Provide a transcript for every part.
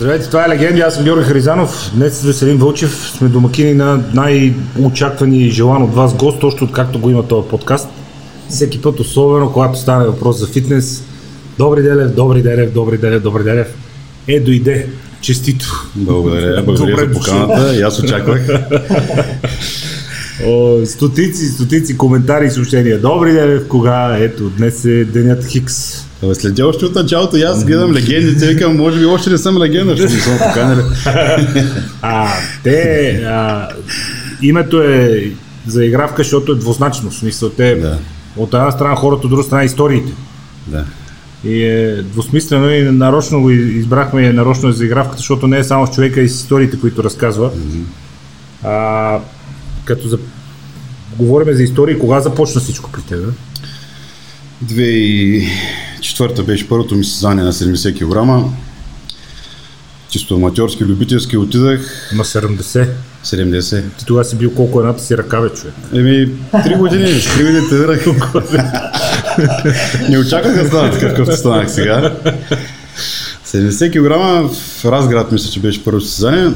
Здравейте, това е Легенди, аз съм Георги Харизанов. Днес с Веселин Вълчев сме домакини на най-очаквани и желан от вас гост, точно както го има този подкаст. Всеки път, особено когато стане въпрос за фитнес. Добри Делев, добри Делев, добри Делев, добри Делев. Е, дойде. Честито. Благодаря, благодаря Добре за поканата. И аз очаквах. О, стотици, стотици коментари и съобщения. Добри Делев, кога? Ето, днес е денят Хикс. Абе, Следя още от началото и аз гледам легендите, викам, може би още не съм легенда, защото не съм поканали. А, те, а, името е заигравка, защото е двузначно. В смисъл, те Да. от една страна хората, от друга страна историите. Да. И е двусмислено и нарочно го избрахме и нарочно е заигравката, защото не е само с човека и с историите, които разказва. А, като за... говорим за истории, кога започна всичко при теб? 2004 беше първото ми състезание на 70 кг. Чисто аматьорски, любителски отидах На 70. 70. Ти тогава си бил колко едната си ръка, бе, човек. Еми, три години, три години тренирах. Не очаквах да стана такъв, какъвто станах сега. 70 кг в Разград, мисля, че беше първо състезание.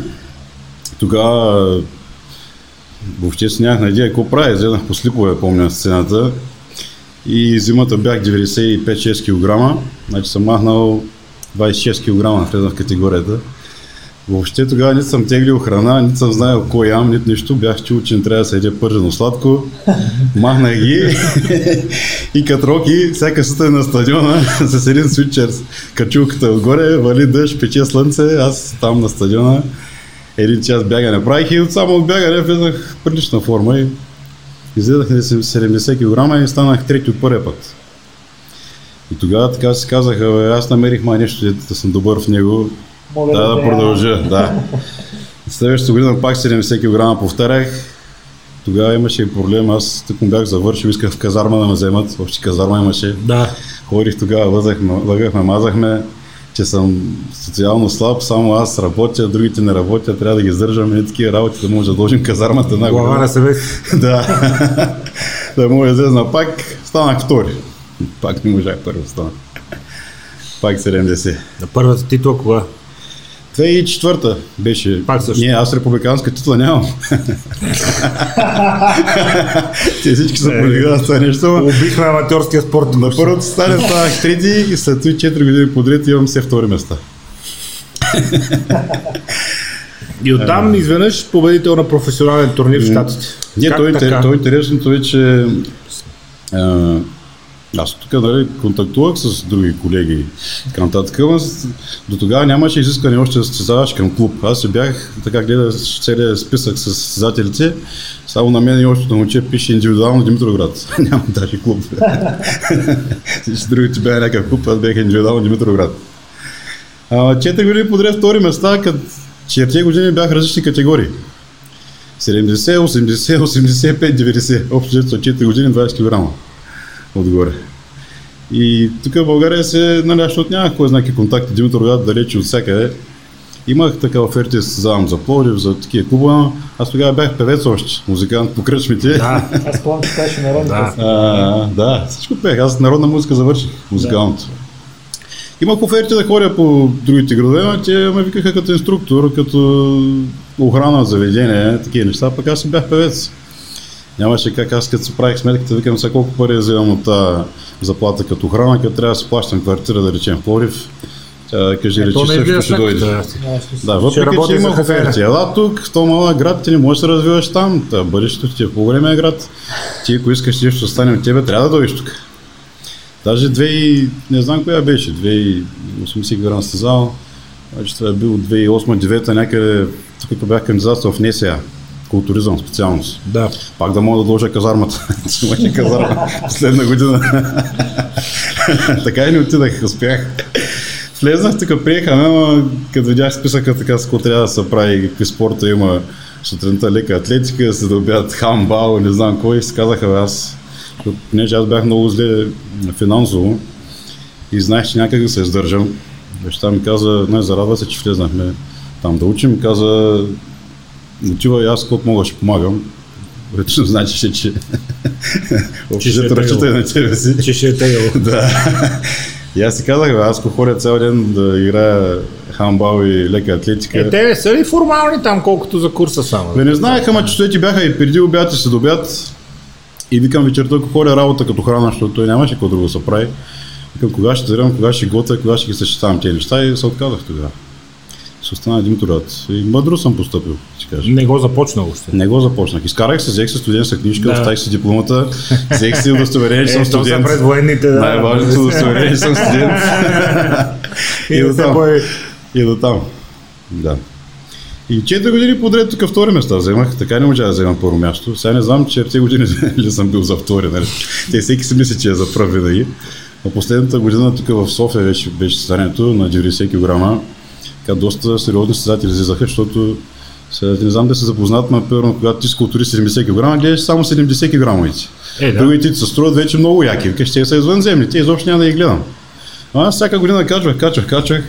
Тогава въобще си нямах на идея какво правя. Излезнах по слипове, помня, на сцената. И зимата бях 95-6 кг. Значи съм махнал 26 кг, влезнах в категорията. Въобще тогава нито съм теглил храна, нито съм знаел кой ям, нито нищо. Бях чул, че не трябва да се яде пържено сладко. Махнах ги и като роки, всяка сутрин на стадиона с един свитчер с качулката отгоре, вали дъжд, пече слънце, аз там на стадиона един час бягане правих и от само от бягане влезах в прилична форма и излезах на 70 кг и станах трети от първия път. И тогава така си казах, «Абе, аз намерих май нещо, да съм добър в него, Мога да, да те- продължа, да. Следващата година пак 70 кг повтарях. Тогава имаше и проблем, аз тук му бях завършил, исках в казарма да ме вземат, още казарма имаше. Да. Ходих тогава, лъгахме, мазахме, че съм социално слаб, само аз работя, другите не работят, трябва да ги издържам и такива работи, да може да дължим казармата една Глава на себе си. да. да му излезна пак, станах втори. Пак не можах първо стана. Пак 70. На първата титла кога? 2004 беше. Пак също. Не, аз републиканска титла нямам. Те всички са полигали с това нещо. ама Убихме аматьорския спорт. На първото стане станах трети и след това 4 години подред имам все втори места. И оттам изведнъж победител на професионален турнир в Штатите. Не, то, е е интересното е, че аз тук нали, контактувах с други колеги и така нататък, но с- до тогава нямаше изискане още да състезаваш към клуб. Аз се бях, така гледах целият списък с състезателите, само на мен и още на момче пише индивидуално Димитроград. Няма даже клуб. Всички другите бяха някакъв клуб, аз бях индивидуално Димитроград. А, Четири години подред втори места, като четири години бях различни категории. 70, 80, 85, 90. Общо взето са 4 години, 20 кг отгоре. И тук в България се, нали, защото нямах кой знаки контакти, Димитър Рогат далече от всякъде. Имах така оферти създавам за Пловдив, за такива клуба, но аз тогава бях певец още, музикант по кръчмите. Да. Аз спомням, че беше народна Да. А, да, всичко пех. Аз народна музика завърших, музикалното. Имах оферти да ходя по другите градове, но те ме викаха като инструктор, като охрана на заведение, такива неща, пък аз си бях певец. Нямаше как аз като си правих сметката, викам сега колко пари вземам от тази заплата като охрана, като трябва да си плащам квартира, да речем в Пловдив. Тя каже, Е, речи, също ще дойде. Да, Ще въпреки, че кафена. оферти. Ела тук, в този малък град, ти не можеш да развиваш там. Та, бъдещето ти е по-големия град. Ти, ако искаш нещо да стане от тебе, трябва да дойдеш тук. Даже 2, не знам коя беше, 2080 грам състезал. Значи това е било 2008-2009 някъде, тук като бях кандидатствал в НСА, културизъм специалност. Да. Пак да мога да дължа казармата. Имаше казарма последна година. така и не отидах, успях. Влезнах, тук приехаме, ама като видях списъка така с какво трябва да се прави, какви спорта има сутринта лека атлетика, след обяд хамбал, не знам кой, и си казаха, аз, понеже аз бях много зле финансово и знаех, че някак да се издържам. Баща ми каза, не, зарадва се, че влезнахме там да учим, каза, отива и аз, колко мога, ще помагам. Ретично значеше, че Че ще е общо разчитай тегло. на тебе си. Че ще е тегло. Да. И аз си казах, бе, аз ако ходя цял ден да играя хамбал и лека атлетика. Е, те не са ли формални там, колкото за курса само? Бе, не знаех, ама часовете бяха и преди обяд и след обяд. И викам вечерта, ако ходя работа като храна, защото той нямаше какво друго да се прави. Викам, кога ще тренирам, кога ще готвя, кога ще ги съчетавам тези неща и се отказах тогава. Ще остана Димитрат. И мъдро съм поступил, ще кажа. Не го започна още. Не го започнах. Изкарах се, взех се студентска книжка, Да. оставих си дипломата, взех си удостоверение, че съм Е, студент. пред военните, да. Най-важното удостоверение, че съм студент. И И до там. появи. И до там. Да. И 4 години подред тук втори места вземах, така не можа да взема първо място. Сега не знам, че тези години ли съм бил за втори. Нали? Те всеки си мисли, че е за пръв винаги. Но последната година тук в София беше, беше състезанието на 90 кг. Така доста сериозни състезатели излизаха, защото сега не знам да се запознат, но първо, когато ти си културист 70 кг, гледаш само 70 кг. Е, да. Другите ти се струват вече много яки. Викаш, те са извънземни, те изобщо няма да ги гледам. А аз всяка година качвах, качвах, качвах.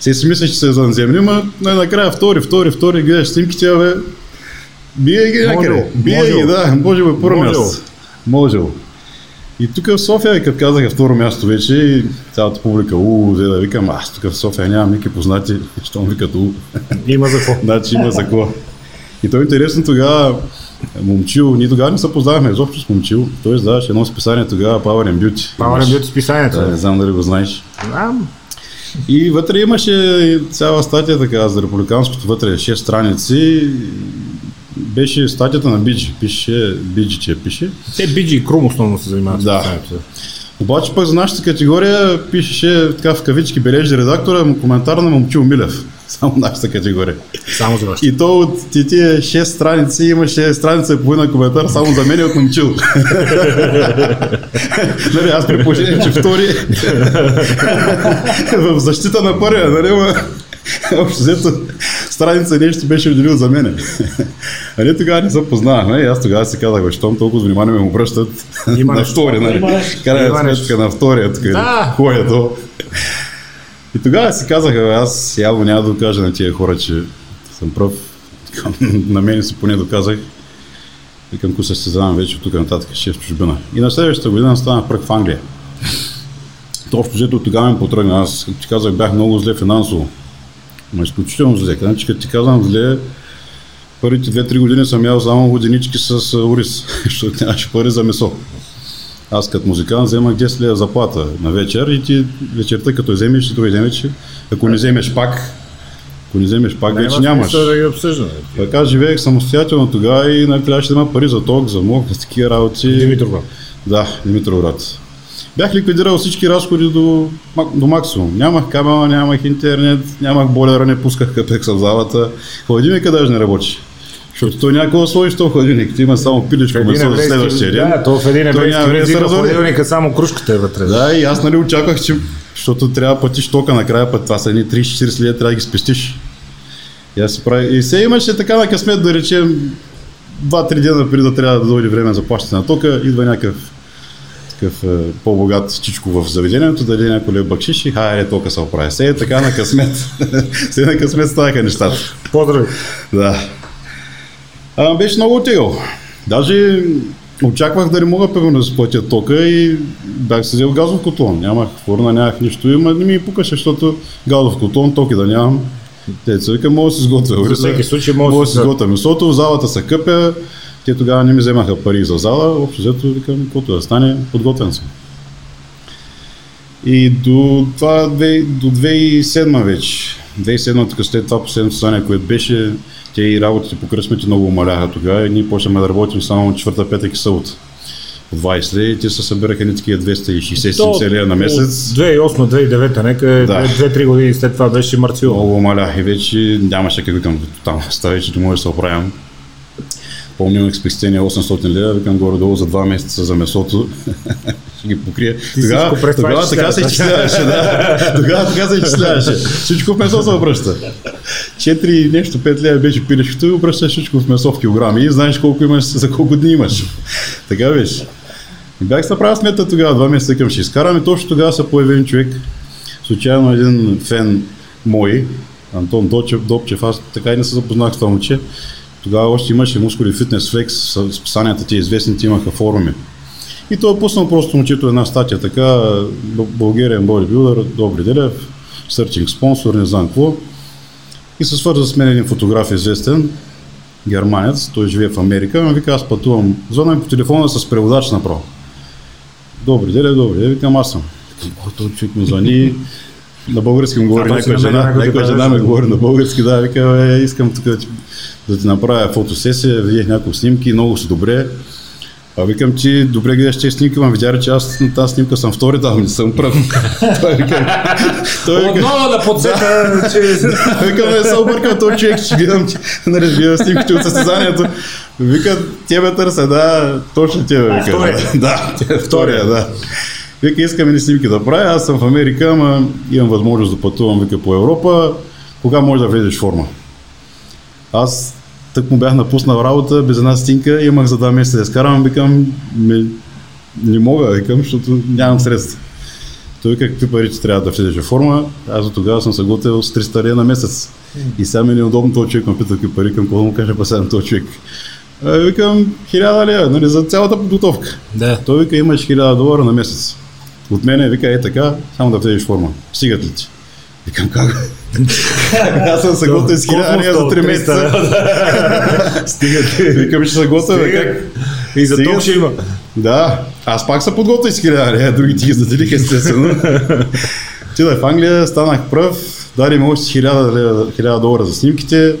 Се си мислех, че са извънземни, но най-накрая втори, втори, втори, гледаш снимките, бе. Бие ги някъде. Бие ги, да, може би първо място. Можело. И тук в София, като казаха второ място вече, и цялата публика, у, взе да викам, аз тук в София нямам никакви познати, що му викат у. Има за какво. Значи има за какво. И то е интересно тогава, Момчил, ние тогава не се познавахме изобщо с Момчил. Той издаваше едно списание тогава, Power and Beauty. Power and Beauty списанието. Да, не знам дали го знаеш. Знам. И вътре имаше цяла статия така за републиканското, вътре 6 страници. Беше статията на Биджи, пише, Биджи, че пише. Те Биджи и Крум основно се занимават с Да. списанието. Обаче пък за нашата категория пишеше така в кавички бележи редактора му коментар на Момчил Милев. Само нашата категория. Само за вашето. И то от ти- тия 6 страници имаше страница и половина коментар само за мен и от Момчил. нали, аз при положение, че втори в защита на първия, нали, общо взето страница нещо беше отделил за мене. А ние тогава не се познавахме и аз тогава си казах, щом толкова внимание ме обръщат Има на нещо. втори, нали? Крайна сметка на втория, тук Да. ходя то. И тогава си казах, аз явно няма да докажа на тия хора, че съм пръв. На мен си поне доказах. Викам, ако се състезавам вече от тук нататък ще е в чужбина. И на следващата година станах пръв в Англия. То общо взето от тогава ме потръгна. Аз, ти казах, бях много зле финансово. Ма изключително зле. Значи, като ти казвам зле, първите 2-3 години съм ял само воденички с ориз, защото нямаше пари за месо. Аз като музикант вземах 10 лева заплата на вечер и ти вечерта като вземеш, ти той вземеш, ако не вземеш пак, ако не вземеш пак, вече нямаш. да ги обсъждаме. Така живеех самостоятелно тогава и нали, трябваше да има пари за ток, за мок, за такива работи. Димитров. Да, Димитровград. Бях ликвидирал всички разходи до, до максимум. Нямах кабела, нямах интернет, нямах бойлера, не пусках капекса в залата. Хладилника даже не работи. Защото той някакво да сложиш в хладилник. Ти има само пилечко месо за следващия ден. Да, то в един време да еврейски се в развали. хладилника само кружката е вътре. Да, и аз нали очаквах, че защото трябва да платиш тока накрая, път това са едни 30-40 лева, трябва да ги спестиш. И аз си прави. И се имаше така на късмет, да речем, 2-3 дена преди да трябва да дойде време за плащане на тока, идва някакъв такъв е, по-богат чичко в заведението, даде някой лев бакшиш и хайде тока се оправи. Се е така на късмет. се на късмет ставаха нещата. Поздрави. Да. А, беше много тегъл. Даже очаквах да не мога примерно да си платя тока и бях си взел газов котлон. Нямах фурна, нямах нищо. И ма не ми пукаше, защото газов котлон, токи да нямам. Те се вика, мога да си сготвя. За всеки случай мога да се- сготвя месото, в залата се къпя. Те тогава не ми вземаха пари за зала. Общо взето викам, каквото да стане, подготвен съм. И до, това, до 2007 вече. 2007 тук след това последното състояние, което беше, те и работите по кръсмите много умаляха тогава и ние почнахме да работим само четвърта, петък и събота. По 20 лева и те се събираха ни такива 260-70 лева на месец. 2008-2009, нека Да. 2-3 години след това беше Марцио. Много умалях и вече нямаше как викам там. Става вече не може да се оправям. Помня имах спестение 800 лева, викам горе-долу за 2 месеца за месото. Ще ги покрия. Тогава, през това тогава така се изчисляваш. изчисляваше, да. Тогава така се изчисляваше. Всичко в месо се обръща. 4 нещо, 5 лева беше пилешкото и обръщаш всичко в месо в килограми и знаеш колко имаш, за колко дни имаш. Така беше. И бях се направил сметка тогава, два месеца към ще изкарам и точно тогава се появи един човек, случайно един фен мой, Антон Дочев, Допчев, аз така и не се запознах с това момче. Тогава още имаше мускули фитнес флекс, списанията ти известните имаха форуми. И той е пуснал просто момчето една статия така, Българиен бодибилдър, Добри Делев, сърчинг спонсор, не знам какво. И се свърза с мен един фотограф известен, германец, той живее в Америка, но вика аз пътувам, звънам по телефона с преводач направо. Добри ден, добри ден, викам аз съм. Който човек ми звъни, на български му говори, някоя жена, някоя жена ми говори на български, да, вика, бе, искам тук да, да ти направя фотосесия, видях няколко снимки, много си добре. А викам, че добре гледаш тези снимки, ма видя, че аз на тази снимка съм втори, там не съм прав. той вика, той вика, Отново да подсета, че... викам, не се объркам този човек, че гледам, че нали, гледам снимките от състезанието. Вика, тебе търся, да, точно тебе, вика. Втория. Да, втория, да. Вика, искаме ни снимки да правя, аз съм в Америка, ама имам възможност да пътувам, вика, по Европа. Кога може да влезеш в форма? Аз тък му бях напуснал работа, без една стинка, имах за два месеца да изкарам, викам, ми, не мога, викам, защото нямам средства. Той какви пари ти трябва да влезеш в форма, аз от тогава съм се готвил с 300 лея на месец. И сега ми е неудобно този човек, ме пита какви пари, към кого му каже, па този човек. А, викам, хиляда лева, нали, за цялата подготовка. Да. Той вика, имаш хиляда долара на месец. От мене вика, е така, само да влезеш форма. Стигат ли ти? Викам, как? Аз съм се готвил с хиляда за 3 месеца. Стига ти. Викам, ще се готвя, как? И за това ще има. Да, аз пак се подготвих с хиляда лева, други ти ги заделиха естествено. Тида в Англия, станах пръв, дали ми още 1000, 1000 долара за снимките,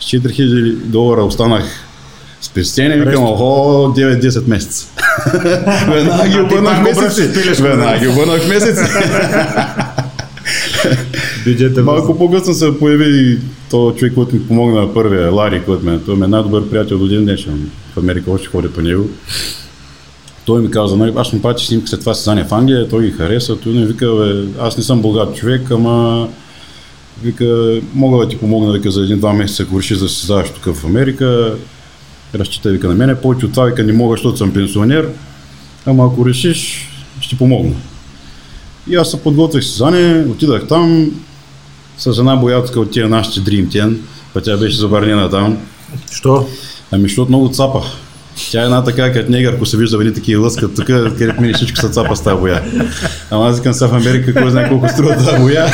с 4000 долара останах спестение, викам, охо, 9-10 месеца. Веднага ги обърнах месеци. Веднага ги обърнах месеци. Бюджета Малко по-късно се появи този човек, който ми помогна първия, Лари, който ме, той ми е най-добър приятел до един днешен. В Америка още ходя по него. Той ми каза, нали, аз му пачи снимка след това състезание в Англия, той ги хареса, той ми вика, бе, аз не съм богат човек, ама вика, мога да ти помогна вика, за един-два месеца, ако решиш да се създаваш тук в Америка, разчитай вика на мене, повече от това вика не мога, защото съм пенсионер, ама ако решиш, ще помогна. И аз се подготвих състезание, отидах там с една боятка от тия нашите Dream Ten, па тя беше забранена там. Що? Ами, защото много цапа. Тя е една така, като негър, ако се вижда, вели такива лъскат тук, където мини всичко се цапа с тази боя. Ама аз викам сега в Америка, кой знае колко струва тази боя.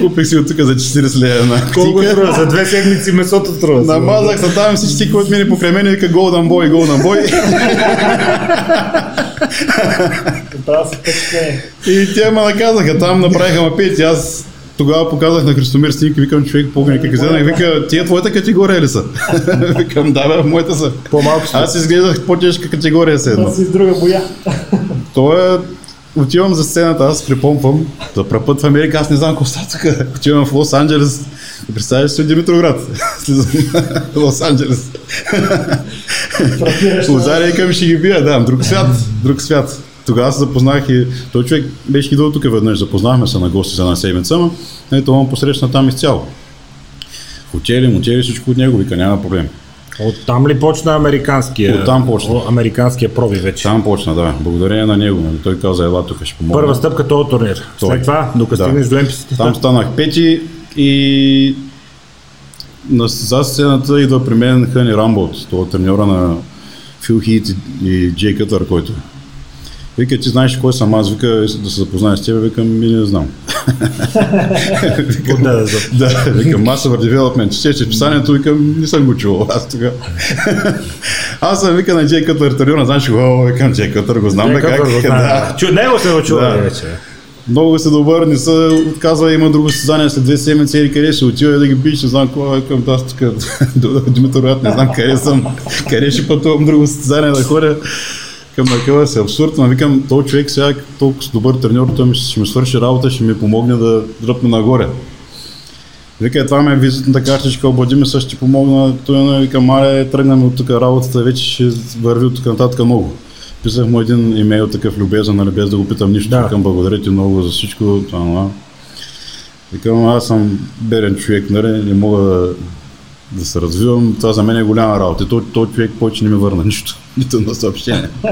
Купих си от тук за 40 лева на Колко струва? За две седмици месото струва. Намазах се там всички, които мини покрай мен, вика Golden Boy, Golden Boy. И те ме наказаха, там направиха ма пети, аз тогава показах на Христомир снимки, викам човек, помня как изгледах, вика, тия твоята категория ли са? викам, да бе, моята са. По-малко сте. Аз изглеждах по-тежка категория с една. Това си с друга боя. То е, отивам за сцената, аз припомпвам, за първ път в Америка, аз не знам какво става тук. Отивам в Лос Анджелес, представяш от Димитроград. Лос Анджелес. Лозария и към ще ги бия, да, друг свят, друг свят. Тогава се запознах и той човек беше идвал тук веднъж, запознахме се на гости за една седмица, но ето он посрещна там изцяло. Хотели, мотели, всичко от него, вика, няма проблем. От там ли почна американския? Оттам почна. О, Американския проби вече. Там почна, да. Благодарение на него. нали, Той каза, ела тук ще помогна. Първа стъпка този турнир. Той. След това, докато Да. стигнеш до МПС. Там станах пети и на за сцената идва при мен Хъни Рамбот, това треньора на Фил Хит и, Джей Кътър, който. Вика, ти знаеш кой съм аз, вика да се запозная с теб, викам, ми не знам. Да, да, Да, викам, Massive Development, четеш писанието, викам, не съм го чувал аз тогава. аз съм вика на Джей Кътър, треньора, знаеш го, викам, Джей Кътър, го знам, бе, как. Да. Чу, него се го чува вече. Много се добър, не се отказва, има друго състезание след две седмици или къде ще отива да ги биш, не знам какво, към аз тук, Димитър не знам къде съм, къде ще пътувам друго състезание да ходя. Към такива се абсурд, но викам, този човек сега толкова добър треньор, той ми, ще ми свърши работа, ще ми помогне да дръпне нагоре. Вика, е, това ме е визитната картичка, обади ме също ти помогна. Той ме вика, мале, тръгнем от тук работата, вече ще върви от тук нататък много. Писах му един имейл такъв любезен, нали, без да го питам нищо. Да. Викам, благодаря ти много за всичко. Това, това. Викам, аз съм берен човек, нали, не мога да, да се развивам, това за мен е голяма работа. Той, той човек повече не ми върна нищо, нито на съобщение.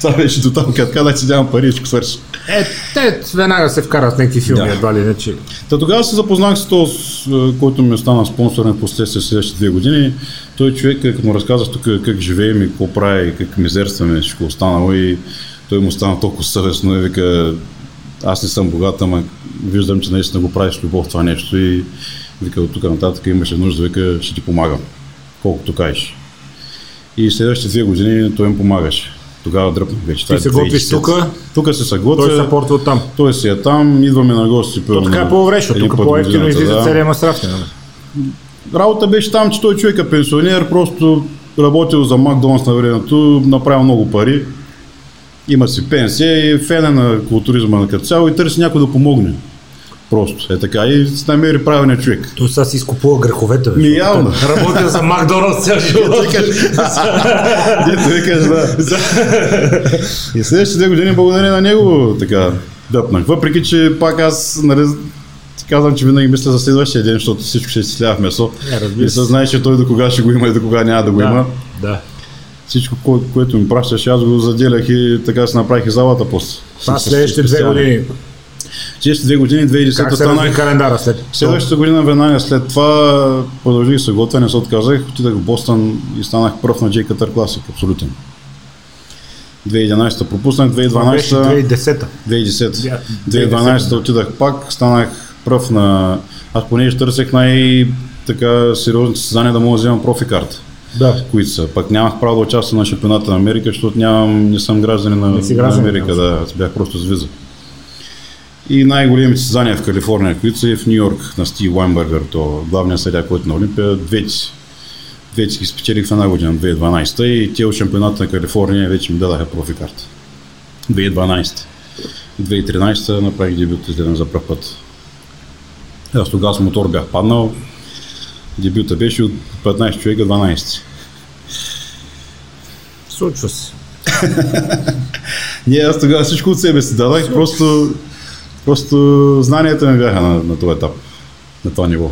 това беше до там, като казах, че нямам пари, ще свърши. Е, те веднага се вкарат някакви филми, Да. едва ли не, че... Та тогава се запознах с този, е, който ми остана спонсор на последствие следващите две години. Той човек, е, като му разказах тук как живеем и какво прави, как мизерстваме, всичко останало и той му стана толкова съвестно и вика, аз не съм богат, ама виждам, че наистина го правиш любов това нещо и вика от тук нататък имаше нужда, вика, ще ти помагам, колкото кажеш. И следващите две години той им помагаше. Тогава дръпнах вече. Ти се готвиш 2010. тука? Тук се Той съготвя. се порта от там. Той си е там, идваме на гости. То така е един тук по-ефтино излиза да. целият масраф. нали? Работа беше там, че той човек е пенсионер, просто работил за Макдоналдс на времето, направил много пари, има си пенсия и фен е на културизма на като цяло и търси някой да помогне. Просто е така и намери правилния човек. Той сега си изкупува греховете. бе, Ми, явно. той Работил за Макдоналдс цял живот. Дето викаш, да. И следващите две години благодарение на него така дъпнах. Въпреки, че пак аз нали, ти казвам, че винаги мисля за следващия ден, защото всичко ще изчислява в месо. Не, разбира и се. знае, че той до кога ще го има и до кога няма да го има. Да, да. Всичко, кое, което ми пращаше, аз го заделях и така се направих и залата после. Това следващите две години. Следващите две години, 2010 Как се разви станах. календара след? Следващата година веднага след това продължих се готвя, не се отказах, отидах в Бостън и станах пръв на J Cutter Classic, абсолютен. 2011 пропуснах, Това беше 2012 2010-та. 2010. Я- 2012 отидах пак, станах пръв на... Аз понеже търсех най- така сериозни състезания да мога да вземам профи карта Да. които са. Пък нямах право да участвам на шампионата на Америка, защото нямам, не съм гражданин на, Не на Америка, да. бях просто с виза. И най-големите състезания в Калифорния, които са и в Нью Йорк на Стив Уайнбъргър, то главният съдя, който е на Олимпия, двете, двете ги спечелих в една година, 2012 и те от шампионата на Калифорния вече ми дадаха профи карта. 2012. 2013 направих дебют, изгледам за пръв път. Аз тогава с мотор бях паднал. Дебюта беше от 15 човека 12. Случва се. Не, аз тогава всичко от себе си дадах, просто, просто знанията ми бяха на, на този етап, на това ниво.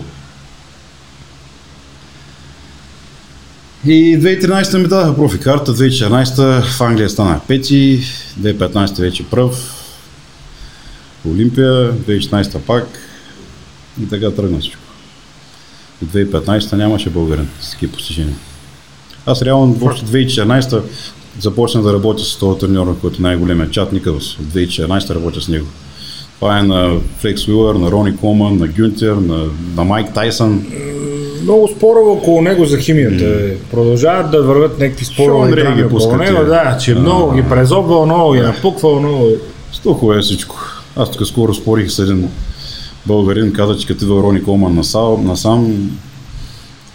И 2013 ми дадаха профи карта, 2014 в Англия станах пети, 2015 вече пръв, Олимпия, 2016 пак и така тръгна всичко. И 2015 нямаше българин с такива постижения. Аз реално въобще 2014 започнах да работя с този треньор, който е най-големият чат Никълс. От 2014 работя с него. Това е на Флекс Уилър, на Рони Коман, на Гюнтер, на, на Майк Тайсън. Много спорове около него за химията. Продължават да върват някакви спорове Шон Рей ги него, тия. да, че много ги презобвал, много ги напуквал, много... Стохова е всичко. Аз тук скоро спорих с един българин, каза, че като идва Рони Колман насам, насам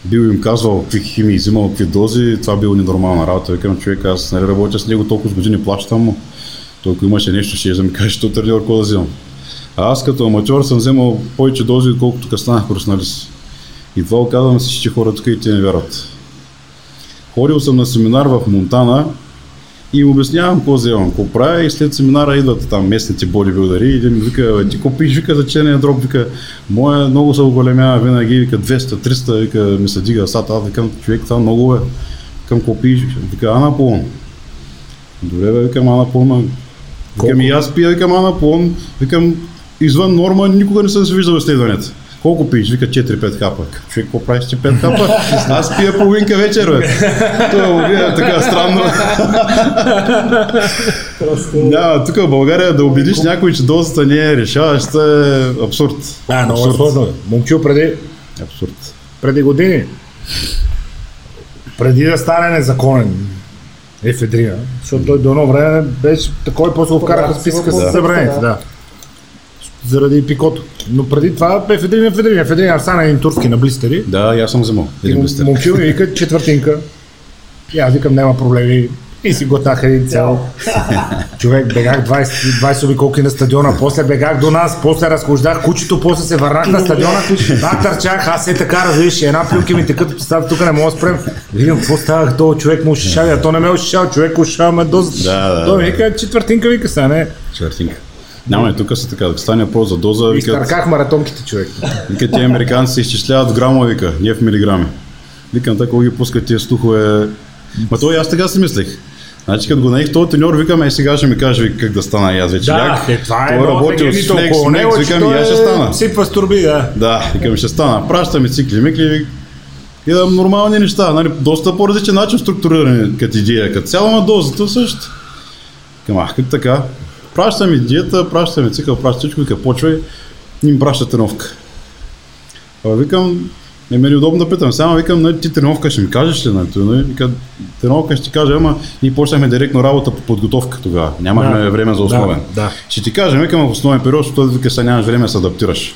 бил им казвал какви химии взимал, какви дози, това било ненормална работа. Викам, човек, аз нали, работя с него толкова с години, плащам му. Ако имаше нещо, ще да ми каже, що треньор, какво да взимам. А аз като аматьор съм вземал повече дози, отколкото като станах професионалист. И това го казвам на всички хора тук и те не вярват. Ходил съм на семинар в Монтана и им обяснявам какво вземам, какво правя и след семинара идват там местните бодибилдери и един ми вика, «Бе, ти какво пиш, вика за черния дроб, вика, моя много се оголемява винаги, вика 200, 300, вика ми се дига сата, аз викам, човек, това много е. Викам, какво пиш, вика, анаполон. Добре, бе, викам, анаполон, викам, и аз пия, викам, анаполон, викам, извън норма, никога не съм се виждал изследванията. Колко пиеш? Вика 4-5 капа. Човек, какво правиш ти 5 капа? Аз пия половинка вечер, бе. Това гледа така странно. Да, тук в България да убедиш някой, че дозата не е решаваща е абсурд. А, много е сложно. Момчил преди, Абсурд. преди години, преди да стане незаконен ефедрина, защото той до едно време беше такой, после го вкараха в списъка Да. с забраните, да. Заради пикото. Но преди това ефедрина, ефедрина, ефедрина стана един турски на блистери. Да, и аз съм вземал. Един блистер. момчил ми вика четвъртинка. И аз викам, няма проблеми. И си готнах един цел. Човек, бегах 20, 20 обиколки на стадиона, после бегах до нас, после разхождах кучето, после се върнах на стадиона, пак търчах, аз е така, разбираш, една плюнки ми текат, представя, тук не мога да спрем. Видим, какво става, този човек му ушишава, а то не ме ушишава, човек ушишава ме дозата. Да, да, Той да. ми вика, четвъртинка вика, стане. Четвъртинка. Няма и тук са така, да стане въпрос за доза. Викат, Изтърках маратонките, човек. викат тези американци се изчисляват в грамове, вика, не в милиграми. Викам, така ги пускат тия слухове. Ма то и аз така си мислех. Значи, като го наих този треньор, викам, е сега ще ми каже вика, как да стана и аз вече Да, ляг. е, това е Той с тегенито флекс, флекс, викам, и аз ще стана. Сипва с турби, да. Да, викам, ще стана. Пращаме цикли, микли, и да нормални неща, нали, доста по-различен начин структурирани като идея, като цяло на дозата също. Към, ах, как така? Пращаме диета, пращаме цикъл, пращаме всичко, вика, почвай, и ми праща тренировка. А, викам, не ми е удобно да питам. Сега викам, нали, ти тренировка ще ми кажеш ли? Нали? Нали? Вика, тренировка ще ти кажа, ама ние почнахме директно работа по подготовка тогава. Нямахме Да. време за основен. Да, да. Ще ти кажем, викам в основен период, защото вика, сега нямаш време да се адаптираш.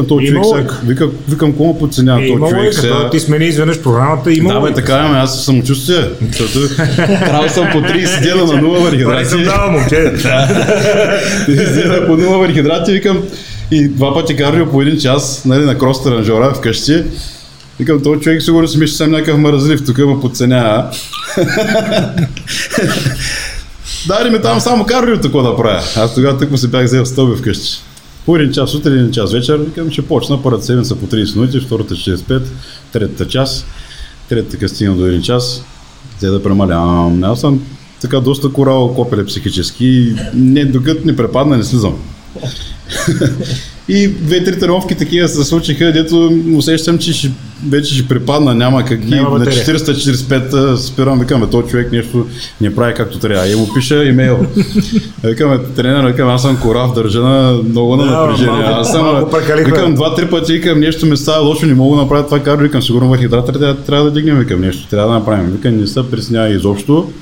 Викам, този човек, Имало сега, е. вика, викам, кому му подценява Е, този имало е, човек сега? като ти смени изведнъж програмата, имало Да, бе, е. така е, ама аз съм самочувствие. Защото трябва съм по 30 дена на 0 Това не съм върхидрати. дал, момче. 30 дена по 0 върхидрати, викам, и два пъти кардио по един час, нали, на крос тренажера вкъщи. Викам, този човек сигурно си мисли, че съм някакъв мързлив, тук ме подценява. Дали ми там само кардио какво да правя. Аз тогава тъкмо се бях взел стълби вкъщи. По един час сутрин, един час вечер, викам, ще почна първата седмица по 30 минути, втората 45, третата час, третата стигна до един час, взе да премалявам. Аз съм така доста корал копеле психически не, докато не препадна, не слизам. И две-три тренировки такива се случиха, дето усещам, че ще, вече ще припадна, няма как. Няма На батерия. 445 спирам, викаме, този човек нещо не прави както трябва. И му пиша имейл. Викаме, тренер, викам, аз съм корав, държа на много на напрежение. аз съм, викам, два-три пъти, викам, нещо ми става лошо, не мога да направя това кардио, викам, сигурно въхидрата трябва, трябва да дигнем, викам, нещо трябва да направим. Викам, не се преснява изобщо.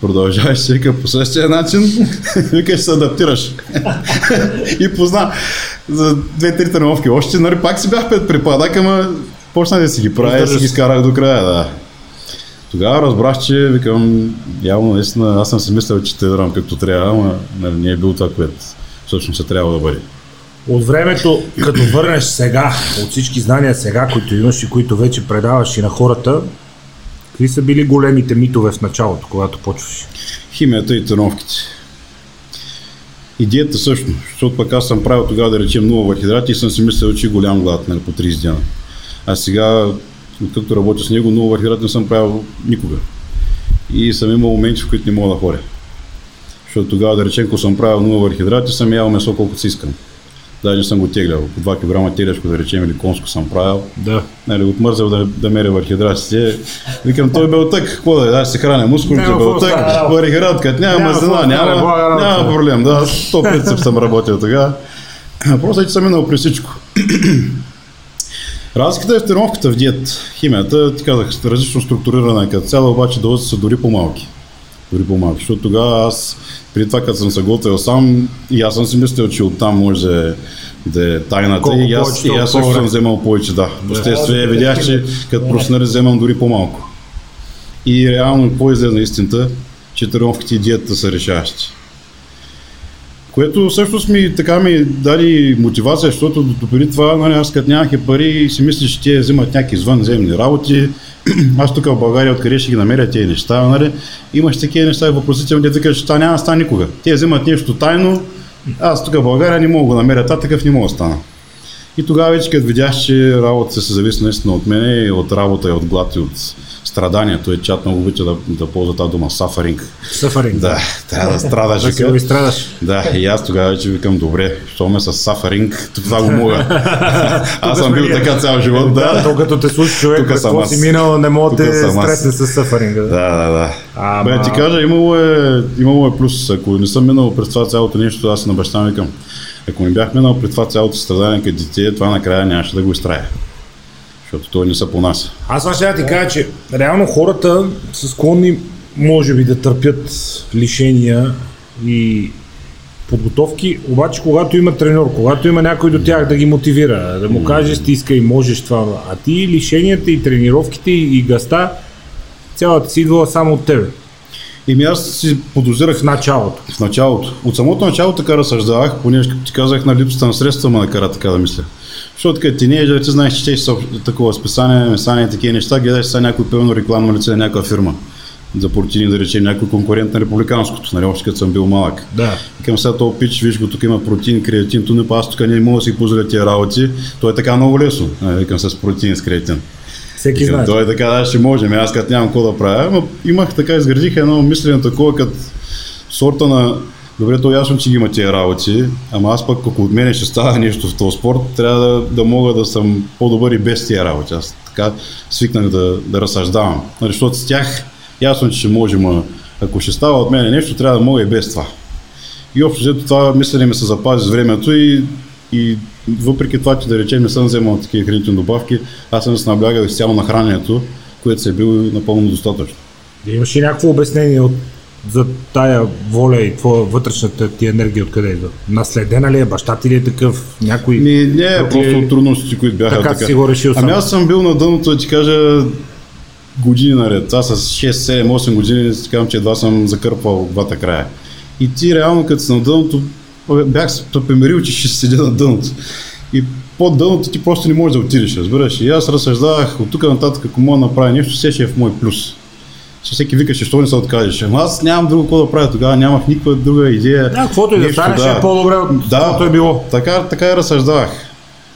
Продължаваш вика, по същия начин, вика, ще се адаптираш. и позна за две-три тренировки. Още, нали, пак си бях пред припадък, ама почна да си ги правя и си ги изкарах до края, да. Тогава разбрах, че викам, явно наистина, аз съм си мислил, че тренирам както трябва, ама нали, не е било това, което всъщност се трябва да бъде. От времето, като върнеш сега, от всички знания сега, които имаш и които вече предаваш и на хората, какви са били големите митове в началото, когато почваш? Химията и тренировките. Идеята също, защото пък аз съм правил тогава да речем 0 въглехидрати и съм си мислил, че е голям глад нали, по 30 дена. А сега, откакто работя с него, 0 въглехидрати не съм правил никога. И съм имал моменти, в които не мога да ходя. Защото тогава, да речем, ако съм правил 0 въглехидрати, съм ял месо колкото си искам. Даже съм го теглял. По 2 кг телешко, да речем, или конско съм правил. Да. Нали, отмързал да, да меря върхидратите. Викам, той бе отък, какво да е, аз се храня мускулите, бе отък, върхидрат, като няма мазнина, няма, няма проблем, да, аз 100 принцип съм работил тогава. Просто е, че съм минал при всичко. Разликата е в тренировката в диет. Химията, ти казах, различно структурирана е като цяло, обаче дозите са дори по-малки. Дори по-малки, защото тогава аз, преди това, като съм се готвил сам, и аз съм си мислил, че оттам може да е, да е тайната. Колко и аз, повече, и аз също съм вземал повече, да. Впоследствие видях, че като професионал вземам дори по-малко. И реално какво излезе истината, че тренировките и диетата са решаващи. Което всъщност ми така ми даде мотивация, защото до преди това нали, аз като нямах и пари и си мислиш, че те взимат някакви извънземни работи. Аз тук в България откъде ще ги намеря тези неща, нали? Имаш такива неща и въпросителни, де викаш, че това няма да стане никога. Те взимат нещо тайно, аз тук в България не мога да го намеря, та такъв не мога да стана. И тогава вече като видях, че работата се зависи наистина от мене, и от работа, и от глад, и от страдания. Той чат много обича да, да ползва тази дума, suffering. Съфаринг. Да, трябва да страдаш. Да се изстрадаш. Да, и аз тогава вече викам, добре, що ме с сафаринг, това го мога. аз съм бил така цял живот, Да, да. то като те слуша човек, какво си минал, не мога те стресне с съфаринга. Да, да, да. Ама- Бе, ти кажа, имало е, имало е плюс. Ако не съм минал през това цялото нещо, аз на баща ми викам. Ако не бях минал през това цялото страдание като дете, това накрая нямаше да го изтрая. Защото той не се понася. Аз това ще да ти кажа, че реално хората са склонни, може би, да търпят лишения и подготовки, обаче когато има треньор, когато има някой до тях да ги мотивира, да му каже стискай, можеш това, а ти лишенията и тренировките и гъста, цялата си идвала само от тебе И ми аз си подозирах в началото. в началото. От самото начало така разсъждавах, понеже като ти казах на липсата на средства ме накара така да мисля. Защото като тинейджър, ти знаеш, че четеш такова списание, месание и такива неща, гледаш сега някой пълно рекламно лице на някаква фирма. за протеини, да речем, някой конкурент на републиканското, нали, още като съм бил малък. Да. И към сега този пич, виж го, тук има протеин, креатин, тук не аз тук не мога да си позволя тия работи. То е така много лесно. Нали, Викам с протеин, с креатин. Всеки Викам, знае. той е така, да, ще можем. Аз като нямам какво да правя. Но имах така, изградих едно мислене такова, като сорта на Добре, то ясно, че ги има тия работи, ама аз пък ако от мене ще става нещо в този спорт, трябва да, да мога да съм по-добър и без тия работи. Аз така свикнах да, да разсъждавам. Нали, Защото с тях ясно, че ще можем, а ако ще става от мене нещо, трябва да мога и без това. И общо взето това мислене ми се запази с времето и, и въпреки това, че да речем не съм вземал такива хранителни добавки, аз съм се наблягал изцяло на храненето, което се е било напълно достатъчно. Имаш ли някакво обяснение от, за тая воля и твоя вътрешната ти енергия откъде идва? Наследена ли е? Баща ти ли е такъв? Някой? Ми, не, Пък просто е- от трудностите, които бяха така така. си го решил Ами аз съм бил на дъното, да ти кажа, години наред. Аз с 6, 7, 8 години си казвам, че едва съм закърпал двата края. И ти реално, като си на дъното, бях се примирил, че ще седя на дъното. И под дъното ти просто не можеш да отидеш, разбираш. И аз разсъждавах от тук нататък, ако мога да направя нещо, все ще е в мой плюс. Ще всеки викаше, що не се откажеш. Ама аз нямам друго какво да правя тогава, нямах никаква друга идея. Да, каквото и да стане, ще е по-добре от Да, каквото е било. Така, така и разсъждавах.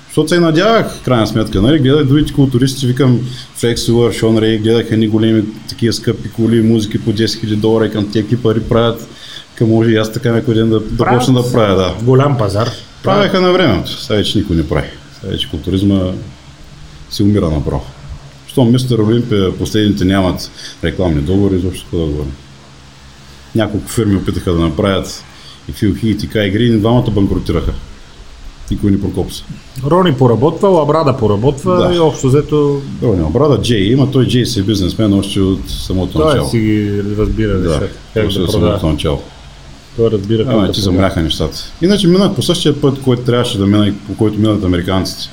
Защото се надявах, в крайна сметка. Нали? Гледах другите културисти, викам Флексуър, Шон Рей, гледах едни големи такива скъпи коли, музики по 10 000 долара и към тия какви пари правят. Към може и аз така някой ден да, да почна да правя, да. Голям пазар. Правеха на времето. Сега вече никой не прави. Сега вече културизма си умира направо. Щом мистер Олимпия последните нямат рекламни договори, изобщо какво да говорим. Няколко фирми опитаха да направят и Фил Хит и Кай Грин, двамата банкротираха. Никой не прокопса. Рони поработва, Лабрада поработва Да. и общо взето Добре, няма брада Джей, има той Джей си е бизнесмен още от самото той начало. си ги разбира Да, нещата, как да от самото продава. начало. Той разбира да ти замряха нещата. Иначе минах по същия път, който трябваше да мина и по който минат американците.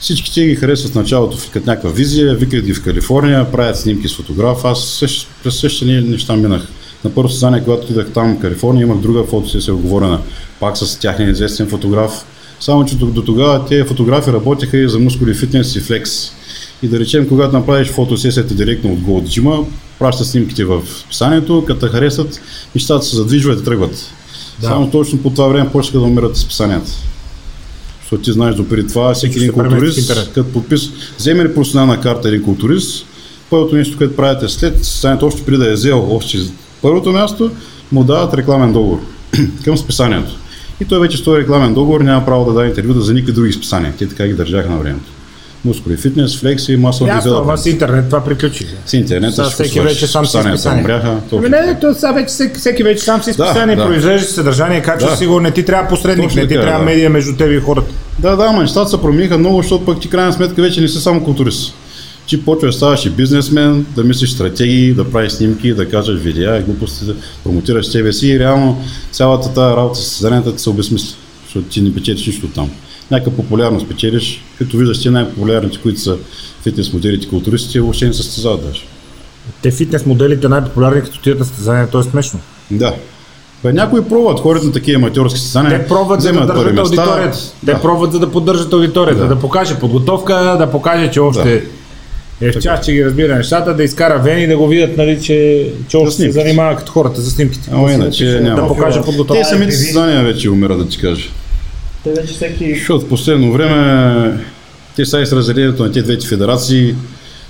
Всички те ги харесват в началото, като някаква визия, викат ги в Калифорния, правят снимки с фотограф. Аз същ, през същите неща минах. На първо състезание, когато отидах там в Калифорния, имах друга фотосесия оговорена, пак с тяхния известен фотограф. Само, че до, до тогава тези фотографи работеха и за мускули, фитнес и флекс. И да речем, когато направиш фотосесията директно от Gold Gym, праща снимките в писанието, като харесат, нещата се задвижват и тръгват. Да. Само точно по това време почнаха да умират списанията. Защото ти знаеш, допреди това всеки един културист, като подпис, вземе ли професионална карта един културист, първото нещо, което правите след списанието, още преди да е взел още първото място, му дават рекламен договор към списанието. И той вече с този рекламен договор няма право да даде интервюта за никакви други списания. Те така ги държаха на времето. Мускули, фитнес, флекси, масово Ясно, ама с интернет това приключи. С интернет, Сега всеки вече сам си умряха. точно Ами не, то сега вече всеки, всеки вече сам си Да, списание, да. произвежда си съдържание, качва Да. си го, не ти трябва посредник, Точно не ти така, трябва да. медия между тебе и хората. Да, да, ама нещата се промениха много, защото пък ти крайна сметка вече не си само културист. Ти почваш да ставаш и бизнесмен, да мислиш стратегии, да правиш снимки, да кажеш видеа, глупости, да промотираш себе си и реално цялата тази работа с ти се обезмисля, защото ти не печелиш нищо там. Някаква популярност печелиш, като виждаш ти най-популярните, които са фитнес моделите, културистите, въобще не състезават даже. Те фитнес моделите най-популярни, като отидат на състезание, то е смешно. Да. Бе, някои пробват, ходят на такива аматьорски състезания. Те пробват за да държат аудиторията. Те Да. пробват за да поддържат аудиторията, Да. да. покаже подготовка, да покаже, че още е в час, че ги разбира нещата, да изкара вени, да го видят, нали, че, че още се занимава като хората за снимките. Да иначе няма. Да покаже Те подготовка. самите състезания вече умират, да ти кажа. Те вече всеки... Защото в последно време те сега и с разделението на тези двете федерации,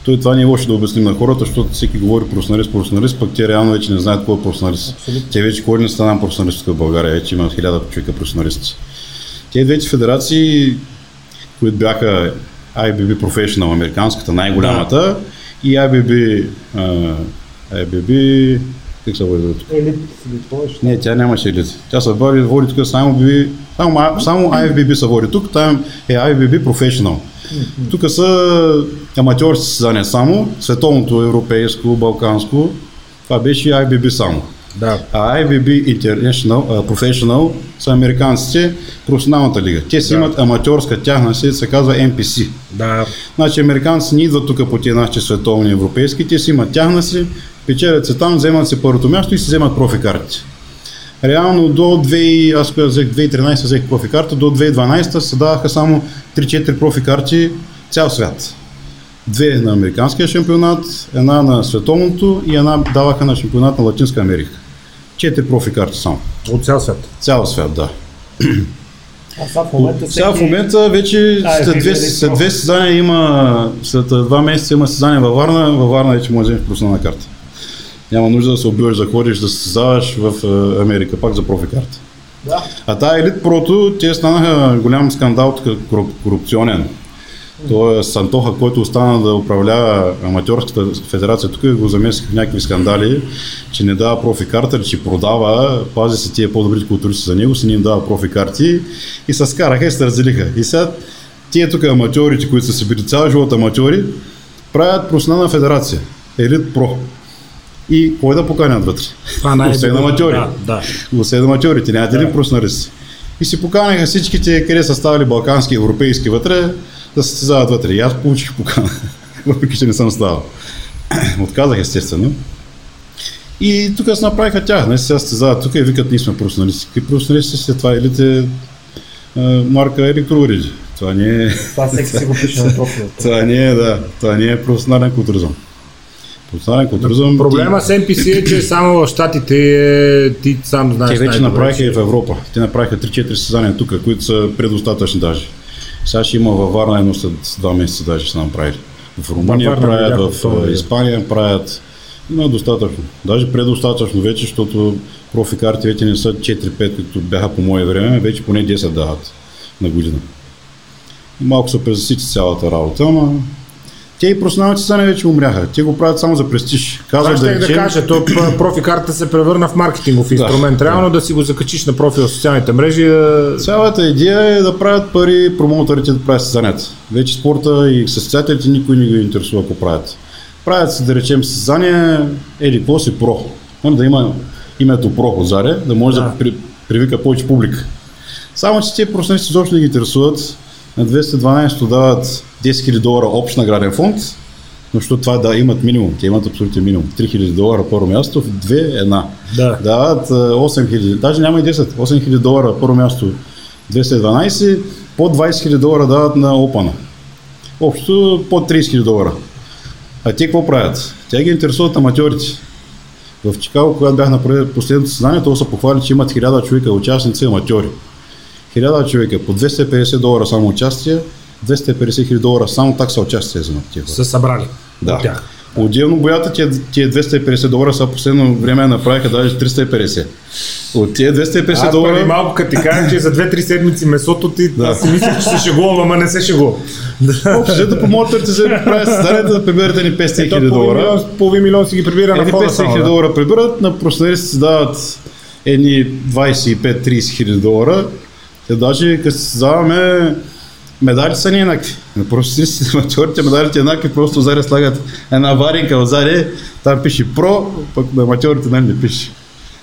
той това не е лошо да обясним на хората, защото всеки говори професионалист, професионалист, пък те реално вече не знаят кой е професионалист. Те вече кой не стана професионалист в България, вече има хиляда човека професионалисти. Тези двете федерации, които бяха IBB Professional, американската, най-голямата, и IBB, а, IBB, как се води тук? Елит, Не, тя нямаше елит. Тя се води, води тук само, BB, само, само IFBB се води тук, там е IFBB Professional. Тук са аматьорски състезания само, световното, европейско, балканско, това беше IFBB само. Да. А IFBB International, а, Professional са американците, професионалната лига. Те си Да. имат аматьорска тяхна си, се казва NPC. Да. Значи американци не идват тук по тези нашите световни европейски, те си имат тяхна си, печелят се там, вземат си първото място и си вземат профи картите. Реално до 2, аз взех 2013 взех профи карта, до 2012 се даваха само 3-4 профи карти цял свят. Две на американския шампионат, една на световното и една даваха на шампионат на Латинска Америка. Четири профи карти само. От цял свят. Цял свят, да. А сега в момента всеки... Сега в момента вече А, е, след две, след две състезания има, след два месеца има състезание във Варна, във Варна вече може да вземеш професионална карта. Няма нужда да се убиваш да ходиш да се състезаваш в е, Америка, пак за профи карта. Да. А тая елит прото, те станаха голям скандал корупционен. Е Сантоха, който остана да управлява аматьорската федерация, тук го замесиха в някакви скандали, че не дава профи карта, че продава, пази се тия по-добрите културисти за него, си не им дава профи карти и се скараха и се разделиха. И сега тия тук аматьорите, които са си били цял живот аматьори, правят професионална федерация, елит про. И кой да поканят вътре? Това най Освен аматьори. Да, да. Освен аматьорите, нямате ли професионалисти? И си поканаха всичките, къде са ставали балкански, европейски вътре, да се състезават вътре. И аз получих покана, въпреки че не съм ставал. Отказах естествено. И тук се направиха тях. Не сега състезават тук и викат, ние сме професионалисти. Какви професионалисти сте? Това елите марка електроуреди. Това не е... Това всеки си го пише на профила. Това не е, да. Това не е професионален културизъм. Професионален културизъм... Проблема с NPC е, че само в Штатите е, ти сам знаеш Те вече направиха и в Европа. Те направиха 3-4 състезания тук, които са предостатъчни даже. Сега ще има във Варна едно след 2 месеца даже са направили. В Румъния Варна правят, видях в това. Испания правят. Има достатъчно. Даже предостатъчно вече, защото профи карти вече не са 4-5, като бяха по мое време, вече поне 10 дават на година. И малко се презасити цялата работа, ама те и професионалните състезания вече умряха. Те го правят само за престиж. Казват да, да, да речем, кажа, то профи карта се превърна в маркетингов инструмент. Реално да си го закачиш на профила в социалните мрежи. Да... Цялата идея е да правят пари промоутерите да правят състезанията. Вече спорта и състезателите никой не ги интересува ако правят. Правят се, да речем, състезания, еди, какво си про. Да има името про отзаре, да може да, Да. да при, привика повече публика. Само, че тези професионалисти изобщо не ги интересуват. На 212 дават 10 000 долара общ награден фонд, но защото това да имат минимум. Те имат абсолютен минимум. 3000 долара първо място, в две една. Да. Дават а, 8000, даже няма и 10, 8000 долара първо място 212, по 20 000 долара дават на Опана. Общо по 30 000 долара. А те какво правят? Те ги интересуват аматьорите. В Чикаго, когато бях на последното съзнание, то се похвали, че имат 1000 човека участници аматьори. 1000 човека по 250 долара само участие, 250 хиляди долара само такса участие вземат тия хора. Са събрали Да. от тях. Отделно боята тия, тия 250 долара са последно време направиха даже 350. От тия 250 Аз долара... малко като ти кажа, че за 2-3 седмици месото ти Да. си мислех, че се шегувам, ама не се шегувам. Общо, да помолите се да правят създанието да приберете ни 500 Ето, хиляди долара. милион, половин милион си ги прибира на входа 500 само. хиляди долара прибират, на професионалисти се дават едни 25-30 хиляди долара. Те даже като се създаваме медали са ни еднакви. На професионалистите, аматьорите медалите еднакви, просто заре слагат една варенка отзаде, там пише про, пък на аматьорите нали не пише.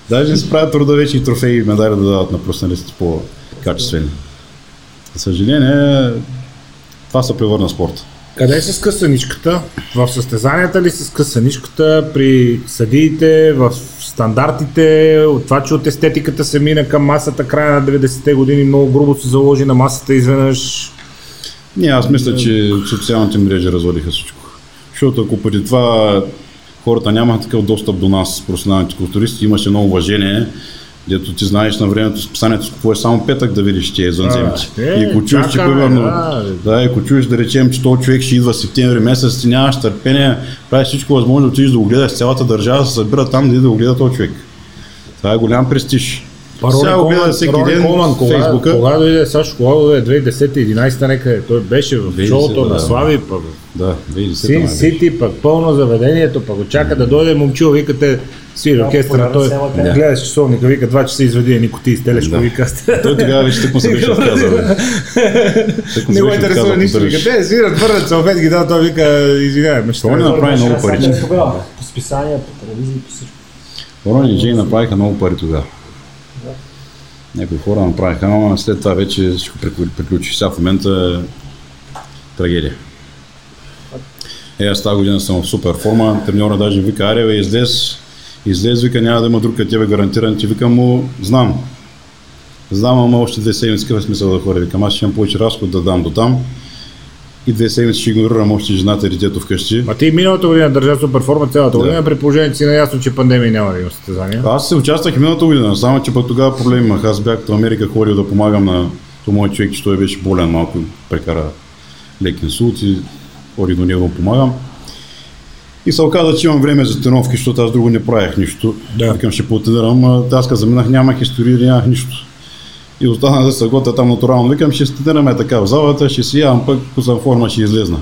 Даже не се правят труда вече и трофеи и медали да дават на професионалистите по-качествени. За съжаление, това се превърна в спорта. Къде е с късаничката? В състезанията ли с късаничката, при съдиите, в стандартите, от това, че от естетиката се мина към масата края на 90-те години, много грубо се заложи на масата изведнъж. Не, аз мисля, че социалните мрежи развалиха всичко. Защото ако преди това хората нямаха такъв достъп до нас, професионалните културисти, имаше много уважение, дето ти знаеш на времето списанието с какво е само петък да видиш тия извънземци. е, И ако чуеш, че примерно, да. да, ако чуеш да речем, че този човек ще идва септември месец, ти нямаш търпение, правиш всичко възможно да отидеш да го гледаш, цялата държава се събира там да иде да го гледа този човек. Това е голям престиж. Сега го гледа всеки Рони ден Колман, в кога, Фейсбука. кога дойде Сашо, кога дойде 2010-2011 некъде, той беше в 2010, шоуто на да. Слави, пък Да, 2010 Син май Сити, пък пълно заведението, пък го чака да дойде момчил, викате, свири Да, оркестъра, той сцена, гледаш часовника, вика, два часа изведи едни кутии с телешко, Да. вика. Той тогава вече тъкмо се беше отказал. Не го интересува нищо, вика, те свират, върнат салфет, ги дава, той вика, извинявай, ме ще Той не трябва. направи много пари. Сега Тогава, по списания, по телевизии, по всичко. Рони и Джей направиха много пари тогава. Някои хора направиха, ама след това вече всичко приклю- приключи. Сега в момента е трагедия. Е, аз тази година съм в супер форма. Треньора даже вика, аре, излез, излез, вика, няма да има друг като тебе гарантиран. Ти викам му, знам. Знам, ама още две седмици какъв е смисъл да ходя. Викам, аз ще имам повече разход да дам до там. И две седмици игнорирам още жената и детето вкъщи. А ти миналата година държа супер форма цялата Да. година, при положение, че си наясно, че пандемия няма да има състезания. Аз се участвах миналата година, само че пък тогава проблем имах. Аз бях в Америка ходил да помагам на то мой човек, че той беше болен малко, прекара лек инсулт и ходих до него помагам. И се оказа, че имам време за тренировки, защото аз друго не правех нищо. Да. Викам, ще потренирам, аз като заминах, нямах история, нямах нищо. И останах да се готвя там натурално. Викам, ще тренираме така в залата, ще си явам, пък ако съм форма, ще излезна.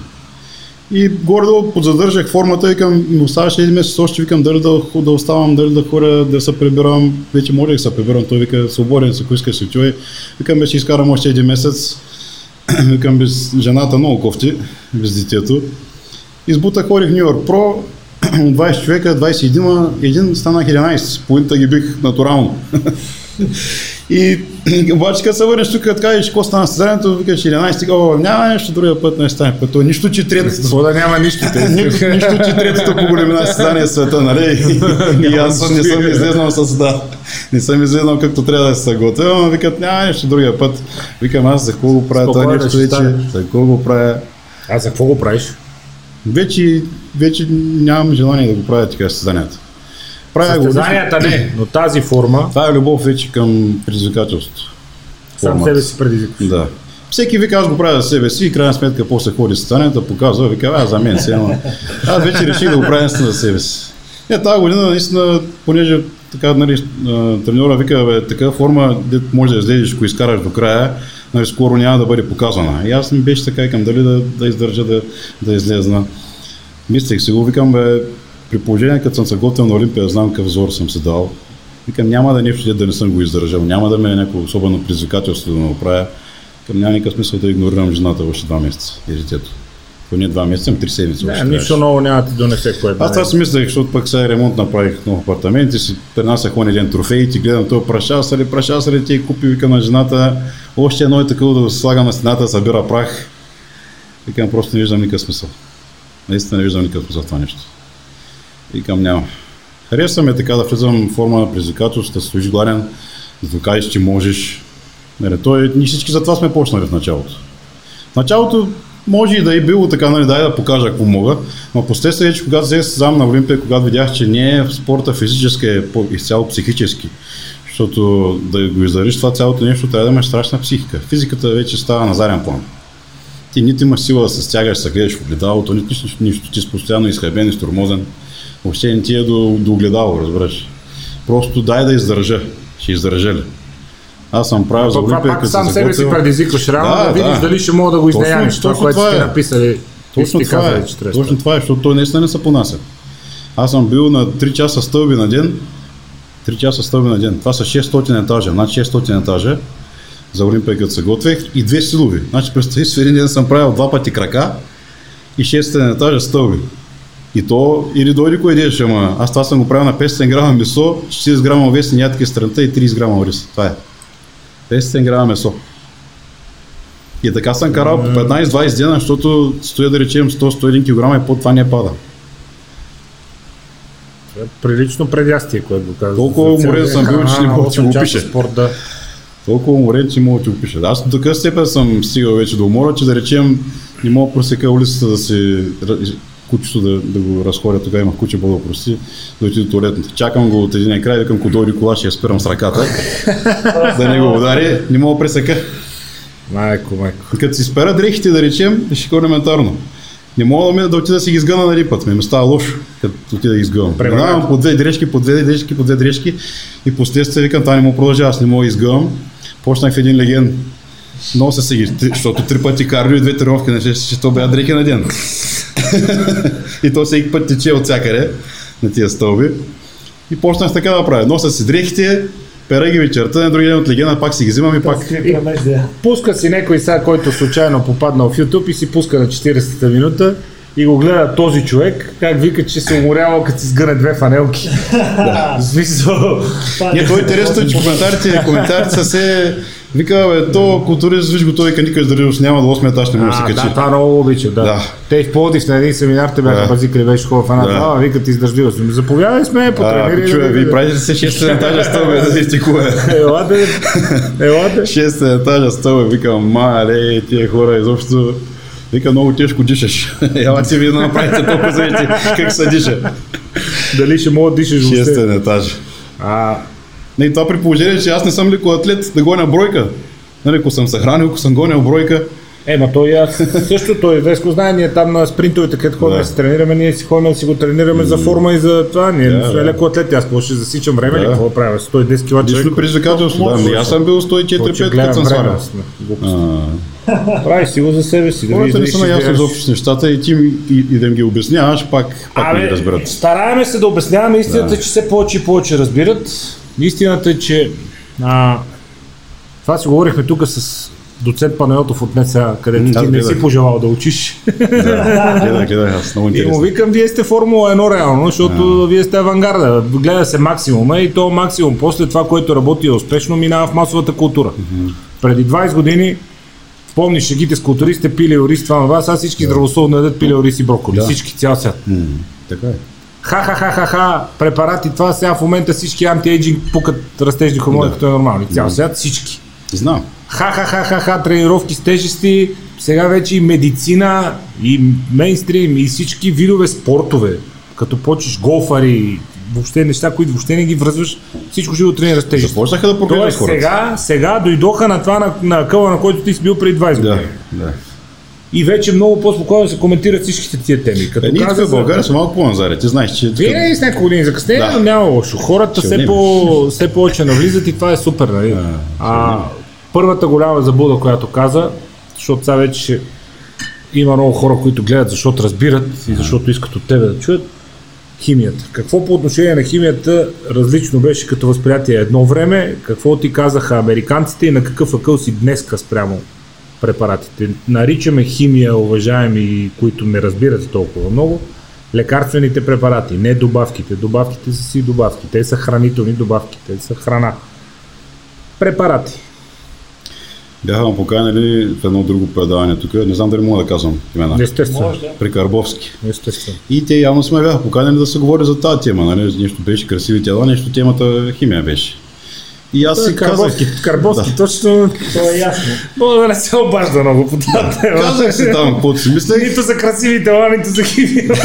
И горе-долу подзадържах формата, викам, оставаше един месец още, викам дали да, да оставам, дали да ходя, да се прибирам. Вече може да се прибирам, той вика, свободен си, ако искаш си отивай. Викам, бе, ще изкарам още един месец. викам, без жената много кофти, без детето. Избутах, ходих в Нью Йорк Про, от 20 човека, 21, един станах 11, половината ги бих натурално. И обаче като се върнеш тук, като кажеш, какво стана състезанието, викаш 11, о, няма нещо, другия път не стане. Път, нищо, че третото. Какво да няма нищо. Нищо, нищо, че третото по големина състезание в света, нали? И, и аз не съм излезнал с да. Не съм излезнал както трябва да се съготвя, но викат, няма нещо другия път. Викам, аз за какво го правя това нещо вече, за какво го правя. А за какво го правиш? Вече, вече нямам желание да го правя така състезанията. Правя го. Състезанията не, но тази форма Това е любов вече към предизвикателството. сам себе си предизвикваш. Да. Всеки вика, аз го правя за себе си и крайна сметка после ходи състезанията, показва, вика, а за мен си, ама аз вече реших да го правя наистина за себе си. Е, тази година наистина, понеже така, нали, треньора вика, бе, така форма, де може да излезеш, ако изкараш до края, нали, скоро няма да бъде показвана. И аз ми беше така, към дали да, да издържа да, да излезна. Мислех си го, викам, бе, при положение, като съм се готвил на Олимпия, знам какъв взор съм се дал. Викам, няма да е нещо, да не съм го издържал, няма да ме е някакво особено предизвикателство да не го правя. Към няма никакъв смисъл да игнорирам жената още два месеца и детето. Поне два месеца, три седмици. Не, нищо ново няма да ти донесе, което Аз това си мислех, защото пък сега ремонт направих апартамент и си пренасях он един трофей ти гледам това прашаса ли, прашаса ли ти купи, викам на жената, още едно е такова да го слагам на стената, да събира прах. Викам, просто не виждам никакъв смисъл. Наистина не виждам никакъв смисъл в това нещо. Викам, няма. Харесва ме така да влизам в форма на предизвикателство, да стоиш гладен, да докажеш, че можеш. Нали, той, ние всички за това сме почнали в началото. В началото може и да е било така, нали, дай да покажа какво мога, но последствие, че когато взех състезавам на Олимпия, когато видях, че не е в спорта физически, е изцяло психически, защото да го издариш това цялото нещо, трябва да имаш страшна психика. Физиката вече става на заден план. Ти нито имаш сила да се стягаш, се гледаш в огледалото, нито нищо, нищо, ти си постоянно изхабен, изтормозен. Въобще не ти е до, до огледало, разбираш. Просто дай да издържа. Ще издържа ли? Аз съм правил за Олимпия, пак сам се себе си предизвикваш реално да, Да, видиш да. дали ще мога да го изнеямиш. Това, което сте е. написали. Точно това, казали, е. че трябва да Точно това е, защото той наистина не се понася. Аз съм бил на 3 часа стълби на ден, 3 часа стълби на ден. Това са 600 етажа, над 600 етажа за Олимпия, като се готвех и две силови. Значи представи си, един ден съм правил два пъти крака и 600 етажа стълби. И то или дойде кой деш, ама аз това съм го правил на 500 грама месо, 40 грама овесни ядки странта и 30 грама рис. Това е. 500 грама месо. И така съм карал по 15-20 дена, защото стоя да речем 100-101 кг и под това не пада. Е Прилично предястие, което го казвам. Толкова уморен съм бил, че не мога да го опиша. Спорт, да. Толкова уморен, че мога да ти опиша. Аз до такъв степен съм стигал вече до умора, че да речем не мога да просека улицата да си кучето да, да го разходя, тогава имах куче, Бог да прости, да отида до туалетната. Чакам го от един край, викам, ако дойде кола, ще я спирам с ръката, да не го удари, не мога да пресека. Майко, майко. Като си спера дрехите, да речем, е ще елементарно. Не мога да, ме, да отида да си ги сгъна на един път. Ми, ми става лошо, като отида да ги сгъвам. Преминавам. По две дрежки, по две дрежки, по две дрежки и последствие викам, това не мога да продължа, аз не мога да изгъвам. Почнах в един леген. Нося си ги, защото три пъти кардио и две тренировки, не ще, ще то бяха дрехи на ден. И то всеки път тече от всякъде на тия стълби. И почнах така да правя. Нося си дрехите, пера ги вечерта, на другия ден от легена пак си ги взимам и пак между Пуска си някой сега, който случайно попаднал в YouTube и си пуска на 40-та минута и го гледа този човек, как вика, че се уморява, като си сгъне две фанелки. В смисъл. Не, то е интересно, че коментарите, коментарите са се... Вика, бе, то културист, виж го, той вика, никой издържа, няма до 8 етаж, не може да се качи. да, това много обичам, да. Да. Те в Пловдив на един семинар те бяха Да. базикали, беше хубав фанат. Да. А, викат издържливо съм. Заповядай сме, потренирай. чуя, да видим. правите се 6 етажа стълбе, да видите кое е. Елате, елате. 6 етажа стълбе, викам, мале, тия хора изобщо Вика, много тежко дишаш. Ела ти ви да направите толкова заети, как се диша. Дали ще мога да дишаш въобще? Шестен етаж. А, Не, и това при положение, че аз не съм лекоатлет да гоня бройка. Нали, ако съм се хранил, ако съм гонял бройка, Е, ма той аз също, той Веско знае, ние там на спринтовете, където ходим Да. се тренираме, ние си ходим да си го тренираме за форма и за това. Ние Да, не сме да. леко атлети, аз какво ще засичам време ли, Да. какво правя? 110 кила човек. лично предизвикателство. Да, аз съм бил 104-5, Поче като съм свалял. сме. Глупост. А, Прави си го за себе си. Да Хората не са наясно изобщо с нещата и ти и, и да им ги обясняваш, пак, пак не ги Абе, разберат. стараеме се да обясняваме истината, Да. че все повече и повече разбират. Истината е, че а, това си говорихме тук с доцент Панайотов от НЕСА, където ти не си пожелал да учиш. Да, гледах, гледах, аз много И му интересно. викам, вие сте Формула 1 реално, защото вие сте авангарда. Гледа се максимума и то максимум. После това, което работи успешно, минава в масовата култура. Преди 20 години Помниш шегите с културистите, пили ориз, това на вас, аз всички здравословно ядат пили ориз и броколи. Да. Всички, цял свят. М, Така е. Ха-ха-ха-ха-ха, препарати, това сега в момента всички антиейджинг пукат растежни хормони, Да. като е нормално. Цял свят всички. Знам. Ха-ха-ха-ха-ха, тренировки с тежести, сега вече и медицина, и мейнстрим, и всички видове спортове. Като почеш голфари, въобще неща, които въобще не ги връзваш, всичко живо тренира с тежести. Започнаха да прогледат хората. сега, сега дойдоха на това на, на къла, на който ти си бил преди 20 Да, години. да. И вече много по-спокойно се коментират всичките тия теми. Като Е, ние каза в България са малко по-назаре. Ти знаеш, че... винаги с няколко години закъснение, Да. но няма лошо. Хората все, отнемеш. по, все повече навлизат и това е супер. Нали? Да, а, първата голяма забуда, която каза, защото сега вече има много хора, които гледат, защото разбират и защото искат от тебе да чуят, химията. Какво по отношение на химията различно беше като възприятие едно време, какво ти казаха американците и на какъв акъл си днеска спрямо препаратите. Наричаме химия, уважаеми, които не разбират толкова много, лекарствените препарати, не добавките. Добавките са си добавки. Те са хранителни добавки, те са храна. Препарати. Бяха ме поканили в едно друго предаване тук. Не знам дали мога да казвам имена. Естествено. При Карбовски. Естествено. И те явно сме бяха поканени да се говори за тази тема. Нали? Нещо беше красиви тела, нещо темата химия беше. И аз си казах... Карбовски, Карбовски Да. точно. То е ясно. Мога да не се обажда много по тази тема. Казах си там, каквото си мислех. Нито за красиви тела, нито за химия.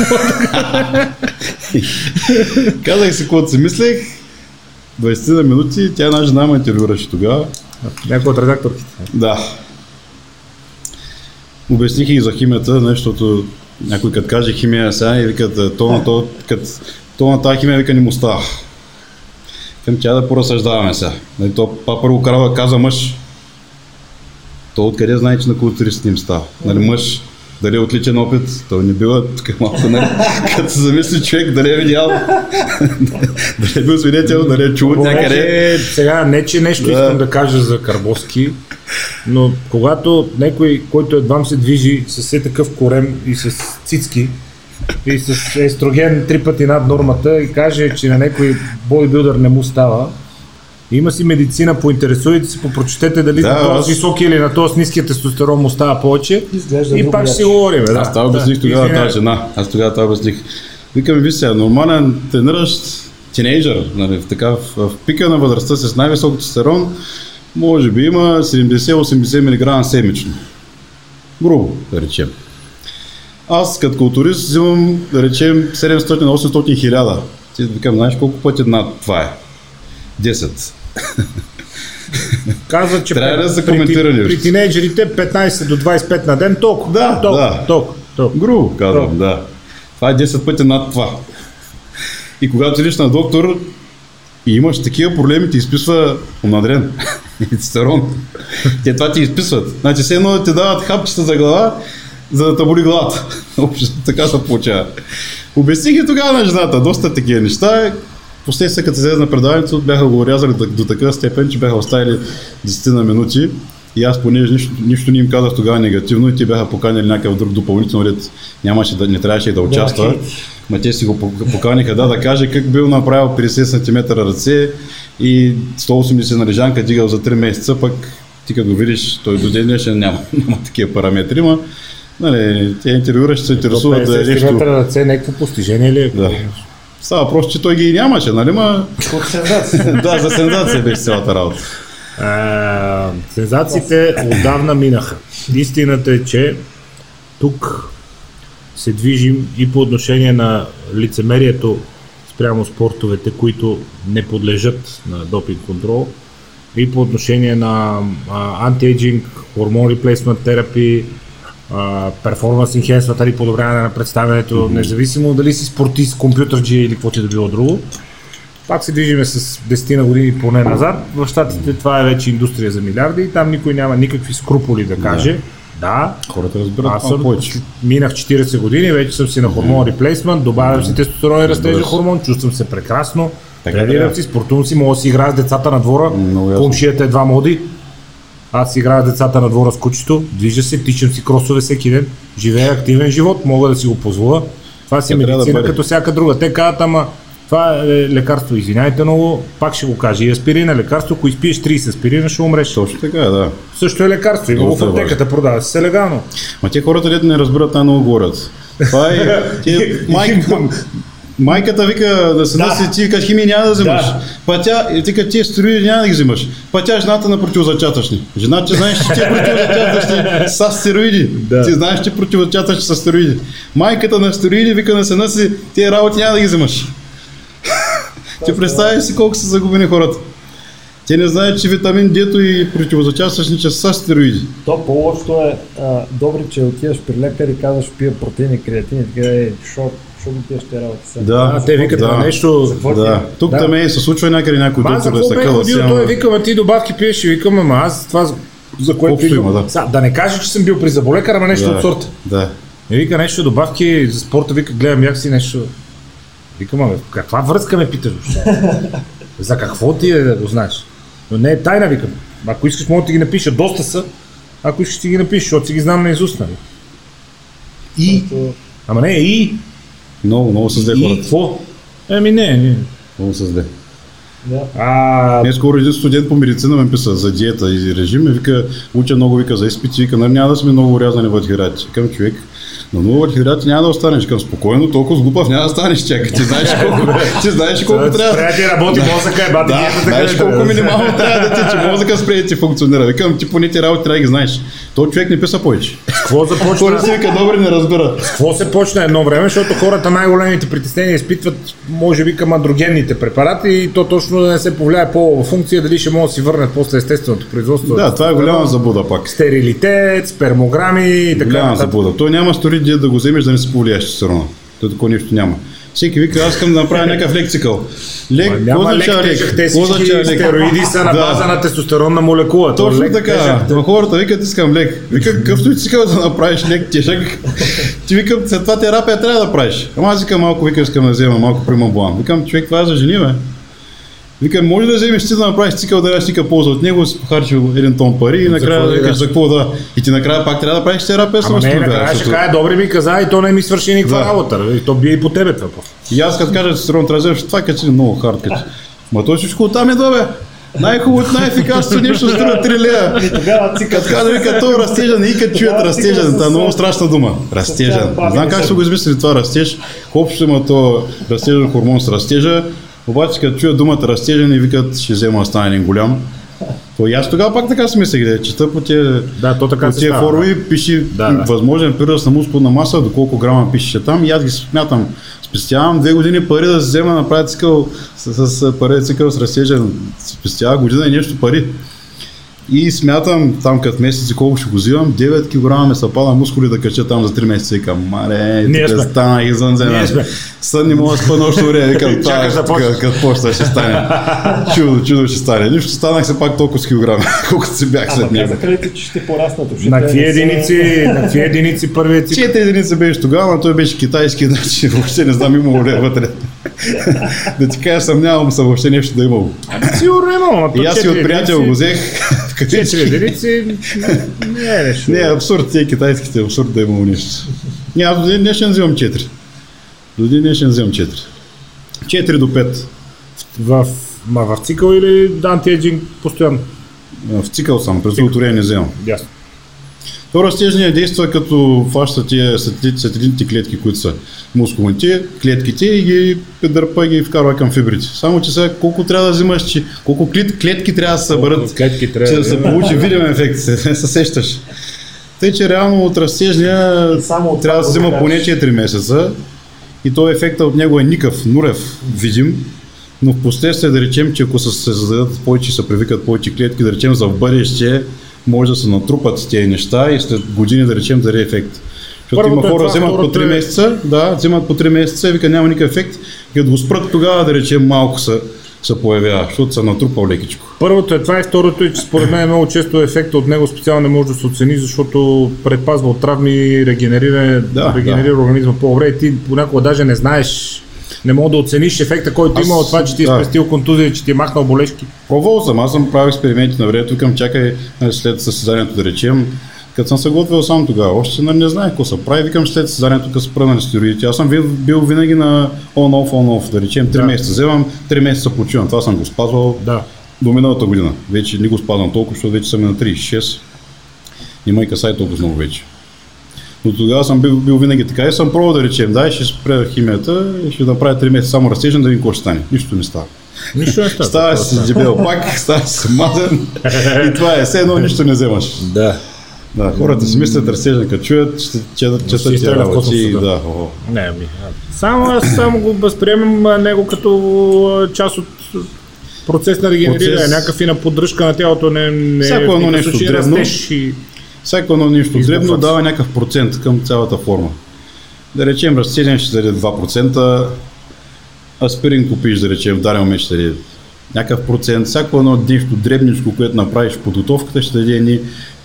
Казах си, каквото си мислех. 20 на минути, тя една жена ме интервюраше тогава. Някой от редакторките. Да. Обясних и за химията, защото някой като каже химия сега и викат, «А, то на, то, кът, то на тази химия вика не му става. Към тя да поразсъждаваме сега. Нали, то първо карава каза мъж. То откъде знае, че на културистите им става? Нали, мъж, дали е отличен опит, той не бива тук малко, нали, като се замисли човек, дали е видял, дали е бил свидетел, дали е чул някъде. Сега не, че нещо Да. искам да кажа за Карбовски, но когато някой, който едва се движи с все такъв корем и с цицки и с естроген три пъти над нормата и каже, че на някой бодибилдър не му става, има си медицина, поинтересуйте се, попрочетете дали Да, на този аз- или на този с ниския тестостерон му става повече Изглежда и пак ще говорим. Да. Аз това обясних Да. тогава тази жена. Аз тогава това обясних. Викам, ви сега, нормален трениращ тинейджър, нали, в, така, в, в пика на възрастта с най-висок тестостерон, може би има 70-80 мг седмично. Грубо, да речем. Аз като културист взимам, да речем, 700-800 хиляда. Ти викам, знаеш колко пъти над това е? 10. Казва, че Трябва при- да се при, коментира ти- нещо. при тинейджерите 15 до 25 на ден толкова. Да, толкова, да. толкова, толкова. Грубо казвам, да. Това е 10 пъти над това. И когато идеш на доктор и имаш такива проблеми, ти изписва онадрен и тестостерон. Те това ти изписват. Значи все едно да ти дават хапчета за глава, за да те боли главата. Общо така се получава. Обясних и тогава на жената доста такива неща. Последствие, като взе на предаването, бяха го урязали до, такава степен, че бяха оставили 10 на минути. И аз, понеже нищо, нищо не им казах тогава негативно, и те бяха поканили някакъв друг допълнително ред, нямаше да, не трябваше да участва. Ма те си го пок- поканиха да, да каже как бил направил 50 см ръце и 180 на лежанка дигал за 3 месеца, пък ти като го видиш, той до ден днешен няма, няма такива параметри, ма нали, те интервюращи се интересуват да е 50 нещо. см ръце, някакво постижение ли е? Да. Става просто, че той ги нямаше, нали, ма... От сензация. да, за сензация беше цялата работа. А, сензациите отдавна минаха. Истината е, че тук се движим и по отношение на лицемерието спрямо спортовете, които не подлежат на допинг контрол, и по отношение на антиейджинг, хормон реплейсмент терапи, перформанс enhancement или подобряване на представянето, mm-hmm. независимо дали си спортист, компютърджи или каквото и да било друго. Пак се движиме с 10 на години поне назад. В Штатите това е вече индустрия за милиарди и там никой няма никакви скруполи да каже. Да, Хората разбират аз съм, повече. минах 40 години, вече съм си на хормон реплейсмент, добавям си тестостерон и растежа хормон, чувствам се прекрасно, Така тренирам трябва. си, спортувам си, мога да си играя с децата на двора, комшията е два моди, аз играя децата на двора с кучето, движа се, тичам си кросове всеки ден, живея активен живот, мога да си го позволя. Това си е да медицина бъде. като всяка друга. Те казват, ама това е лекарство, извинявайте много, пак ще го кажа. И аспирин е лекарство, ако изпиеш 30 аспирина, ще умреш. Точно така, да. Също е лекарство, има го в аптеката, продава се легално. Ма те хората, дето не разбират, най-много говорят. Това е... Те, майк, майката вика да се Да. носи, ти викаш химия няма да взимаш. Да. Па тя, и ти ти стероиди няма да ги взимаш. Па тя е жената на противозачатъчни. Жената, знаеш, че ти противозачатъчни са стероиди. Да. Ти знаеш, че противозачатъчни са стероиди. Майката на стероиди вика на сина си, тия работи няма да ги взимаш. Ти представяш си колко са загубени хората. Те не знаят, че витамин D и противозачатъчни че са стероиди. То по-лошото е, а, добре, че отиваш при лекар и казваш пия протеини, креатини, така е, шо, го пиеш тези работи сега? Да, А, те викат да. на нещо. е? Да, тук Да. да. там се случва някъде някой доктор да се къва ходил, той викам, а ти добавки пиеш и викам, ама аз това за- което има, да. Са, да не кажа, че съм бил при заболекар, ама нещо да. от сорта. Да. И вика нещо добавки за спорта, вика, гледам як си нещо. Викам, ама каква връзка ме питаш въобще? за какво ти е да го знаеш? Но не е тайна, викам. Ако искаш, мога да ти ги напиша. Доста са. Ако искаш, ти ги напишеш, защото си ги знам на Изус, нали? И. Ама не, и. Много, много се зле И хората. какво? Еми не, не. Много зле. Да. А, Днес скоро един студент по медицина ме писа за диета и режим и вика, уча много вика за изпити, вика, нали няма да сме много урязани въглехидрати. Към човек, на много въглехидрати няма да останеш. Към спокойно, толкова с глупав няма да станеш, чакай. Ти знаеш колко, ти знаеш колко трябва. Спря ти работи мозъка, е, бати, Да, знаеш колко да. минимално трябва да ти, че мозъка спре да ти функционира. Викам, ти поне ти работи трябва да ги знаеш. То човек не писа повече. Какво започна? Хора си вика, добре, не разбира. Какво се почна едно време, защото хората най-големите притеснения изпитват, може би, към андрогенните препарати и то точно да не се повлияе по функция, дали ще могат да си върнат после естественото производство. Да, това е голяма забуда пак. Стерилитет, спермограми и така Голяма забуда. Той няма стори да го вземеш да не се повлияеш тестостерона. То такова нещо няма. Всеки вика, аз искам да направя някакъв лек цикъл. Лек, какво означава лек? те всички стероиди са на Да. база на тестостеронна молекула. То Точно лек така. тежък. Хората викат, искам лек. Вика, какъвто и цикъл да направиш лек тежък. Ти викам, след това терапия трябва да правиш. Ама аз викам малко, викам, искам да взема малко примамбулан. Викам, човек, това е за жени, бе. Викам, може да вземеш ти да направиш цикъл, да дадеш никаква полза от него, си похарчил един тон пари и накрая да даш? за какво да. И ти накрая пак трябва да правиш терапия Ама не, накрая ще защото- каже, добре ми каза и то не ми свърши никаква Да. работа. И то бие и по тебе това. И аз като кажа трябва да вземеш това качи много хард качи. Ма той всичко оттам идва, бе. Най-хубавото, най-ефикасното нещо струва 3 лея. И тогава. Като вика, той растежен, и като чуят растежен, това е много страшна дума. Растежен. Знам как са го измислили това растеж. Общо има то растежен хормон с растежа. Обаче като чуят думата растежен и викат, ще взема да стане един голям. То и аз тогава пак така си мислех, да чета по тия, Да, то така по тия става. форми, пише Да, да. възможен прираст на мускулна маса, доколко грама пише там и аз ги смятам. Спестявам две години пари да се взема направя цикъл с, с пари цикъл с растежен. Спестява година и нещо пари. И смятам там като месеци колко ще го взимам, 9 кг ме са пада мускули да кача там за 3 месеца. Викам, маре, Ние тук стана извън земя. Сън не мога да спа нощно време. Викам, като почна ще стане. Чудо, чудо ще стане. Нищо, станах се пак толкова с килограми, колкото си бях след него. казаха ли ти, че ще пораснат? На какви единици, на какви единици първият цикъл? Четири единици беше тогава, но той беше китайски, значи въобще не знам имало ли е вътре. да ти кажа, съмнявам се въобще нещо да е имало. Сигурно има, ама то И аз и четири от приятел го взех. Четири единици не е нещо. Не, абсурд, тия китайските, абсурд да имало нещо. Не, аз до ден днешен взимам 4. До ден днешен взимам 4. 4 до 5. В, ма в цикъл или антиеджинг постоянно? В цикъл съм, през не вземам. Ясно. То растежния действа като фаща тия сателит, сателитните клетки, които са мускулните, клетките и ги дърпа и ги вкарва към фибрите. Само, че сега колко трябва да взимаш, че колко клет, клетки трябва да се съберат, Клетки че трябва да да се получи видим ефект, се, се сещаш. Тъй, че реално от разтежния И само от трябва да се взима поне кажеш. 4 месеца и то ефекта от него е никакъв, нулев, видим, но в последствие да речем, че ако се създадат повече, се привикат повече клетки, да речем за в бъдеще, може да се натрупат тези неща и след години да речем даде ефект. Защото Първото има е хора, това, вземат по второто 3 е- месеца, да, вземат по 3 месеца и вика няма никакъв ефект. Като го спрат тогава, да речем, малко се, се появява, защото се натрупал лекичко. Първото е това и второто е, че според мен много често ефекта от него специално не може да се оцени, защото предпазва от травми, регенерира, Да, регенерира организма по-добре и ти понякога даже не знаеш, не мога да оцениш ефекта, който Аз- има от това, че ти е да. спестил контузия, че ти е махнал болешки. Пробвал съм, аз съм правил експерименти на времето, викам, чакай нали, след състезанието да речем, като съм се готвил сам тогава, още нали, не знаех какво се прави, викам след състезанието, като се правя на стероидите. Аз съм бил, бил винаги на on-off, on-off, да речем 3 Да. месеца вземам, 3 месеца почивам, това съм го спазвал Да. до миналата година. Вече не го спазвам толкова, защото вече съм на 36. Има и касай толкова много вече. Но тогава съм бил, бил винаги така и съм пробвал да речем, дай ще спре химията и ще направя 3 месеца само разтежен да видим какво ще стане. Нищо не става. Нищо не става. Става си дебел пак, става си мазен и това е, все едно нищо не вземаш. Да. Да, хората си мислят разтежен, като чуят, ще четат четат в работи. да. Да, о, Не, ми. Само само го възприемам него като част от процес на регенериране, Процес. някакъв и на поддръжка на тялото, не, не Всяко едно нещо растеж и... Всяко едно нещо дребно дава някакъв процент към цялата форма. Да речем, разтежен ще даде 2%, аспирин купиш, да речем, в даден момент ще даде някакъв процент. Всяко едно нещо дребничко, което направиш в подготовката, ще даде ни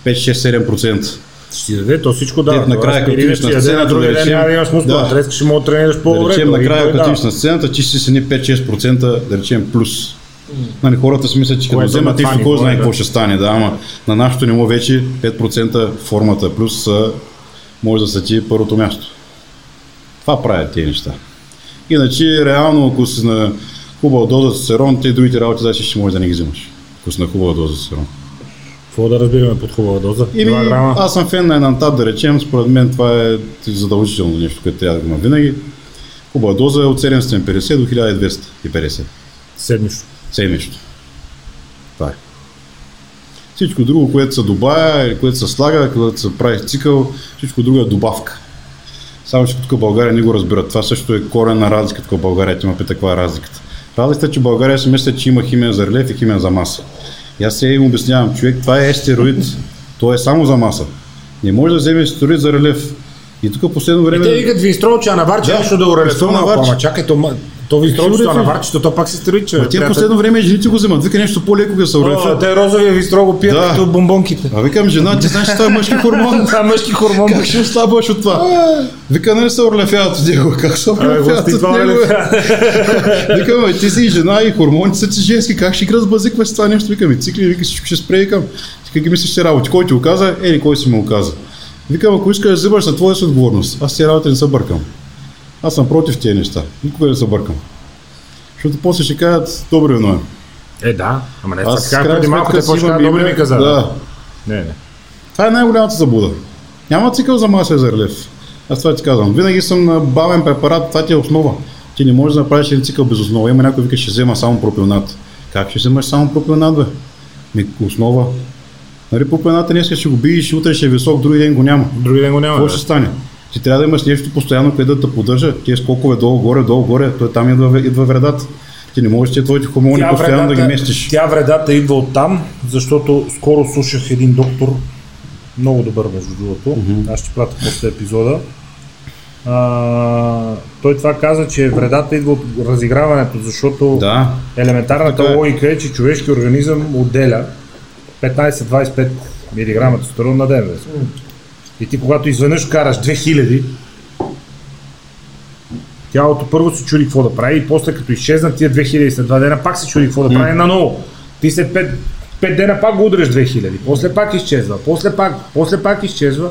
5-6-7%. Ще ти даде, то всичко дава. Дед накрая, като отидеш на сцената, да речем, няма да имаш мускула, да. днес ще мога да тренираш Да по-добре. речем, то и накрая, като отидеш на сцената, чисти си ни 5-6%, да речем, плюс. Нали, хората си мислят, че като вземат нещо, кой знае е, какво ще стане, да, ама на нашото ниво вече 5% формата плюс а, може да са ти първото място. Това правят тези неща. Иначе, реално, ако си на хубава доза цестерон, те другите работи даже ще може да не ги взимаш. Ако си на хубава доза цестерон. Какво да разбираме под хубава доза? Еми, 2 грама. аз съм фен на Енантат, да речем, според мен това е задължително нещо, което трябва да има винаги. Хубава доза е от 750 до 1250 Седмично. Седмично. Това е. Всичко друго, което се добавя което се слага, което се прави цикъл, всичко друго е добавка. Само, че тук в България не го разбират. Това също е корена разлика, тук в България има пита каква е разликата. Разликата е, че в България си мисля, че има химия за релеф и химия за маса. И аз сега им обяснявам, човек, това е стероид, то е само за маса. Не може да вземе стероид за релеф. И тук последно време... Те викат винстролче, а наварче Да, нещо да малко. наварче. Ама чакай, то, то винстролчето, а Сигурен ли? наварчето, то пак се стероидче. Ма Тия последно време жените го вземат. Вика нещо по-леко, като се урефят. те розовия винстрол го пият Да. като бомбонките. А викам, жена, ти знаеш, че това е мъжки хормон. Това е мъжки хормон. Как ще ослабваш от това? Вика, нали се орлефяват от него? Как се орлефяват от това него? е Викам, ти си и жена и хормоните са ти женски, как ще ги разбазикваш това нещо? Викам, и цикли, вика, всичко ще спре, викам. Ти как ги мислиш, че работи? Кой ти го каза? Ели, кой си му го каза? Викам, ако искаш да взимаш на твоя си отговорност, аз тези работи не се бъркам. Аз съм против тези неща. Никога не се бъркам. Защото после ще кажат, добре, но Е, да. Ама не, Аз така преди малко те добре име. ми каза. Да. Не, не. Това е най-голямата заблуда. Няма цикъл за маса за релеф. Аз това ти казвам. Винаги съм на бавен препарат, това ти е основа. Ти не можеш да направиш един цикъл без основа. Има някой вика, ще взема само пропионат. Как ще вземаш само пропионат, бе? Ми, основа. Нали, пропионата днес ще го биеш, утре ще е висок, други ден го няма. Други ден го няма. Какво ще стане? Ти трябва да имаш нещо постоянно, което да те поддържа. Ти скокове долу-горе, долу-горе, той там идва, идва вредата. Ти не можеш ти твоите хормони Тя постоянно да ги вредата- местиш. Тя вредата идва от там, защото скоро слушах един доктор, много добър между другото, аз ще пратя после епизода. А, той това каза, че вредата идва от разиграването, защото Да, елементарната Така е. логика е, че човешки организъм отделя 15-25 мг тестостерон на ден. И ти когато изведнъж караш 2000, тялото първо се чуди какво да прави и после като изчезнат тия 2000 след 2 дена пак се чуди какво да прави наново. Ти след 5, 5 дена пак го удреш 2000, после пак изчезва, после пак, после пак изчезва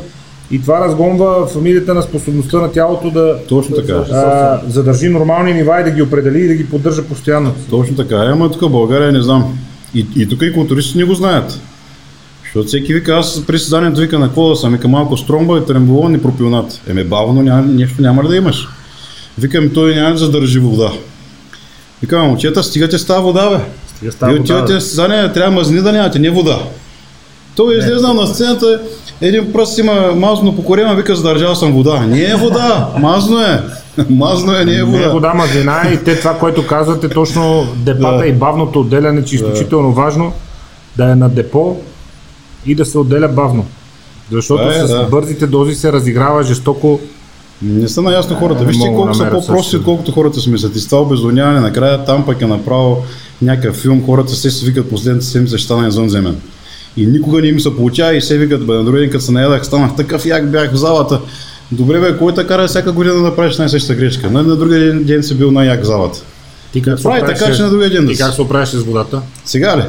и това разгонва фамилията на способността на тялото да точно така. а, задържи нормални нива и да ги определи и да ги поддържа постоянно. Точно така, е, ама тук в България не знам. И, и тук и културистите не го знаят. Защото всеки вика, аз при създанието вика на какво да съм, вика малко стромба и тремболон и пропионат. Еме бавно няма, нещо няма да имаш. Викам, той няма да задържи вода. Викам, момчета, стигате с тази вода, бе. Стига става Вие вода, отивате на състезание, трябва мазнини да нямате, не вода. Той е излезнал на сцената Един пръст има мазно по корема, вика задържал съм вода. Не е вода, мазно е. Мазно е, не е Не е вода. вода мазнина и те това, което казвате, точно депата Да. и бавното отделяне, че е изключително важно да е на депо и да се отделя бавно. Защото е, с да. бързите дози се разиграва жестоко. Не са наясно хората. не Вижте колко са по-прости, отколкото хората си мислят. И с това обезлоняване накрая там пък е направил някакъв филм, хората се си викат последната седмица ще стана извънземен. И никога не им се получава и се викат, бе, на другия като се наядах, станах такъв як бях в залата. Добре бе, кой те кара всяка година да правиш най-същата грешка? На, на другия ден, ден си бил най-як в залата. Ти как се Прави така, че на другия ден да Ти как се оправяш с водата? Сега ли?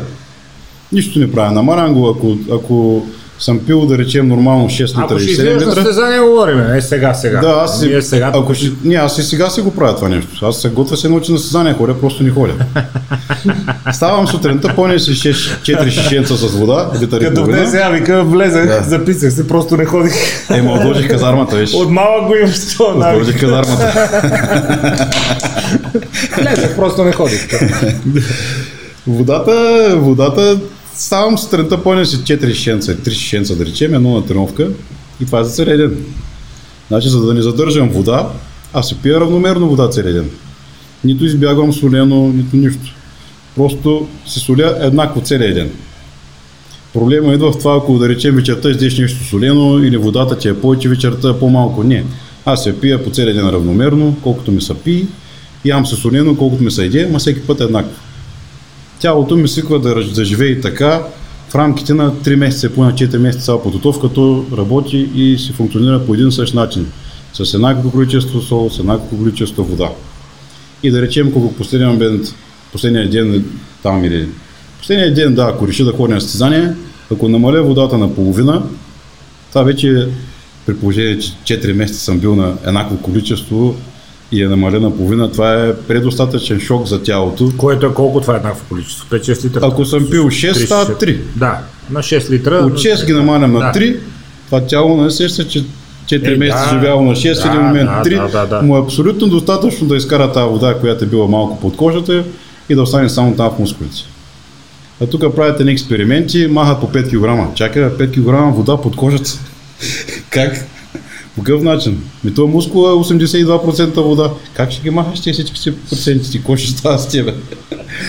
Нищо не правя. Намарям го, ако, ако съм пил, да речем, нормално 6 литра Ако и ще 7 излезеш на литра. състезание, говорим. Не сега, сега. Да, аз си, сега. ако ще, не, аз и сега си го правя това нещо. Аз се готвя се научи на състезание, ходя, просто не ходя. Ставам сутринта, пълня си 4 шишенца с вода, литър и половина. сега вика, влезах, Да. записах се, просто не ходих. Ема отложих казармата, виж. От малък го имам навик. Отложих казармата. Влезах, просто не ходих. Водата, водата, ставам сутринта, пълня си 4 шишенца, 3 шишенца да речем, едно на тренировка и това е за целия ден. Значи, за да не задържам вода, аз си пия равномерно вода целия ден. Нито избягвам солено, нито нищо. Просто си соля еднакво целия ден. Проблема идва в това, ако да речем вечерта издеш нещо солено или водата ти е повече, вечерта по-малко. Не. Аз я пия по целия ден равномерно, колкото ми са пи, ям се солено, колкото ми са иде, ма всеки път е еднакво. Тялото ми свиква да, да живее така в рамките на 3 месеца, по на 4 месеца цяла подготовката работи и си функционира по един и същ начин. С еднакво количество сол, с еднакво количество вода. И да речем, ако последния момент, последния ден там или последния ден, да, ако реши да ходя на състезание, ако намаля водата на половина, това вече при положение, че 4 месеца съм бил на еднакво количество и е намалена на половина, това е предостатъчен шок за тялото. Което е колко това е еднакво количество? 5-6 литра? Ако съм пил 6, Три, става шест. 3. Да, на 6 литра. От 6 ги намалям на Да. 3, това тяло не сеща, че 4 Е, месеца да. живяло на 6 Да, или момент да, 3, да, да, да. му е абсолютно достатъчно да изкара тази вода, която е била малко под кожата и да остане само там в мускулите. А тук правите ни експерименти, махат по 5 кг. Чакай, бе, 5 кг вода под кожата. как? По какъв начин? Ми този мускул е 82% вода. Как ще ги махаш тези всички си проценти? Кой ще става с тебе?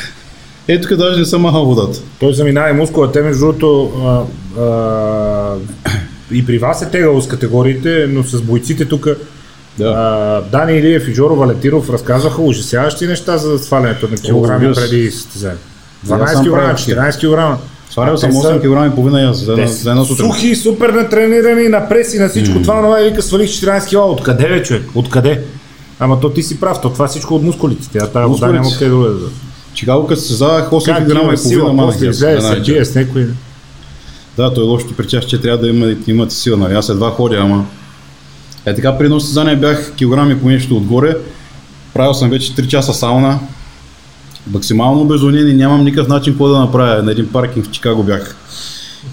Ето тук даже не съм махал водата. Той заминава и мускула. Те, между другото, а, а, и при вас е тегало с категориите, но с бойците тук Да. а, Дани Илиев и Жоро Валетиров разказваха ужасяващи неща за свалянето на килограми преди състезание. Да, 12 сам кг, правя 14 кг. Свалял съм Те са- 8 кг и половина за една, за една сутрин. сухи, супер натренирани, на преси, на всичко. Това това вика свалих 14 кг. Откъде бе, човек? Откъде? Ама то ти си прав, то това е всичко от мускулите. Тя тази вода няма къде да. Чикаго като се създавах 8 Как кг и половина манах. излезе, се бие с някой. Да, той е лошото при тях, че трябва да има, имате сила. Нали? Аз едва ходя, ама... Е така, при едно състезание бях килограми по нещо отгоре. Правил съм вече 3 часа сауна. Максимално обезонен и нямам никакъв начин какво да направя. На един паркинг в Чикаго бях.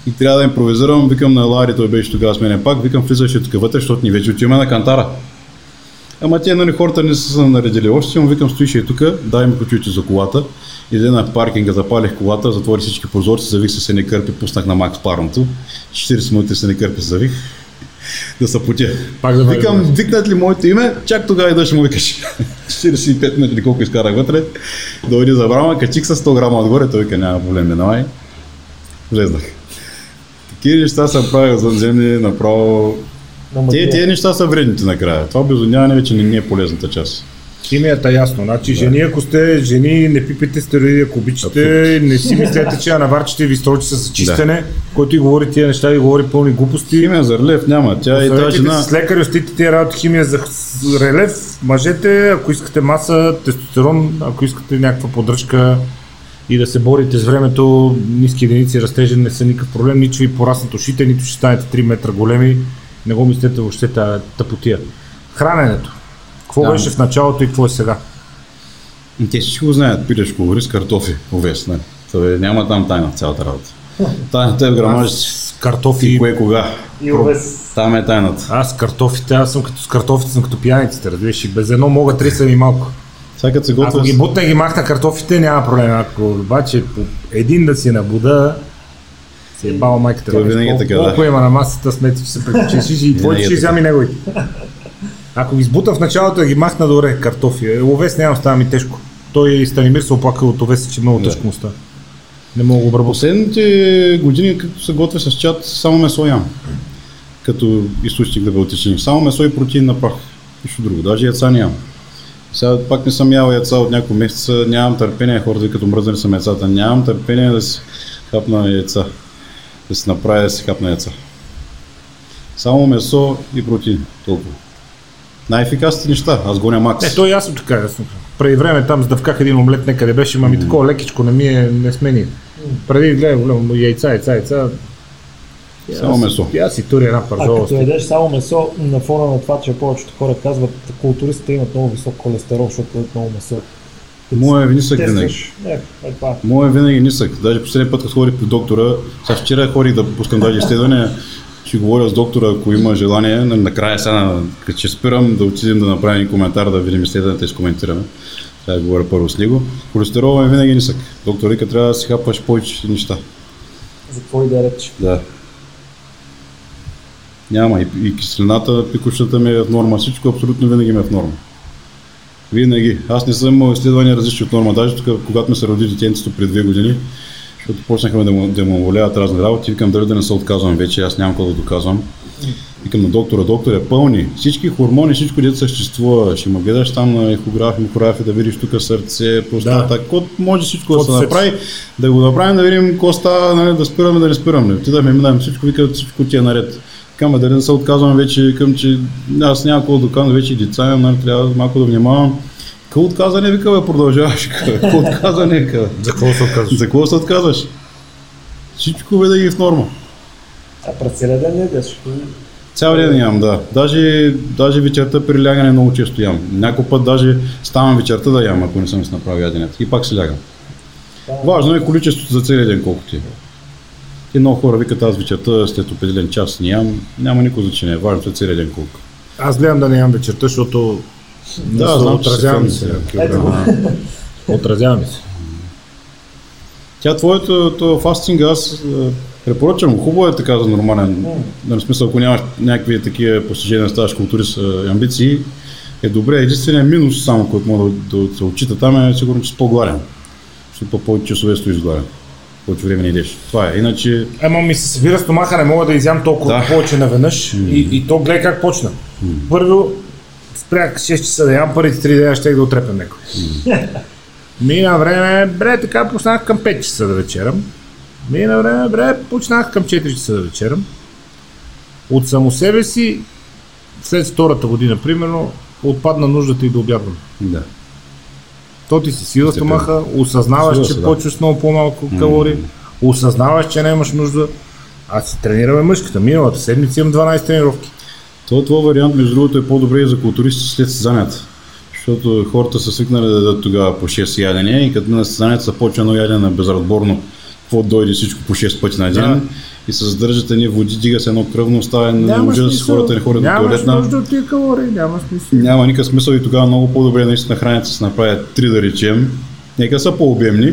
И трябва да импровизирам, викам на Лари, той беше тогава с мен пак, викам влизаш тук вътре, защото ни вече отиваме на кантара. Ама те, нали, хората не са се наредили още, му викам, стоиш и тук, дай ми ключите за колата. Иде на паркинга, запалих колата, затворих всички прозорци, завих се не кърпи, пуснах на макс парното. 40 минути се не кърпи, завих. да се потя. Пак да Викам, викнат ли моето име, чак тогава и да ще му викаш. 45 минути колко изкарах вътре. Дойде за брама, качих с 100 грама отгоре, той вика, няма проблем, минавай. Влезнах. Такива неща съм правил задземни, направо Ама те, тези неща са вредните накрая. Това обезоняване вече не, не е полезната част. Химията е ясно. Значи, жени, ако сте жени, не пипайте стероиди, ако обичате, не си мислете, че я наварчите ви строчи с чистене, който и говори тия неща, ви говори пълни глупости. Химия за релев няма. Тя и тази жена... с лекари, остите тия работи химия за релев. Мъжете, ако искате маса, тестостерон, ако искате някаква поддръжка и да се борите с времето, ниски единици растежа не са никакъв проблем, нито ви пораснат ушите, нито ще станете 3 метра големи. Не го мислете въобще тази тъпотия. Храненето. Какво Да. беше в началото и какво е сега? Те всичко го знаят. Пилеш колори с картофи. Овес, не. Това е- няма там тайна в цялата работа. Тайната е в грамажите. С картофи. И кое кога. И овес. Там е тайната. Аз с картофите, аз съм като с картофите, съм като пияниците, разбираш, и без едно мога три са ми малко. Сега като се Ако готвя... ги бутна и ги махна картофите, няма проблем. Ако обаче по един да си набуда, Си е баба майката. Той винаги е така, да. Колко има на масата, смети, че се прекачиш и твоите ще изями неговите. Ако ги сбутам в началото да ги махна добре картофи, овес няма, става ми тежко. Той и Станимир се оплака от овеса, че много Да. тежко му става. Не мога да обработя. Последните години, като се готвя с чат, само месо ям. Като източник на белтичини. Само месо и протеин на прах. Нищо друго. Даже яйца нямам. Сега пак не съм ял яйца от няколко месеца, нямам търпение, хората като мръзнали са яйцата, нямам търпение да си хапна яйца. Да си направя да си хапна яйца. Само месо и протеин. Толкова. Най-ефикасните неща. Аз гоня макс. Не, то и аз съм така. Ясно. Преди време там сдъвках един омлет някъде беше, ма ми такова лекичко не ми е, не сме ние. Преди гледам, гледам яйца, яйца, яйца. И Само аз- месо. Аз си тури една А пържола. като ядеш само месо, на фона на това, че повечето хора казват, културистите имат много висок холестерол, защото ядат много месо. Моя е нисък винаги. Е това. Моя е винаги нисък. Даже последния път, като ходих при доктора, сега вчера ходих да пускам даже изследване, ще говоря с доктора, ако има желание, на- накрая сега, като ще спирам, да отидем да направим коментар, да видим изследването и изкоментираме. Сега говоря първо с него. Холестеролът е винаги нисък. Доктор вика, трябва да си хапаш повече неща. За какво и да реч. Да. Няма. И, и киселината, пикощата ми е в норма. Всичко абсолютно винаги ми е в норма. Винаги. Аз не съм имал изследвания различни от норма. Даже тук, когато ме се роди детенцето преди две години, защото почнахме да му, да му воляват разни работи, викам дали да не се отказвам вече, аз нямам какво да доказвам. Викам на доктора, доктор е пълни. Всички хормони, всичко дето съществува. Ще ме гледаш там на ехограф, микрографи, да видиш тук сърце, простата. Да. Какво може всичко да Каквото се направи, да го направим, да видим какво става, нали, да спираме, да не спираме. Отидахме, минаваме всичко, викат всичко ти е наред. Викам, дали да се отказвам вече, викам, че аз няма какво да доказвам, вече и деца нали, трябва малко да внимавам. Какво отказане, вика, бе, продължаваш. Какво отказане, вика. За какво се отказваш? За какво се отказваш? Всичко винаги в норма. А през целия ден не ядеш. Цял ден ям, да. Даже, даже вечерта при лягане много често ям. Някой път даже ставам вечерта да ям, ако не съм си направил яденето. И пак се лягам. Важно е количеството за целия ден, колко ти е. И много хора викат аз вечерта след определен час не ям. Няма никакво значение. Важното е целия ден колко. Аз гледам да не ям вечерта, защото Да, се знам, че отразява ми се се. филми. Ето го. Отразява ми се. Тя твоето то фастинга, аз е, препоръчвам. Хубаво е така за нормален. На смисъл, ако нямаш някакви такива постижения, ставаш културист, е, амбиции, е добре. Единственият минус, само който мога да, да се отчита там е сигурно, че си по-гладен. Защото по повече часове стоиш гладен. Повече време не идеш. Това е. Иначе, Ема ми се събира стомаха, не мога да изям толкова Да. повече наведнъж. И, и то гледай как почна. Първо спрях 6 часа да ям, първите 3 дена ще да отрепям някой. Мина време, бре, така почнах към 5 часа да вечерам. Мина време, бре, почнах към 4 часа да вечерам. От само себе си, след втората година, примерно, отпадна нуждата и да обядвам. да. То ти си сила стомаха, осъзнаваш, Сила че да. почваш много по-малко калории, осъзнаваш, че нямаш нужда. Аз си тренираме мъжката. Миналата седмица имам 12 тренировки. То, това вариант, между другото, е по-добре и за културисти след състезанията. Защото хората са свикнали да дадат тогава по 6 ядения и като на състезанието започва едно ядене безразборно, какво дойде всичко по 6 пъти на ден Да. и се задържат едни води, дига се едно кръвно, става не Няма може да с смисъл. хората не ходят до туалетна. нужда от тия калории, няма смисъл. Няма никакъв смисъл и тогава много по-добре наистина храните се направят три да речем. Нека са по-обемни.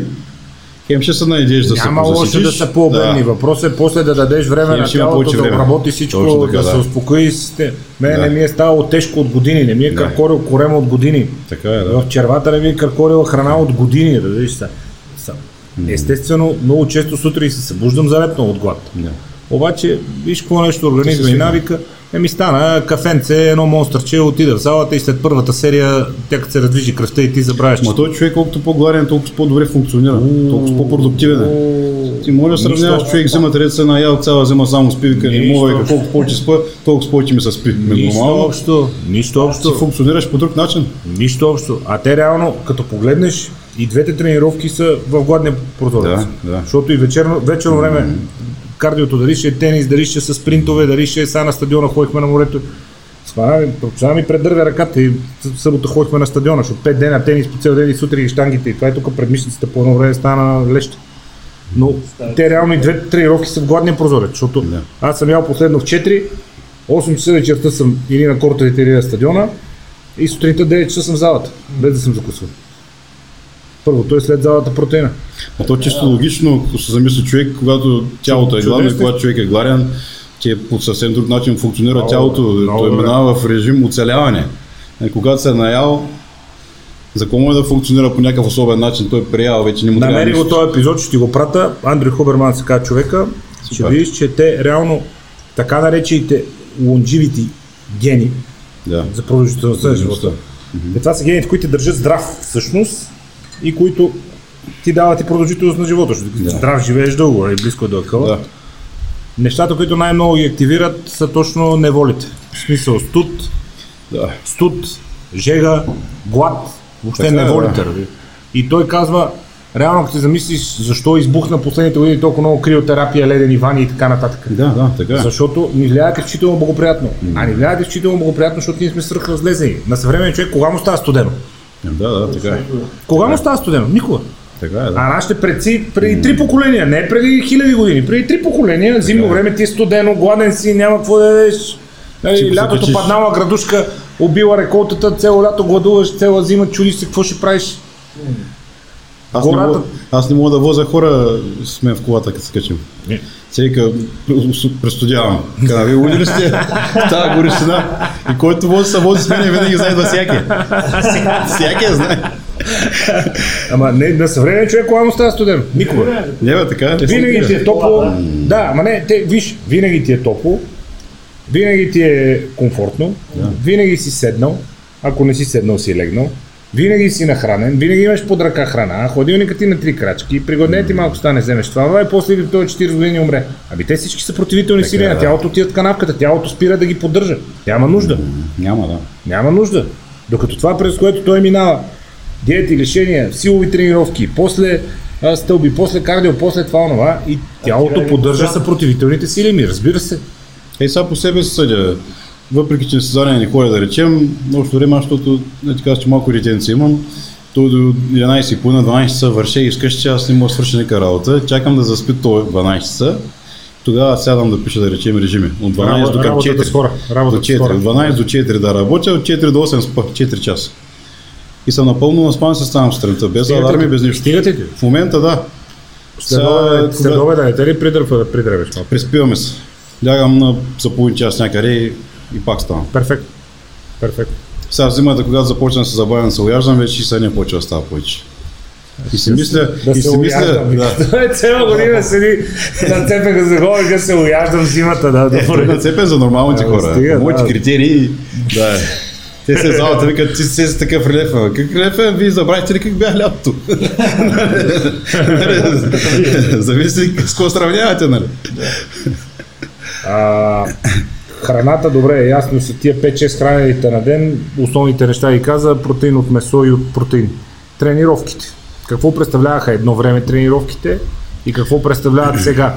Хем ще се наедеш да Няма се лошо да са по-обемни. Въпросът е после да дадеш време Хем на тялото да обработи всичко, Точно така, да, се да. успокои. Сте. Мене Да. не ми е ставало тежко от години, не ми е Да. каркорил корема от години. Така е, да. В червата не ми е каркорила храна от години, да видиш са. Естествено, много често сутрин се събуждам залепнал от глад. Да. Обаче, виж какво нещо организма и навика. Еми стана кафенце, едно монстърче, отида в залата и след първата серия, тя като се раздвижи кръвта и ти забравяш, Ма той човек колкото по-гладен, толкова по-добре функционира, толкова по-продуктивен е. Ти може да сравняваш човек, взима треца се наял цяла зима, само вика, не мога, общо. колко повече спа, толкова повече ми се спи. Нищо общо, нищо ти общо, функционираш по друг начин. нищо общо. А те реално, като погледнеш, и двете тренировки са в гладния прозорец. Да, да. Защото и вечерно, вечерно време, кардиото, дали ще е тенис, дали ще са спринтове, дали ще е сега на стадиона, ходихме на морето. Това ми, това ми предървя ръката и в събота ходихме на стадиона, защото 5 дена тенис по цял ден и сутрин и штангите и това е тук пред мишницата по едно време стана леща. Но те реално и двете тренировки са в гладния прозорец, защото Да. аз съм ял последно в 4, 8 часа вечерта съм или на кортовете, или на стадиона и сутринта 9 часа съм в залата, без да съм закусвал. Първото е след залата протеина. А то е чисто логично, ако се замисли човек, когато тялото е гладно и когато човек е гладен, че по съвсем друг начин функционира Много тялото. много Той минава в режим оцеляване. И когато се е наял, за какво може да функционира по някакъв особен начин, той е приял, вече не му трябва Намери го нищо. този епизод, ще ти го прата. Андрю Хуберман се казва човека. Ще Супер. видиш, че те реално така наречените longevity гени Да. за продължителността на живота. Е, това са гените, които те държат здрав всъщност и които ти дават и продължителност на живота. Защото Да. Здрав живееш дълго, и близко до акъла. Да. Нещата, които най-много ги активират, са точно неволите. В смисъл студ, да. студ, жега, глад, въобще Така е, неволите. да. И той казва, реално ако се замислиш защо избухна последните години толкова много криотерапия, ледени вани и така нататък. Да, да, така е. Защото ни влияят изключително благоприятно. А ни влияят изключително благоприятно, защото ние сме свръхразлезени. На съвременен човек кога му става студено? Да, да, така е. Кога му става студено? Никога. Така е, да. А нашите предци преди три поколения, не преди хиляди години, преди три поколения, зимно време ти е студено, гладен си, няма какво да ядеш. Нали, лятото паднала градушка, убила реколтата, цяло лято гладуваш, цяла зима, чудиш се какво ще правиш. Аз не, гората- мога, аз не мога да возя хора с мен в колата, като се качим. Не. Всека престудявам. Каза, вие луди ли сте? Тая горещина. И който вози се вози с мен, винаги знае да всяки. Всяки я знае. Ама не, на съвременен човек кога му става студено? Никога. Не бе, така е. Винаги ти е топло. Да, ама не, те, виж, винаги ти е топло, винаги ти е комфортно, винаги си седнал, ако не си седнал си легнал, винаги си нахранен, винаги имаш под ръка храна, ходилникът ти на три крачки, пригодне ти малко стане, вземеш това, и после в този 40 години умре. Аби те всички са противителни сили е, на да. тялото, отиват в канавката, тялото спира да ги поддържа. Няма нужда. Няма, да. Няма нужда. Докато това, през което той минава, диети, лишения, силови тренировки, после стълби, после кардио, после това, онова, и тялото поддържа съпротивителните сили ми, разбира се. Ей, сега по себе се съдя. Въпреки, че състезание не ходя да речем, общо време, защото не ти казвам, че малко детенце имам, то до 11 и половина, 12 часа върша и искаш, че аз не мога да свърша никаква работа. Чакам да заспи то 12 часа. Тогава сядам да пиша, да речем, режими. От 12 до към Работата 4. с хора. До Работата с 4. хора. От 12 до 4 да работя, от 4 до 8 спа, 4 часа. И съм напълно наспан се ставам сутринта, без Стигате аларми, без нищо. Стигате ти? В момента да. Следове, Сега, да не те ли придръпва да придръвеш малко? Преспиваме се. Лягам на за половин час някъде и, и пак ставам. Перфект. Перфект. Сега в зимата, когато започна да се забавя да се уяждам, вече и сега не почва да става повече. И си мисля, Да и се си мисля, да. Цяла година седи на цепека за и да се уяждам зимата. Да, Е, той да. нацепен за нормалните хора. стига, моите да. критерии, да. Те се залата, викат, ти си с такъв релеф. Как релеф е? Вие забравихте ли как бях лятото? Зависи с какво сравнявате, нали? Храната, добре, ясно са тия 5-6 хранените на ден, основните неща ги каза, протеин от месо и от протеин. Тренировките. Какво представляваха едно време тренировките и какво представляват сега?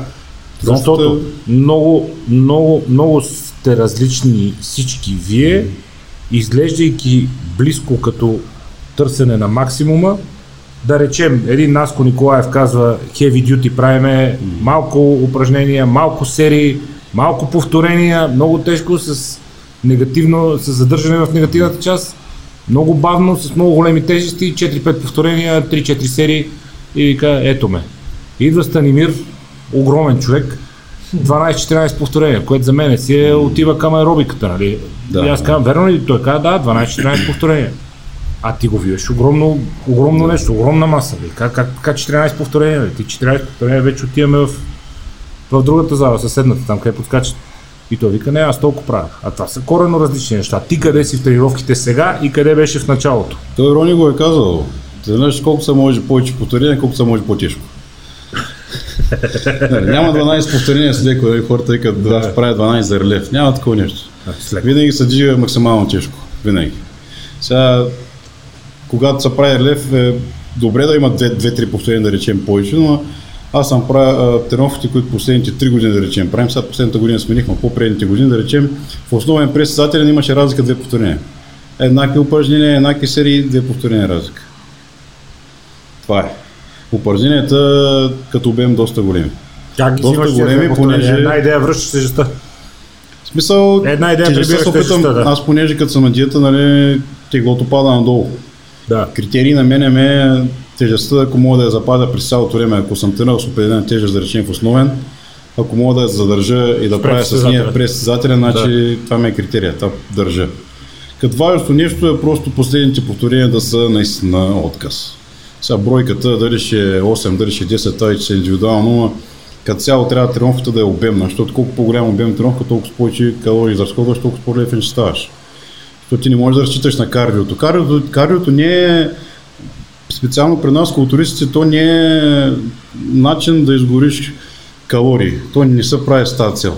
Защото много, много, много сте различни всички вие, изглеждайки близко като търсене на максимума, да речем, един Наско Николаев казва heavy duty правиме малко упражнения, малко серии, малко повторения, много тежко с негативно, с задържане в негативната част, много бавно, с много големи тежести, 4-5 повторения, 3-4 серии и вика, ето ме. Идва Станимир, огромен човек, 12-14 повторения, което за мен си е, отива към аеробиката, нали? Да, и аз казвам, верно ли? Той казва, да, 12-14 повторения. А ти го виждаш огромно, огромно нещо, огромна маса. Бе. Как, как, как 14 повторения? Бе? Ти 14 повторения вече отиваме в, в другата зала, съседната, там къде подскачат. И той вика, не, аз толкова правя. А това са корено различни неща. Ти къде си в тренировките сега и къде беше в началото? Той Рони го е казал. Ти знаеш колко се може повече повторения, колко се може по-тежко. Нали, Няма 12 повторения с леко, нали, хората викат да ще правя 12 за релеф. Няма такова нещо. Винаги се движи максимално тежко. Винаги. Сега, когато се прави релеф, е добре да има 2-3 повторения, да речем повече, но аз съм правя тренировките, които последните 3 години, да речем, правим. Сега последната година сменихме по-предните години, да речем, в основен прес състезателен имаше разлика две повторения. Еднакви упражнения, еднакви серии, две повторения разлика. Това е. Упражненията като обем доста големи. Как ги Доста големи, понеже- Една идея връщаш тежестта. В смисъл, Една идея тежестта се опитам, да. аз понеже като съм на диета, нали, теглото пада надолу. Да. Критерий на мен е тежестта, ако мога да я запазя през цялото време, ако съм тренирал с определена тежест, да речем в основен, ако мога да я задържа и да правя с нея през състезателя, значи това ми е критерия, това държа. Като важното нещо е просто последните повторения да са наистина отказ. Сега бройката, дали ще е 8, дали ще е 10, това вече е индивидуално, но като цяло трябва тренировката да е обемна, защото колко по-голям обем тренировка, толкова повече калории изразходваш, толкова по-лефен ще ставаш. Защото ти не можеш да разчиташ на кардиото. Кардиото, кардиото не е специално при нас, културистите, то не е начин да изгориш калории. То не се прави с тази цел.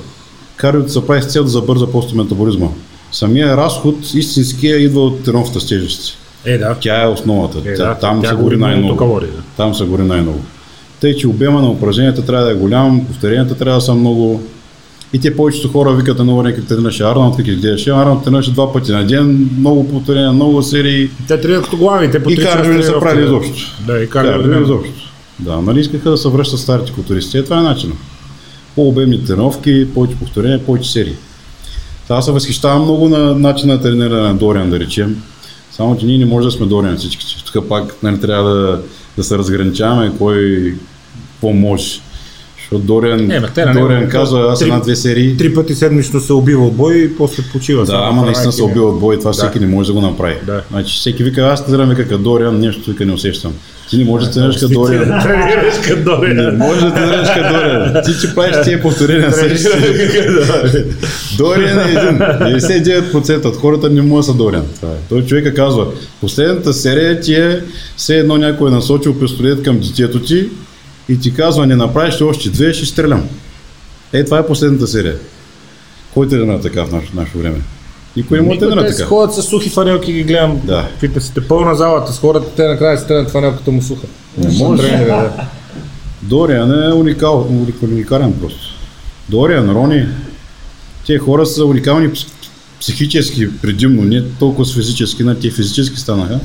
Кардиото се прави с цел да забърза просто метаболизма. Самия разход, истинския, идва от тренировката с тежести. Е, да. Тя е основата. Е, да, там тя се гори най-много. калории, да. Там се гори най-много. Тъй, че обема на упражненията трябва да е голям, повторенията трябва да са много. И те повечето хора викат на много някакви тренираше Арнолд, как гледаш. Арнолд тренираше два пъти на ден, много повторения, много серии. Те тренират като глави, те по И 3 кардио не са правили изобщо. Да, и кардио. Няма. изобщо. Да, нали искаха да се връщат старите културисти. Е, това е начинът. По-обемни тренировки, повече повторения, повече серии. Та Аз се възхищавам много на начина на трениране на Дориан, да речем. Само, че ние не можем да сме Дориан всички. Тук пак нали, трябва да, да се разграничаваме кой какво може. Защото Дориан, Е, ма те на него- Дориан казва, аз една-две серии. Три пъти седмично се убива от бой и после почива. Да, ама наистина се убива от бой, това Да. всеки не може да го направи. Да. Значи всеки вика, аз тренирам вика като Дориан, нещо вика не усещам. Ти не можеш да тренираш като Дориан. Тренираш като Не Дориан. може да тренираш като Дориан. Ти, че правиш тия повторения срещу Дориан е един. 99% от хората не могат да са Дориан. Е. Той човека казва, последната серия ти е все едно някой е насочил пистолет към детето ти и ти казва, не направиш ли още две, ще стрелям. Е, това е последната серия. Кой тренира така в наше, наше време? Никой не може да тренира така. ходят с сухи фанелки ги гледам. Да. Фитнесите пълна залата с хората, те накрая си тренят фанелката му суха. Не Са може. тренери, да. Дориан е уникал, уник- уникален просто. Дориан, Рони, те хора са уникални пс- психически предимно, не толкова с физически, на те физически станаха,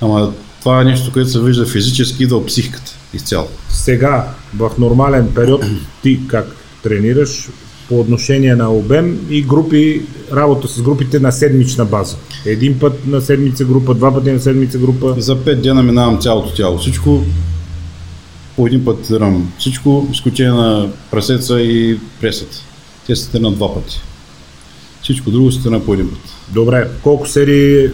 ама това е нещо, което се вижда физически, идва от психиката изцяло. Сега, в нормален период, ти как тренираш по отношение на обем и групи, работа с групите на седмична база. Един път на седмица група, два пъти на седмица група. За 5 дена минавам цялото тяло, всичко, по един път тренирам всичко, изключение на прасеца и пресът. Те се тренират два пъти. Всичко друго се тренира по един път. Добре, колко серии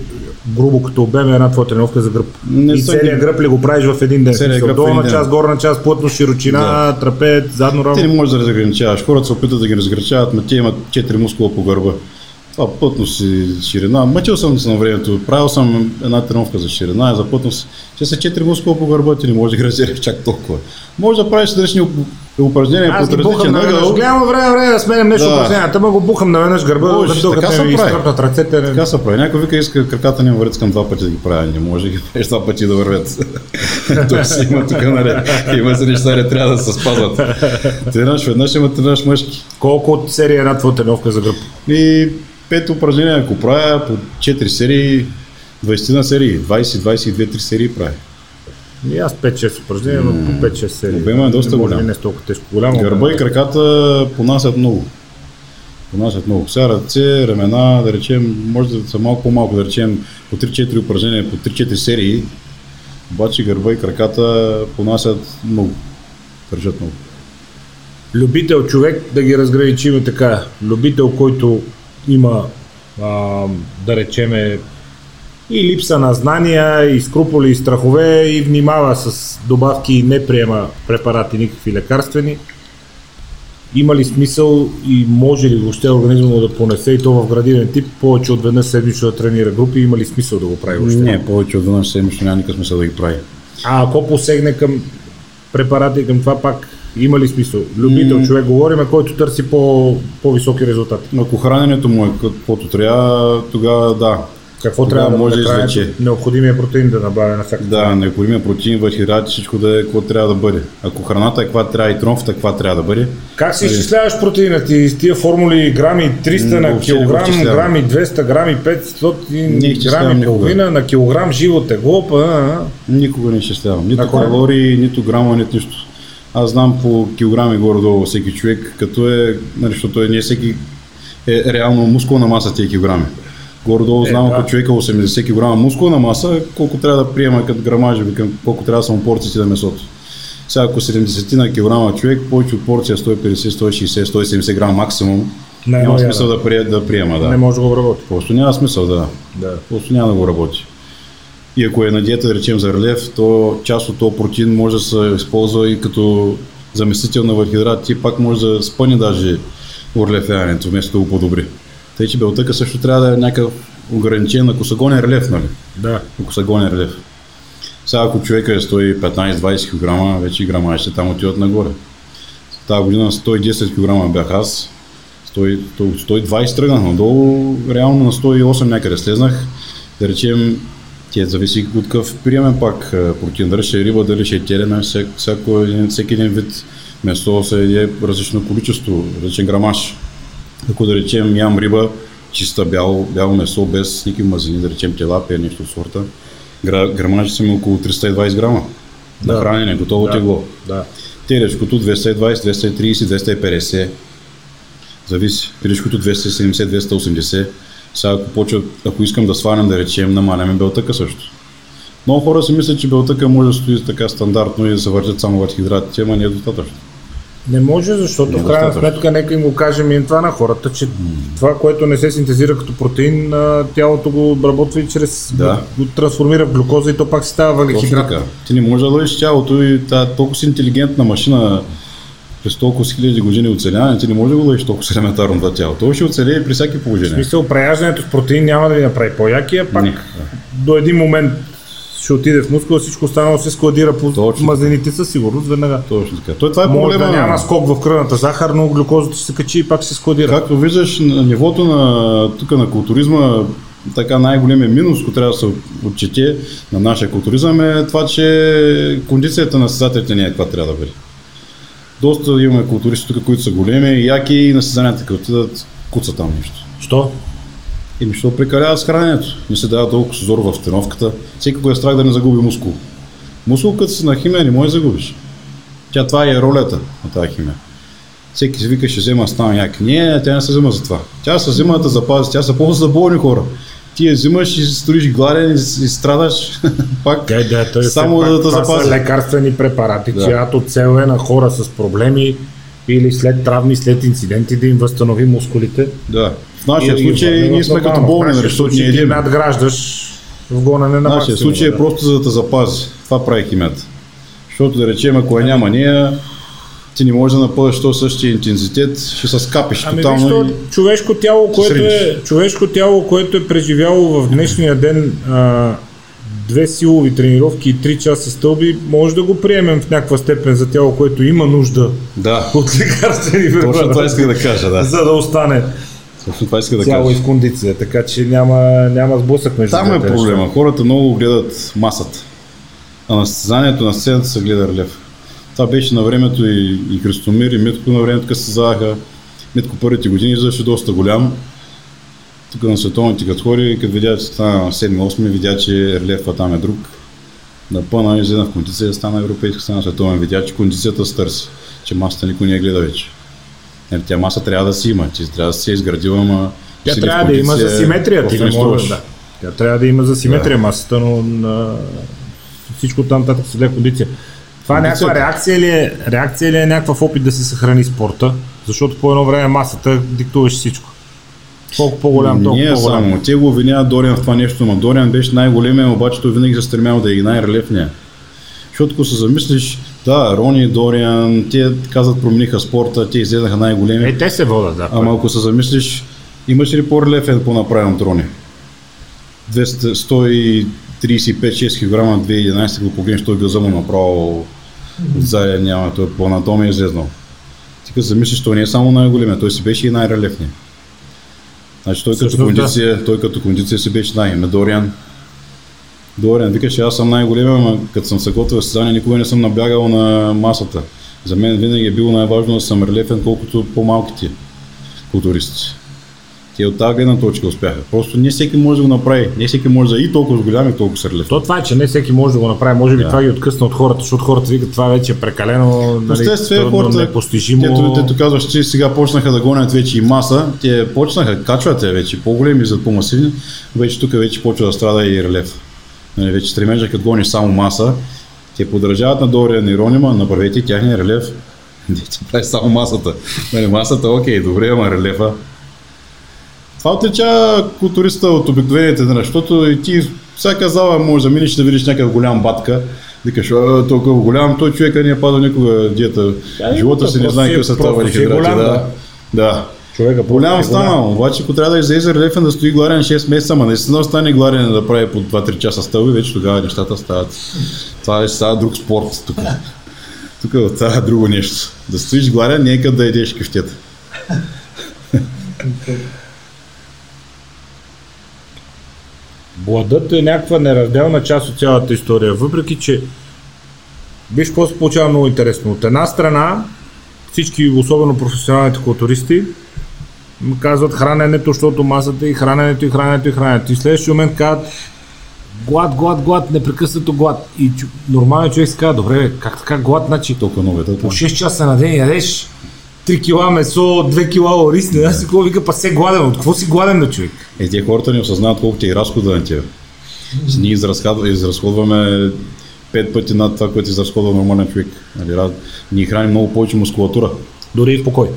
грубо като обем е една твоя тренировка за гръб? Не и целият ги- гръб ли го правиш в един ден? Целият гръб Долна част, горна част, плътно, широчина, Да. трапец, задно рамо. Ти не можеш да разграничаваш. Хората се опитват да ги разграничават, но те имат 4 мускула по гърба. Това плътност и ширина. Мъчил съм се на времето. Правил съм една тренировка за ширина и за плътност. Те са 4 мускула по гърба, ти не можеш да ги разделиш чак толкова. Може да правиш различни уп- упражнения Аз под различен ъгъл. Гледам време, време да сменям нещо Да. упражненията, ма го бухам наведнъж гърба, Може, да така се ми прави. изтръпнат ръцете. Така се прави. Някой вика, иска краката ни вървят, искам два пъти да ги правя. Не може да ги правиш два пъти да вървят. Той си има тук наред. Има се неща, не трябва да се спазват. Тренираш веднъж, има тренираш мъжки. Колко от серия е една твоя тренировка за гръб? И пет упражнения, ако правя по 4 серии, 20 на серии, 20-22-3 серии правя. И аз 5-6 упражнения, но по 5-6 серии. Обема е доста голям. Не е толкова тежко. Голямо. Гърба и краката понасят много. Понасят много. Сега ръце, ramена, да речем, може да са малко по-малко, да речем по 3-4 упражнения, по 3-4 серии, обаче гърба и краката понасят много. Държат много. Любител човек, да ги разграничим така. Любител, който има, а, да речеме, и липса на знания, и скруполи, и страхове, и внимава с добавки и не приема препарати, никакви лекарствени. Има ли смисъл и може ли въобще организма да понесе и то в градивен тип повече от веднъж седмично да тренира групи? Има ли смисъл да го прави въобще? Не, повече от веднъж седмично няма никакъв смисъл да ги прави. А ако посегне към препарати към това пак има ли смисъл? Любител М. човек говорим, който търси по, по-високи резултати. Ако храненето му е каквото трябва, тогава да. Какво Тогава трябва може да извлече. Необходимия протеин да набавя на всяка Да, необходимия протеин, въглехидрати, всичко да е какво трябва да бъде. Ако храната е каква трябва и тронфата каква трябва да бъде, Как си изчисляваш протеина ти? С тия формули грами 300 М, на килограм, грами 200, грами 500, Не изчислявам грами половина на килограм живо тегло, никога не изчислявам. Нито калории, нито грама, нито нищо. Аз знам по килограми горе-долу всеки човек, като е, нали, защото е, не всеки е реално мускулна маса тия килограми. Горе-долу Е, знам, да. ако човека 80 кг мускулна маса, колко трябва да приема като грамажи, викам, колко трябва да са му порциите на месото. Сега ако 70 на килограма човек, повече от порция 150, 160, 170 грама максимум, Не, няма но смисъл да, да приема. Да. Не може да го обработи. Просто няма смисъл да. Да. Просто няма да го работи. И ако е на диета, да речем, за релеф, то част от този протеин може да се използва и като заместител на въглехидрат. Ти пак може да спъне даже орлефяването, вместо да го подобри. Тъй, че белтъка също трябва да е някакъв ограничен, ако са гонен релеф, нали? Да. Ако са гонен релеф. Сега ако човека е 115-20 кг, вече грамажите там отиват нагоре. Тази година 110 кг бях аз, 100, 120 тръгнах надолу, реално на 108 някъде слезнах. Да речем, тя зависи от какъв приемен пак е, протеин, дали ще е риба, дали ще е телене, всяко, всеки един вид месо се яде различно количество, различен грамаж. Ако да речем ям риба, чиста бяло, бяло месо, без никакви мазнини, да речем телапия, нещо от сорта, гра, грамажи са ми около 320 грама. Да. На хранене, готово Да. тегло. Да. Телешкото 220, 230, 250. Зависи. Пилешкото 270, 280. Сега ако, почва, ако искам да свалям, да речем, намаляме белтъка също. Много хора си мислят, че белтъка може да стои така стандартно и да се въртят само въглехидратите, ама не е достатъчно. Не може, защото в крайна сметка нека им го кажем и това на хората, че това, което не се синтезира като протеин, тялото го обработва и чрез Да. го трансформира в глюкоза и то пак си става въглехидрат. Ти не можеш да лъжиш тялото и та, толкова си интелигентна машина през толкова си хиляди години оцеляване, ти не можеш да го лъжиш толкова елементарно това тяло. То ще оцелее при всяки В положение. смисъл, преяждането с протеин няма да ви направи по-яки, а пак Не. до един момент ще отиде в мускула, всичко останало се складира по Точно мазнините със сигурност веднага. Точно така. Той, това е Може да проблема. няма скок в кръвната захар, но глюкозата се качи и пак се складира. Както виждаш, на нивото на, тук на културизма, така най-големия минус, който трябва да се отчете на нашия културизъм е това, че кондицията на състезателите не е каква трябва да бъде. Доста имаме културисти тук, които са големи, яки и на състезанията, като отидат, куца там нещо. Що? И защо прекалява с храненето? Не се дава толкова зор в тренировката. Всеки го е страх да не загуби мускул. Мускул, като си на химия, не може да загубиш. Тя това е ролята на тази химия. Всеки си вика, ще взема стана як. Не, тя не се взема за това. Тя се взема да запази, тя се ползва за болни хора. Ти я взимаш и стоиш гладен и, и страдаш пак. Тя идеята е Само все да пак, те това запази. лекарствени препарати, Да. чиято цел е на хора с проблеми или след травми, след инциденти да им възстанови мускулите. Да. В нашия И- и случай в ние сме като болни, нашия защото ние ти едем. надграждаш в гонене на В нашия случай е просто за да те запази. Това прави химията. Защото да речем, ако я няма нея, ти не можеш да напълниш то същия интензитет, ще се скапиш Ами виж, тотално. то, и... човешко тяло, което е, човешко тяло, което е преживяло в днешния ден а, две силови тренировки и три часа стълби, може да го приемем в някаква степен за тяло, което има нужда Да, от лекарствени точно това препарати, исках да кажа, да. за да остане Точно това исках да цяло и кажа. в кондиция, така че няма, няма сблъсък между Там е двете проблема. неща. Хората много гледат масата. А на състезанието на сцената се гледа релеф. Това беше на времето и, и Христомир, и Митко на времето, се създаваха. Митко първите години излъжеше доста голям. Тук на световните като хори, като видя, че стана 7-8, видя, че релефа там е друг. Напълна излезе в кондиция, стана европейска стана световен, видя, че кондицията се търси, че масата никой не я гледа вече. Нали, тя маса трябва да си има, че трябва да си е изградила, ама Тя трябва да има за симетрия, ти не може да. Тя трябва да има за симетрия масата, но на всичко там нататък се гледа кондиция. Това е някаква реакция ли е, реакция ли е някакъв опит да се съхрани спорта? Защото по едно време масата диктуваше всичко. Колко по-голям, толкова Не е по-голям. само. Те го обвиняват Дориан в това нещо, но Дориан беше най-големия, обаче той винаги се стремял да е най-релефния. Защото ако се замислиш, да, Рони, Дориан, те казват промениха спорта, те излезнаха най-големи. Е, те се водят, да. Ама ако се замислиш, имаш ли по-релефен по-направен от Рони? 200, 135-6 кг 2011 го погледнеш, той газа му направо отзаде няма, той по анатомия е излезнал. Ти като замислиш, той не е само най-големия, той си беше и най-релефният. Значи той като Всъщност, да. кондиция, той като кондиция си беше най Ме Дориан. Дориан викаше, аз съм най-големия, но като съм се готвил за състезание, никога не съм набягал на масата. За мен винаги е било най-важно да съм релефен, колкото по-малките културисти. Те от тази гледна точка успяха. Просто не всеки може да го направи. Не всеки може да и толкова голям и толкова с релеф. То това е, че не всеки може да го направи. Може би Да. това ги откъсна от хората, защото хората викат това вече е прекалено нали, Естествено, хората, непостижимо. Дето, дето казваш, че сега почнаха да гонят вече и маса, те почнаха, качват те вече, по-големи за по-масивни, вече тук вече почва да страда и релеф. Нали, вече стремежа, като гониш само маса, те подражават на Дориан и Ронима, направете тяхния релеф. Ти прави само масата. Нали, масата, окей, добре, ама релефа. Това отличава културиста от обикновените, нали, защото и ти всяка зала може да минеш да видиш някакъв голям батка, Викаш, а, толкова голям, той човека не е падал никога диета. Да, Живота си не знае си- какви са това е хидрати. Да. да. Човека Голям е голям. стана, обаче ако трябва да излезе релефен да стои гладен 6 месеца, ама наистина остане гладен да прави по 2-3 часа стълби, вече тогава нещата стават. Това вече става друг спорт тук. Тук става друго нещо. Да стоиш гладен, не е като да едеш кюфтета. Гладът е някаква неразделна част от цялата история, въпреки че виж какво се получава много интересно. От една страна, всички, особено професионалните културисти, казват храненето, защото масата и храненето и храненето и храненето. И в следващия момент казват глад, глад, глад, непрекъснато глад. И нормалният човек си казва, добре, как така глад, значи Толкова много е. по 6 часа на ден ядеш 3 кила месо, 2 кила ориз, не знам си какво вика, па се гладен. От какво си гладен на човек? Е, тия хората не осъзнават колко ти е разхода на тия. Ние изразходваме, пет пъти над това, което изразходва нормален човек. Нали, ние храним много повече мускулатура. Дори и в покой.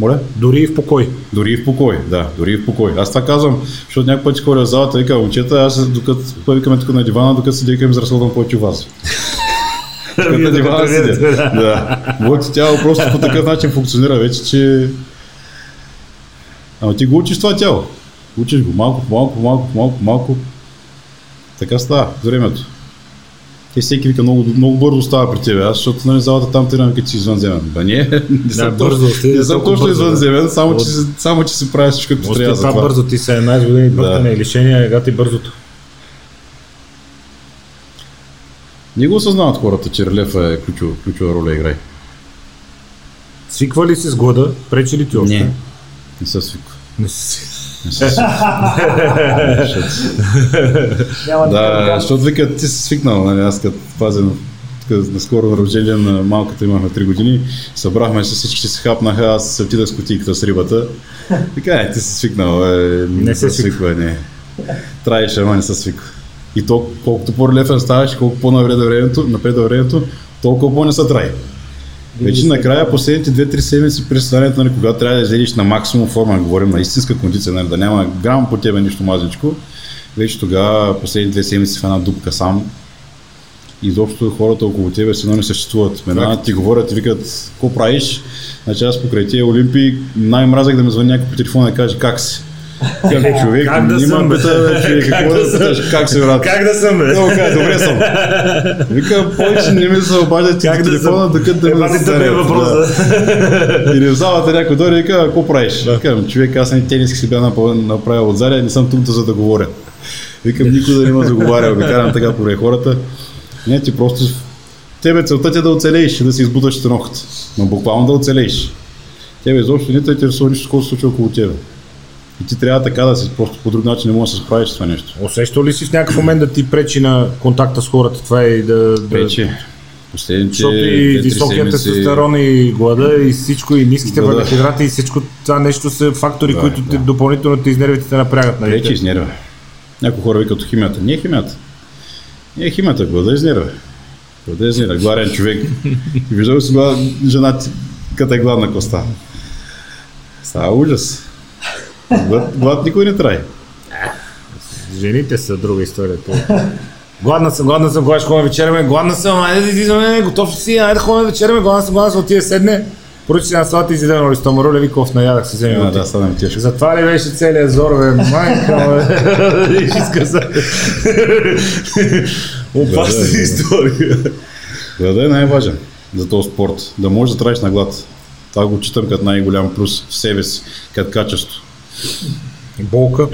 Моля? Дори и в покой. Дори и в покой, да, дори и в покой. Аз това казвам, защото някакъв път ходя в залата казвам, момчета, аз докато викаме тук на дивана, докато седя, им изразходвам повече вас. На дивана седя. Да. Моето тяло просто по такъв начин функционира вече, че... Ама ти го учиш това тяло. Учиш го малко, малко, малко, малко, малко. Така става с времето. Те всеки вика много, много бързо става при тебе. Аз, защото нали, залата там тренирам като си извънземен. Ба не, не съм бързо, стига не съм точно бързо, да. извънземен, само, че, само, че си правиш всичко, като трябва за това бързо, ти 17 години бъркане и лишения, ега ти бързото. Не го осъзнават хората, че релефа е ключова, ключова роля играе. Свиква ли си с глада? Пречи ли ти още? Не. Не се свиква. Не. Не се да защото вика, ти си свикнал, нали, аз като пазен наскоро на рождение на малката имахме 3 години, събрахме се, всички се хапнаха, аз се отидах с кутийката с рибата. Така е, ти си свикнал, е, не, се се свиква, не. Траеше, ама не се свиква. И то, колкото по-релефен ставаш, колко по-напред е времето, напред е времето, толкова по-не се трае. Вече накрая, последните 2-3 седмици през състоянието, нали, когато трябва да излезеш на максимум форма, говорим на истинска кондиция, нали, да няма грам по тебе нищо мазичко, вече тогава последните две седмици в една дупка сам. Изобщо хората около тебе си не съществуват. Веднага ти говорят и викат, какво правиш? Значи аз покрай тия Олимпии най-мразах да ме звъни някой по телефона и каже как си. Как човек, Как да съм, бе? човек, Как какво да да съм? как си, брат? Как да съм, бе? Много кажа, добре съм. Вика, повече не ми се обаждате Как на да телефона, докато да Е, ме да ми е въпроса. Да. Или в залата някой дойде и вика, какво правиш? Викам, човек, аз не тениски си бях направил отзади, не съм тук за да говоря. Викам, никой да не ме заговаря, да карам така поред хората. Не, ти просто Тебе целта ти е да оцелееш да си избуташ стенохата. Но буквално да оцелееш. Тебе изобщо не те интересува нищо, какво се случва около тебе. И ти трябва така да си, просто по друг начин не можеш да се справиш с това нещо. Усещал ли си в някакъв момент да ти пречи на контакта с хората? Това е и да... Вече. Последните Защото и високият седмици- тестостерон и глада и всичко, и ниските въглехидрати и всичко това нещо са фактори, Да, които те, да. допълнително те изнервят и те напрягат. Нали? Вече изнервя. Някои хора викат химията. Не е химията. Не е химията, глада изнервя. Глада изнервя. Гладен човек. Виждал си глад... жена като е гладна коста. Става ужас. Глад, глад никой не трае. Жените са друга история. Гладна съм, гладна съм, когато ще ходим вечеряме, гладна съм, айде да излизаме, готов си, айде да ходим вечеряме, гладна съм, гладна съм, отиде седне, поръча си на салата и изяде едно листо маруля, виков наядах се вземе. А, отиде. да, стана тежко. Затова ли беше целият зор, бе, майка, бе, изказа. Опасна Да, да, да. история. Глада е най-важен за този спорт. Да можеш да траеш на глад. Това го читам като най-голям плюс в себе си, като качество. Болка.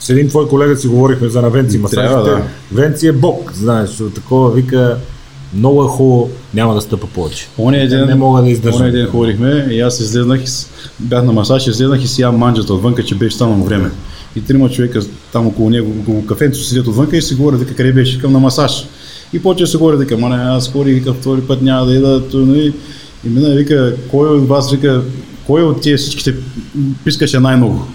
С един твой колега си говорихме за на Венци масажите. Да. Венци е бог, знаеш, такова вика много е хубаво, няма да стъпа повече. Оня ден, не мога да издържам. Оня ден ходихме и аз излезнах, и бях на масаж, излезнах и си ям манджата отвънка, че беше станало време. И трима човека там около него, около кафенцето седят отвънка и си говорят, дека къде беше, към на масаж. И почва се говори, дека, ма не, аз ходих, вика, втори път няма да ида, то, нали. И мина, вика, кой от вас, вика, кой от тия всичките пискаше най-много?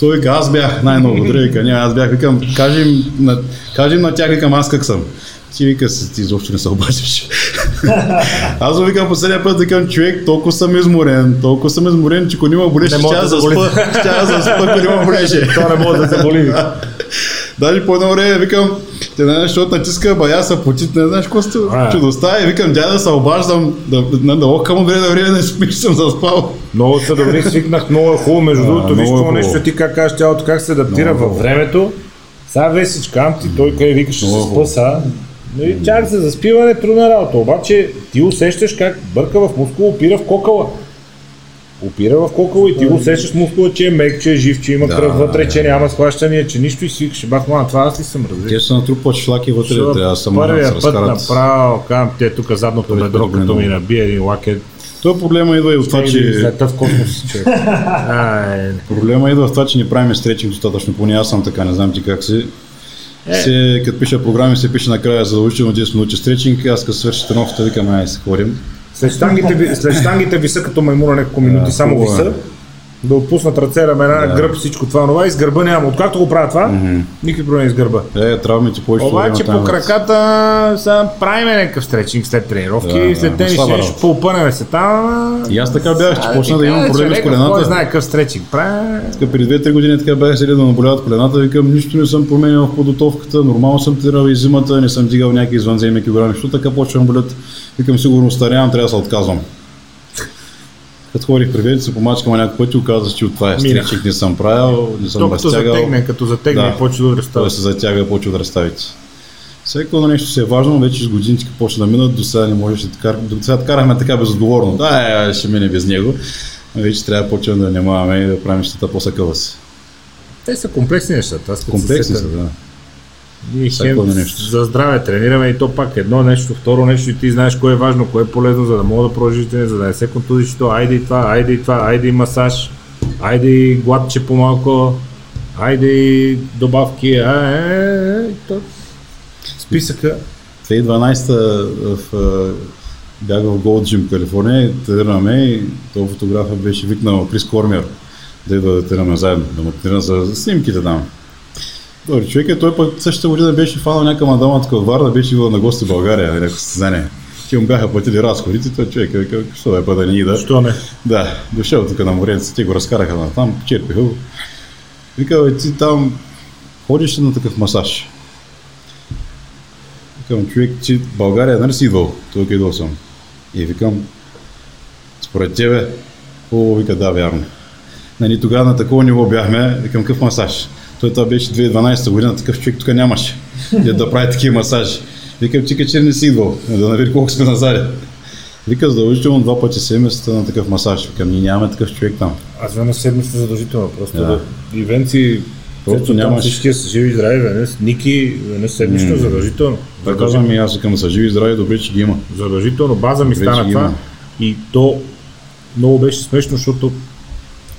Той вика, аз бях най-много, други вика, не, аз бях, викам, кажи им на, кажи им на тях, викам, аз как съм. Ти вика, «С- ти изобщо не се обаждаш. аз му викам последния път, викам, човек, толкова съм изморен, толкова съм изморен, че ако няма болеше, ще да заспа, ще я заспа, ако няма болеше. Това не може да се боли. Даже по едно време викам, те не знаеш, защото натиска, ба я са потит, не знаеш какво сте А. чудостта и викам, дядо да се обаждам, да, да, да охкам време на време, да спиш, съм заспал. Много са добри, свикнах, много е хубаво. Между другото, виж е това нещо, ти как кажеш тялото, как се адаптира е във времето. Сега весичкам ти, той къде викаш, ще се спа хубаво. сега. Но и чак за заспиване трудна работа. Обаче ти усещаш как бърка в мускул, опира в кокала. Опира в кокала и ти го усещаш мускула, че е мек, че е жив, че има Да, кръв вътре, че да. няма схващания, че нищо и свикаш. Бах, мана, това аз ли съм разбира? Те са натрупват шлаки вътре, Защото трябва да се Първия път разкарат. направо, казвам, те тук задното е бедро, проблем, като ми набие един лакет. Той проблема идва и от това, че Слета в космос, Проблема идва в това, че не правим стречинг достатъчно, поне аз съм така, не знам ти как си. Е. Се, като пиша програми, се пише накрая задължително 10 минути стречинг, аз като свърши тренировката, викам, ай, се ходим. След штангите, ви- след штангите виса като маймуна няколко минути, Да, само е. виса. Да отпуснат ръце, ramена, Да. гръб, всичко това, това и с гърба няма. Откакто го правя това, никакви проблеми с гърба. Е, травмите повече Обаче по краката са правиме някакъв стречинг след тренировки, Да, след да, тенис слаба ще поупънеме се там. И аз така бях, че почна да имам проблеми с човека, Кой колената. знае какъв стречинг прави. Така преди 2-3 години така бях седи да наболяват колената, викам, нищо не съм променял в подготовката, нормално съм тренирал и зимата, не съм дигал някакви извънземни килограми, защото така почвам болят. Викам, сигурно старявам, трябва да се отказвам. Като ходих при веди, се помачкам няколко пъти, оказа, че от това е стричик, не съм правил, не съм То като затегне, като затегне Да. и почва да растава. Той се затяга и почва да разставите. Всеки едно нещо си е важно, вече с годините почна да минат, до сега не можеш да кар... до сега карахме така безотговорно. Да, е, ще мине без него. А Вече трябва да почнем да внимаваме и да правим нещата по-съкъва си. Те са комплексни нещата. Аз се Комплексни са, да. Ние хем нещо. за здраве тренираме и то пак едно нещо, второ нещо и ти знаеш кое е важно, кое е полезно, за да мога да продължиш деня, за да не се контузиш то, айде и това, айде и това, айде и масаж, айде и гладче по-малко, айде и добавки, а, е, е, е, то. Списъка. 2012 в, бях в Gold Gym, Калифорния, тренираме и този фотографът беше викнал Крис Кормер да идва да тренираме заедно, да му тренира за, за снимките там. Добре, човек е, той пък същата година беше фанал някаква мадама тук от Варна, беше идвал на гости в България, някакво състезание. Ти му бяха платили разходите, той човек е викал, що е път да ни ида. Защо не? Да, дошъл тук на моренце, те го разкараха на там, черпиха го. Вика, бе, ти там ходиш ли на такъв масаж? Викам, човек, ти в България нали си идвал? Той идвал съм. И викам, според тебе, хубаво, вика, да, вярно. Нали, тогава на такова ниво бяхме, викам, какъв масаж? Той това беше 2012 година, такъв човек тук нямаше. Де да прави такива масажи. Викам, ти че не си идвал, да навери колко сме назад. Вика, задължително два пъти седмицата на такъв масаж. Викам, ние нямаме такъв човек там. Аз веднъж седмица задължително, просто Да. да. Ивенци, Просто нямаш-. Всички са живи и здрави, веднъж, Ники, веднъж седмично, М. задължително. Това казвам и аз, викам, са живи и здрави, добре, че ги има. Задължително база ми Вече стана това. И то много беше смешно, защото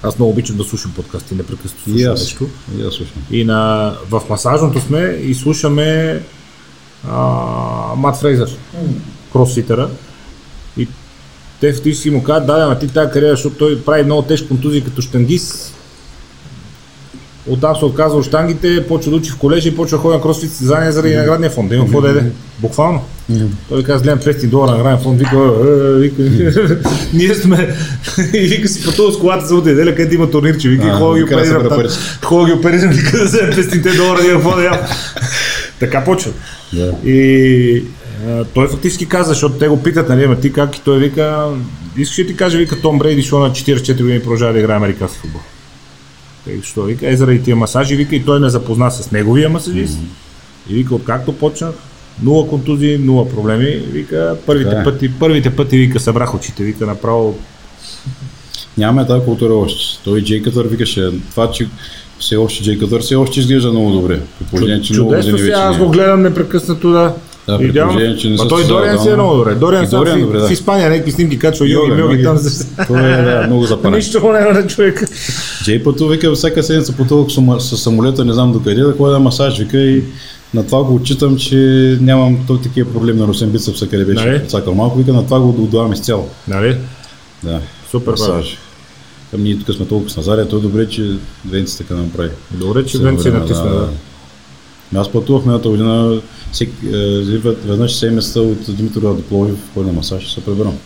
аз много обичам да слушам подкасти, непрекъснато И слушам аз. нещо. И аз слушам. И на, в масажното сме и слушаме а, Мат Фрейзър, кросфитъра. И те в си му казват, да, да, ама ти тази кариера, защото той прави много тежки контузии като штангист. Оттам се отказва от штангите, почва да учи в колежа и почва да ходи на кросфит състезания заради наградния фонд. Да има какво да яде. Буквално. Той каза, гледам 500 долара награден фонд, вика, «Е, е, вика, ние сме, и вика си пътува с колата за неделя, където има турнирче, вика, хора ги оперирам. Хора ги оперирам, вика да вземем 500 долара, няма какво да ям. Така почва. Да. И той фактически каза, защото те го питат, нали, ти как и той вика, искаш ли ти каже, вика Том Брейди, защото на 44 години продължава да играе американски футбол. Тъй, Що вика, е заради тия масажи, вика и той ме запозна с неговия масажист. И вика, откакто почнах, нула контузии, нула проблеми. Вика, първите Така е. пъти, първите пъти, вика, събрах очите, вика, направо Нямаме тази култура още. Той Джей Кътър викаше това, че все още Джей Кътър все още изглежда много добре. При положение, че много чудесно години сега, вече аз не е. го гледам непрекъснато да... Да, Идеално. че не са той Дориан си е много добре. Дориан, Дориан добре, да. в Испания някакви снимки качва йоги, милги йоги. там за... Той е да, много запарен. Нищо му няма на човека. Джей пътува, вика, всяка седмица пътувах с, самолета, не знам докъде, да ходя на масаж, вика и на това го отчитам, че нямам той такива проблеми на русен бицепса, къде беше Нали? подсакал малко, вика, на това го отдавам изцяло. Нали? Да, Супер, масаж. Към ние тук сме толкова с Назария, той е добре, че Венци така направи. Добре, че Все Вен си време, натисна. да. Аз пътувах миналата година, всек, е, веднъж 7 месеца от Димитър до Пловдив, кой на масаж, ще се преберам.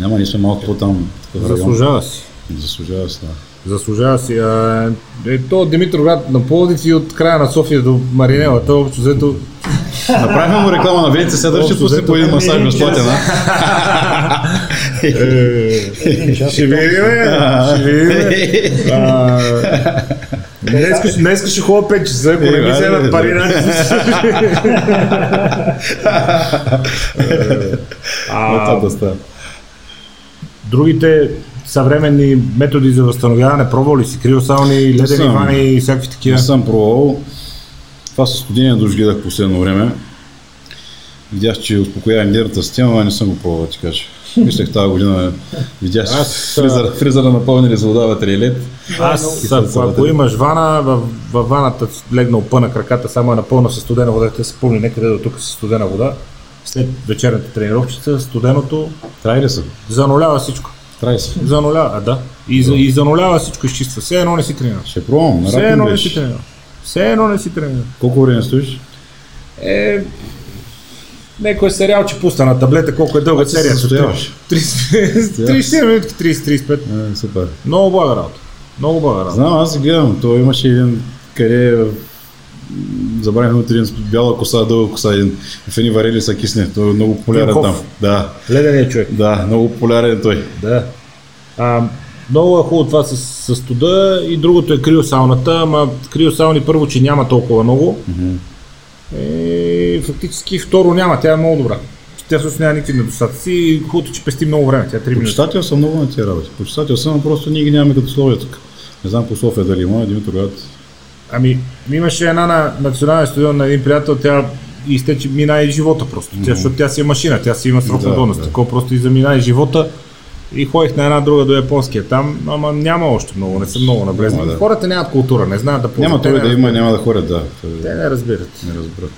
Няма, ние сме малко по-там. Заслужава си. Заслужава се, да. Заслужава си. А, е, то Димитроград на Пловдив и от края на София до Маринела. То общо взето Направихме му реклама на Венци, сега пусне взето, по един масаж безплатен, а? Е, Ще видим, ще видим. А, Днеска, ще ходя 5 часа, ако не ми Е, вземат пари на... Това става. Другите съвременни методи за възстановяване, пробвал ли си криосауни, ледени вани и всякакви такива? Не съм пробвал. Това със студения душ гледах последно време. Видях, че успокоява нервната система, но не съм го пробвал, ти кажа. Мислех тази година, видях, че Аз, фризера, фризера напълнили вътре и лед. Аз, ако, имаш вана, в, в ваната легнал пъна краката, само е напълна с студена вода, те се пълни някъде до тук с студена вода. След вечерната тренировчица, студеното Трай ли са? занулява всичко. Трай са. Занулява, а да. И, за, и занулява всичко, изчиства. Все едно не си тренирал. Ще пробвам, Все едно не си тренирал. Все едно не си тренирал. Колко време стоиш? Е, Некой сериал, че пуста на таблета, колко е дълга се серия. състояваш? 30 минутки, 30-35. Е, супер. Много блага работа. Много блага работа. Знам, аз гледам, той имаше един, къде м, забравих от един бяла коса, дълга коса, един в едни варели са кисне. Той е много популярен там. Да, Леденият човек. да, много популярен той. Да. А, много е хубаво това с, с студа и другото е криосауната, ама криосауни първо, че няма толкова много. И фактически второ няма, тя е много добра. Тя всъщност няма никакви недостатъци и хубавото, че пести много време, тя е 3 минути. Почитател съм много на тия работи. Почитател съм, просто ние ги нямаме като условия тук. Не знам по София дали има, Димитър Град. Ами, имаше една на национален стадион на един приятел, тя изтече, мина и живота просто. Тя, защото тя си е машина, тя си има срок на Да, годност. да. Такова просто и замина и живота. И ходих на една друга до японския там, ама няма още много, не съм много наблезни. Няма, да. Хората нямат култура, не знаят да ползват. Няма той да разбират. има, няма да ходят, да. Те не разбират. Не разберат.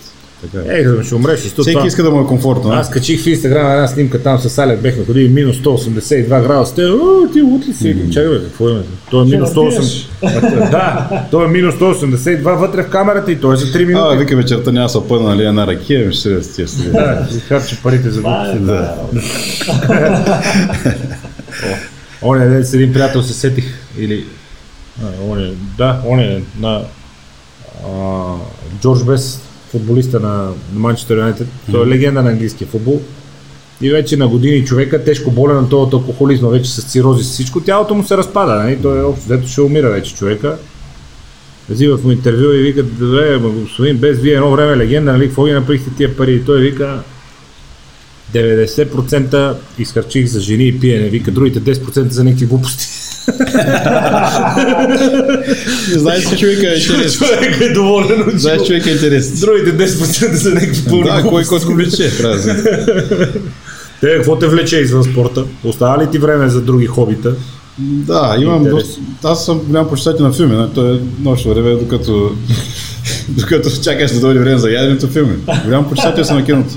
Така е. Е, ще умреш. И то Всеки това- иска да му е комфортно. а? Аз качих в Инстаграм една снимка там с Алек, бехме ходили минус 182 градуса. Те, о, ти лут ли си? Чакай, бе, какво има? Той е минус 180. Да, той е минус 182 вътре в камерата и той е за 3 А, минути. вика вечерта няма са пъна, нали, една ракия, ми ще се с тия си. Да, изхарчи парите за е Да. Оня ден с един приятел се сетих, или... А, оня, да, оня на а, Джордж Бес, футболиста на Манчестър Юнайтед. Той е легенда на английския футбол. И вече на години човека, тежко болен на този алкохолизма, вече с цирози, всичко, тялото му се разпада. Нали? Той е общо, дето ще умира вече човека. Взимат му интервю и викат, добре, господин, без вие едно време легенда, нали, какво ги направихте тия пари? И той вика, 90% изхарчих за жени и пиене, вика, другите 10% за някакви глупости. Знаеш, че човека е интересен. Човек е доволен от Знаеш, човека е интересен. Другите 10% за някакви пълни Да, кой който влече. Те, какво те влече извън спорта? Остава ли ти време за други хобита? Да, имам Интерес. доста... Аз съм голям почитател на филми, но то е нощно време, докато, докато чакаш да дойде време за яденето филми. Голям почитател съм на киното.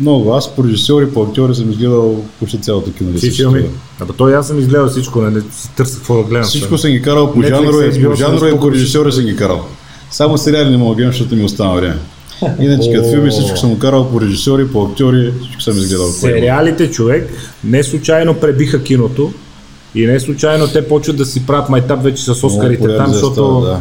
Много. Аз по режисьори, по актьори съм изгледал почти цялото кино. Всички филми? Абе той аз съм изгледал всичко, не, не си търся какво да гледам. Всичко съм ги карал по жанрове, по жанрове и по режисьори съм ги карал. Само сериали не мога да гледам, защото ми остана време. Иначе като филми всичко съм карал по режисьори, по актьори, всичко съм изгледал. Сериалите, човек, не случайно пребиха киното и не случайно те почват да си правят майтап вече с Оскарите там, популяризация защото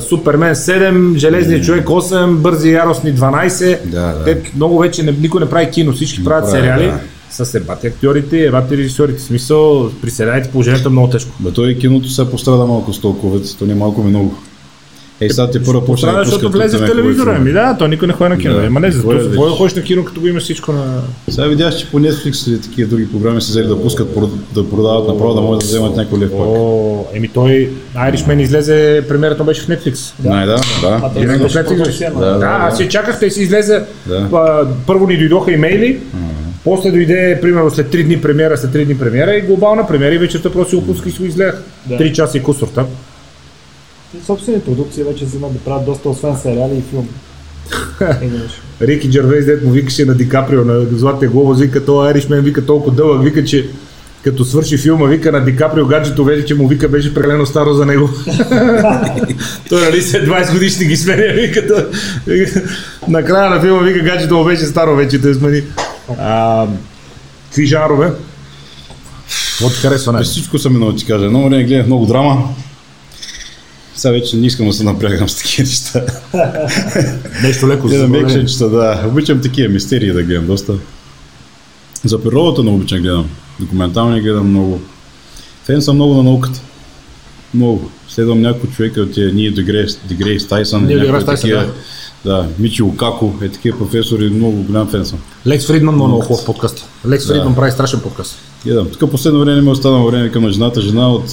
Супермен 7, Железният човек 8, Бързи яростни 12. Да, да. Те много вече не, никой не прави кино, всички правят прави, сериали. да. С ебати актьорите, ебати режисьорите. В смисъл, при сериалите положението е много тежко. Бе, той и киното се пострада малко с толкова, то не е малко ми много. Ей, сега те първо почна да защото влезе в телевизора. филми. Ами да, той никой не ходи на кино. Да. Ема не, за това да ходиш на кино, като го има всичко на... Сега видях, че по Netflix и такива други програми са взели да пускат, да продават направо, да могат да вземат някой лев пак. Еми той, Irishman излезе, премиерата беше в Netflix. Най, да, да. Да, Да, да, аз я чаках, те си излезе. Първо ни дойдоха имейли, после дойде, примерно, след 3 дни премиера, след 3 дни премиера и глобална премиера и вечерта просто си го пуска и си го изгледах. Да. 3 часа и кусор там. Собствени продукции вече вземат да правят доста, освен сериали и филми. Рики Джервейс, дет му викаше на Ди Каприо, на Златия глобус, вика, то Irishman, вика толкова дълъг, вика, че като свърши филма, вика на Ди Каприо гаджето, вече, че му вика беше прекалено старо за него. той нали след 20 годишни ги сменя, вика, той, вика, накрая на филма, вика, гаджето му беше старо вече, да смени. А, какви жанрове? Какво ти харесва най всичко съм да ти кажа. Едно време гледах много драма. Сега вече не искам да се напрягам с такива неща. Нещо леко за Гледам забавление. екшенчета, да. Обичам такива мистерии да гледам доста. За природата много обичам гледам. Документални гледам много. Фен съм много на науката. Много. Следвам някои човека от тия Ние Дегрейс, Дегрейс Тайсън. DeGrasse Tyson, такива- да. Да, Мичи Окако е такива професори, много голям фен съм. Лекс Фридман много, хубав подкаст. Лекс Да. Фридман прави страшен подкаст. Гледам. Тук последно време не ми остана време към жената, жена от,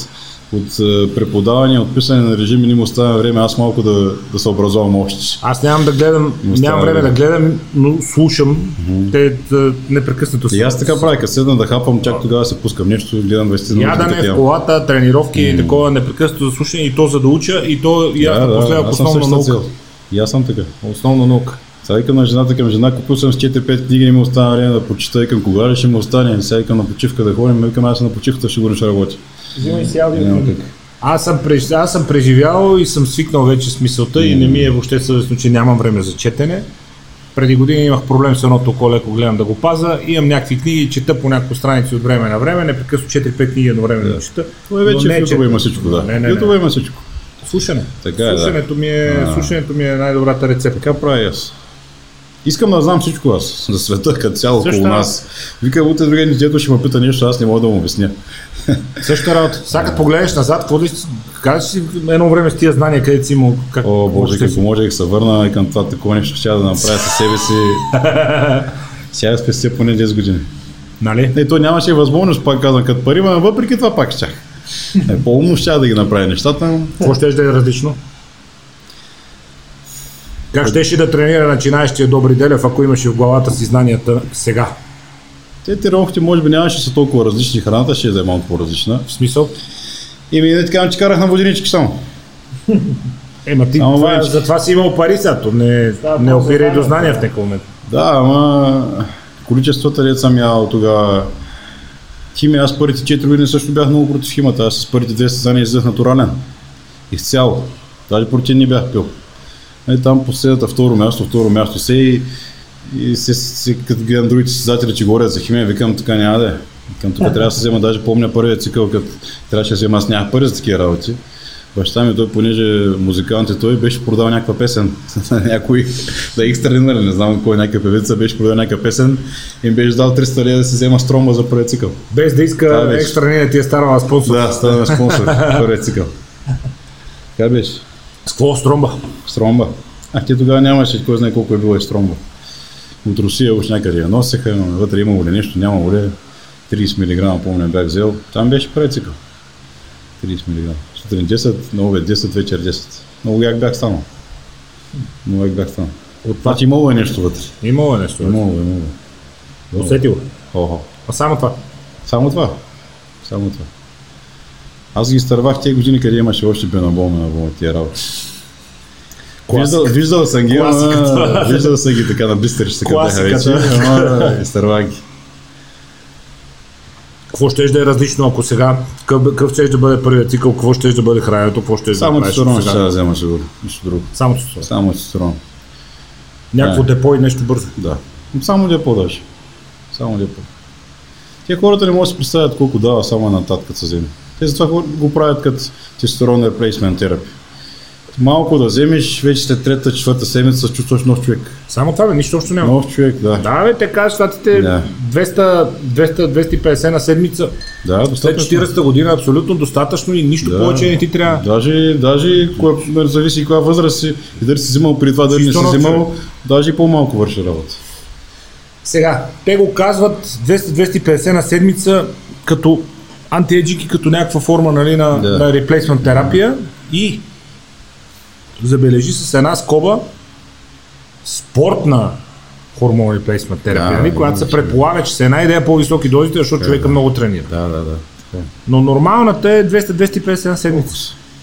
от е, преподаване, от писане на режими не ми остана време, аз малко да, да се образовам още. Аз нямам да гледам, нямам време да гледам, но слушам. Те да, непрекъснато И аз така правя, като седна да хапам, чак тогава се пускам нещо, гледам 20 минути. Ядане такива. в колата, тренировки и такова непрекъснато слушане и то за да уча и то и аз Да, да, аз съм основна наука. цел. И аз съм така. Основна наука. Сега викам на жената към жена, купил съм с 4-5 книги, не ми остана време да почита, към кога ли ще ми остане, сега викам на почивка да ходим, викам аз на почивката ще го ще работя. Взимай си как. Аз съм, преж... аз съм преживял и съм свикнал вече с мисълта и не ми е въобще съвестно, че нямам време за четене. Преди години имах проблем с едното око, леко гледам да го паза. Имам някакви книги, чета по няколко страници от време на време, непрекъснато 4-5 книги едновременно да. чета. Това е вече не в YouTube четене. има всичко, да. Не, не, не. YouTube има всичко. Слушане. Така е, да. слушането, ми е, А. слушането ми е най-добрата рецепта. Така правя аз. Искам да знам всичко аз, за света като цяло Също около нас. Викам, утре другия ни дето ще ме пита нещо, аз не мога да му обясня. Същата работа. Сега като погледнеш назад, какво си кажеш си едно време с тия знания, където си имал как О, Боже, ще ако да се върна и към това такова нещо, ще да направя със себе си. Сега спестя поне 10 години. Нали? Не, то нямаше възможност, пак казвам, като пари, но въпреки това пак щях. Е, по-умно ще да ги направя нещата, Какво ще да е различно? Как щеше да тренира начинаещия Добри Делев, ако имаше в главата си знанията сега? те тренировките може би нямаше да са толкова различни, храната ще е да е малко по-различна. В смисъл? И ми не така, че карах на воденички само. Ема ти Ама това, вече- за това си имал пари сега, то не, Става не за опирай до знания в някакъв момент. Да, ама количествата дет съм ял тогава. Химия, аз първите 4 години също бях много против химата. Аз с първите 200 знания излезах натурален. Изцяло. Даже против не бях пил. Е, там последната второ място, второ място се и, и се, се, като гледам другите състезатели, че говорят за химия, викам така няма да е. Викам тук трябва да се взема, даже помня първият цикъл, като трябваше да взема, аз нямах пари за такива работи. Баща ми, той, понеже музикант е той, беше продал някаква песен. Някой, да екстра, нали, не знам кой някаква певица, беше продал някаква песен и им беше дал 300 лева да се взема стромба за първият цикъл. Без да иска Да, екстра ти е старала спонсор. Да, стана спонсор първият цикъл. Така беше. С какво стромба? Стромба. А ти тогава нямаше кой знае колко е било и стромба. От Русия уж някъде я носеха, но вътре имало ли нещо, нямало ли. 30 мг помня бях взел. Там беше първият цикъл. 30 мг. Сутрин 10, на обед 10, вечер 10. Много як бях станал. Много як бях станал. От това Значи имало е нещо вътре. имало е нещо. Имало, е, имало. е. Усетил. Охо. А само това. Само това. Само това. Аз ги изтървах тези години, къде имаше още бенабол, бенабол, тия работи. Виждал, виждал съм ги, ама, виждал съм ги така на бистерища, като бяха вече, ама изтървах ги. Какво ще да е различно, ако сега, какъв, ще да бъде първият цикъл, какво ще да бъде храненето, какво ще да Само правиш тестостерон сега? ще да взема сигурно, нищо друго. Само тестостерон. Само тестостерон, Някакво Да. депо и нещо бързо. да. Само депо даже. Само депо. Те хората не могат да си представят колко дава само една татка се вземе. Те затова го правят като тестостерон replacement терапия. малко да вземеш, вече след трета, четвърта седмица се чувстваш нов човек. Само това бе, нищо още няма. Нов човек, да. Да, бе, те казват, щатите Да. 200, 200, 250 на седмица. Да, След достатъчно. 40-та година е абсолютно достатъчно и нищо Да. повече не ти трябва. Даже, даже кога, зависи коя възраст си и дали си взимал при това, дали не си взимал, даже и по-малко върши работа. Сега, те го казват 200-250 на седмица като антиеджики, като някаква форма нали, на, Да. на реплейсмент терапия и забележи с една скоба спортна хормон реплейсмент терапия, Да, нали, която се да, предполага, че се една идея по-високи дозите, защото човека много тренира. Да, да, да. Е. Но нормалната е 200-250 на седмица.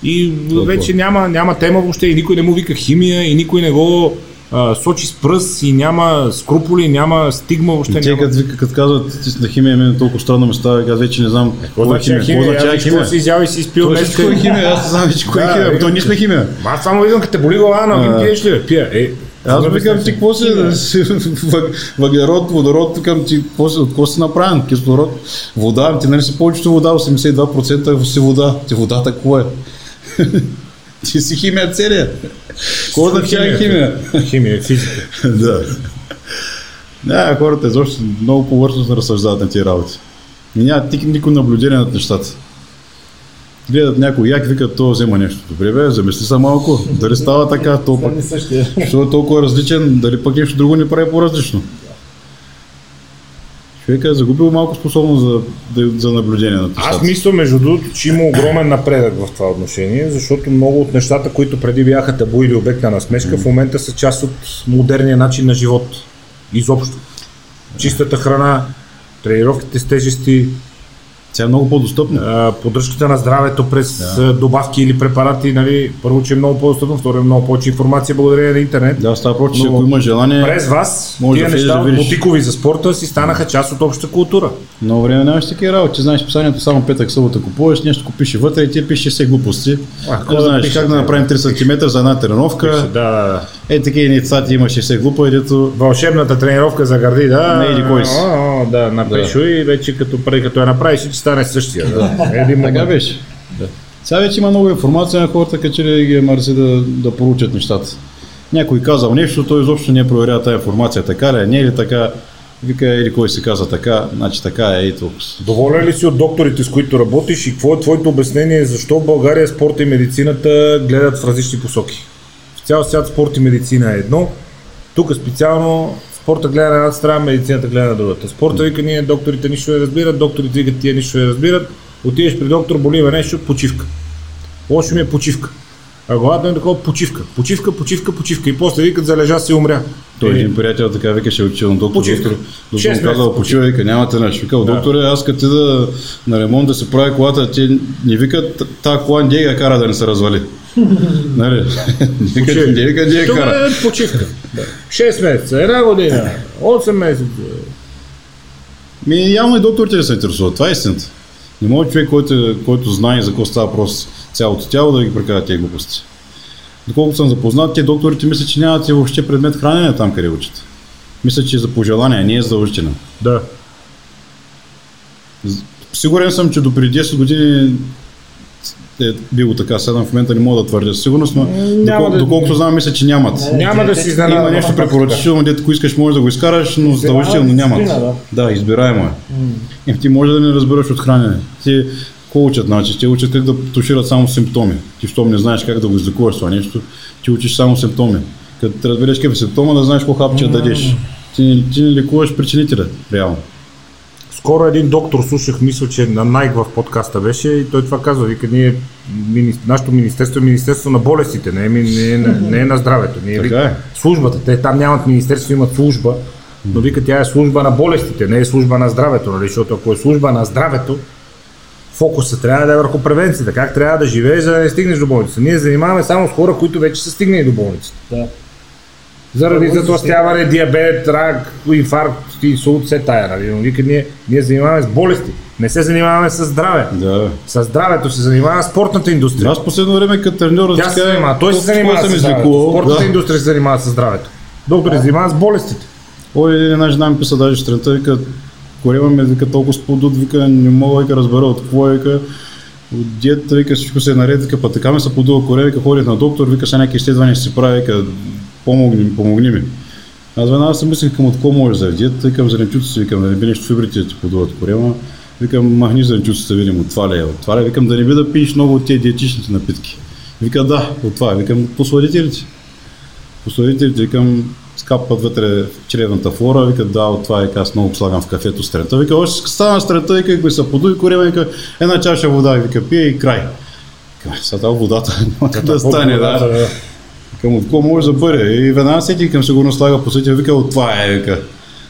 И вече няма, няма тема въобще и никой не му вика химия и никой не го а, сочи с пръст и няма скруполи, няма стигма въобще. И те няма... като, вика- като казват, на химия, мен толкова странно ме става, аз вече не знам Какво значи химия? Какво значи химия? си изял и си изпил днес. всичко е химия, аз не знам вече кое е химия, то ние сме химия. Аз само видим, като те боли глава, но А. ги пиеш ли? Пия. Е, Аз викам ти, какво си, въг- въглерод, водород, викам ти, от какво си направен, кислород, вода, ти нали си повечето вода, 82% си вода, ти водата какво е? ти си химия целия. Какво означава химия? Химия, физика. да. Да, хората изобщо много повърхностно разсъждават на тия работи. И няма тик- никакво наблюдение над нещата. Гледат някой як, викат, то взема нещо. Добре, бе, замисли се малко. Дали става така, то пък. Защо е толкова различен, дали пък нещо друго не прави по-различно? Човека е загубил малко способност за, за наблюдение на нещата. Аз мисля, между другото, че има огромен напредък в това отношение, защото много от нещата, които преди бяха табу или обект на насмешка, в момента са част от модерния начин на живот. Изобщо. Чистата храна, тренировките с тежести, Тя е много по-достъпна. а, поддръжката на здравето през а, добавки или препарати, нали, първо, че е много по-достъпно, второ е много повече информация благодарение на интернет. Да, става просто, че Но ако има желание, През вас, Може тия да неща да бутикови за спорта си станаха част от общата култура. много време нямаш такива работи. Знаеш писанието само петък, събота купуваш, нещо купиш вътре и ти пише все глупости. А, какво не да знаеш пише, как да направим 3 см за една тренировка. Да, да, да. Е, такива ни цати имаше все глупо, и дето Вълшебната тренировка за гърди, да. Не, или кой си. О, о, да, напишу и вече като, като я направиш, ще стане същия. Да. Един Така беше. Да. Сега вече има много информация на хората, като че ли ги е мързи да, да поручат нещата. Някой казал нещо, той изобщо не проверява тази информация, така ли е, не е ли така, вика или кой се каза така, значи така е и толкова. Доволен ли си от докторите, с които работиш и какво е твоето обяснение, защо в България спорта и медицината гледат в различни посоки? В цял свят спорт и медицина е едно, тук специално спорта гледа на едната страна, медицината гледа на другата. Спорта вика ние докторите нищо не разбират, докторите викат тия нищо не разбират, отидеш при доктор, боли ме нещо, почивка. Лошо ми е почивка. А главата е такова почивка. Почивка, почивка, почивка. И после викат залежа си умря. Той един приятел така викаше, отишъл на доктор, Почивка. доктор, доктор му казал, почивай, вика, нямате нещо. Викал, Да. докторе, аз като да на ремонт да се прави колата, ти не викат тази кола не я кара да не се развали. Нали? Викат, Почивай. не вика, не я Тук кара. е почивка. 6 месеца, една година, 8 месеца. Ми, явно и докторите се интересуват. Това е истината. Не може човек, който, който знае за какво става въпрос цялото тяло, да ги прекара тези глупости. Доколкото съм запознат, те докторите мислят, че нямат и въобще предмет хранене там, къде учат. Мисля, че е за пожелание, не е задължително. Да. Сигурен съм, че до преди 10 години е било така. Сега в момента не мога да твърдя със сигурност, но Няма докол, да- доколкото знам, мисля, че нямат. Няма да си изненадам. Има нещо препоръчително, дето ако искаш може да го изкараш, но задължително нямат. Да, избираемо е. И ти може да не разбереш от хранене. Ти какво учат? Значи, те учат как да тушират само симптоми. Ти щом не знаеш как да го излекуваш това нещо, ти учиш само симптоми. Като те разбереш какъв е симптома, да знаеш какво хапче да дадеш. Ти, не- ти не лекуваш причинителя, реално. Скоро един доктор слушах, мисля, че на Найк в подкаста беше и той това казва. Вика, ние, мини, нашето министерство е министерство на болестите, не е, не е, на- не е на здравето. Ние, Така е. Службата, те там нямат министерство, имат служба, но вика, тя е служба на болестите, не е служба на здравето, нали? защото ако е служба на здравето, фокуса трябва да е върху превенцията, как трябва да живееш, за да не стигнеш до болница. Ние занимаваме само с хора, които вече са стигнали до болницата. Да. Заради затластяване, диабет, рак, инфаркт, инсулт, все тая. Нали? Но вика, ние, ние занимаваме с болести. Не се занимаваме с здраве. Да. С здравето се занимава спортната индустрия. Аз последно време като треньор Тя се занимава. Той се занимава с здравето. Спортната Да. индустрия се занимава с здравето. Докторите се занимават с болестите. Ой, една жена ми писа даже сутринта, вика, корема ме, вика, толкова сподут, вика, не мога, вика, разбера от какво, е, вика, от диетата, вика всичко се е наред, вика, па така ме се подува коре, вика, ходих на доктор, вика, сега някакви изследвания ще си прави, вика, помогни, помогни ми. Аз веднага си мислех към от какво може да е диета, викам зеленчуците, викам да не би нещо фибрите да ти подуват корема, викам махни зеленчуците, видим от това ли е, от това ли е, викам да не би да пиеш много от тези диетичните напитки. Вика да, от това е, викам по сладителите. По сладителите, викам скапват вътре в чревната флора, вика да, от това е, аз много слагам в кафето стрента. Вика, още стана стрента, вика, ако се подуи корема, вика, една чаша вода, вика, пие и край. Сега водата няма как да стане, да. Към от може да бъде. И веднага всеки към сигурно слага по сетия, вика, от това е, вика.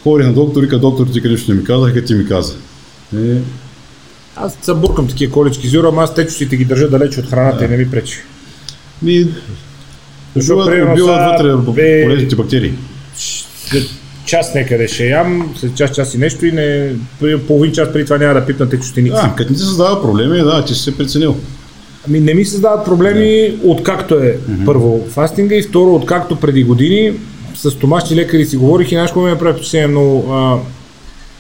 Ходи на доктор, вика, доктор ти нищо не ми каза, вика, ти ми каза. И, Аз се буркам такива колички зюра, ама аз течностите ги държа далеч от храната и не ми пречи. ми, Защото, убиват, вътре бе, полезните бактерии. след час някъде ще ям, след час, час и нещо и не, половин час преди това няма да пипна течностеници. Да, като не ти създава проблеми, да, ти си се преценил. Ами не ми създават проблеми откакто е първо фастинга и второ откакто преди години с стомашни лекари си говорих и знаеш какво ми направи впечатление много а,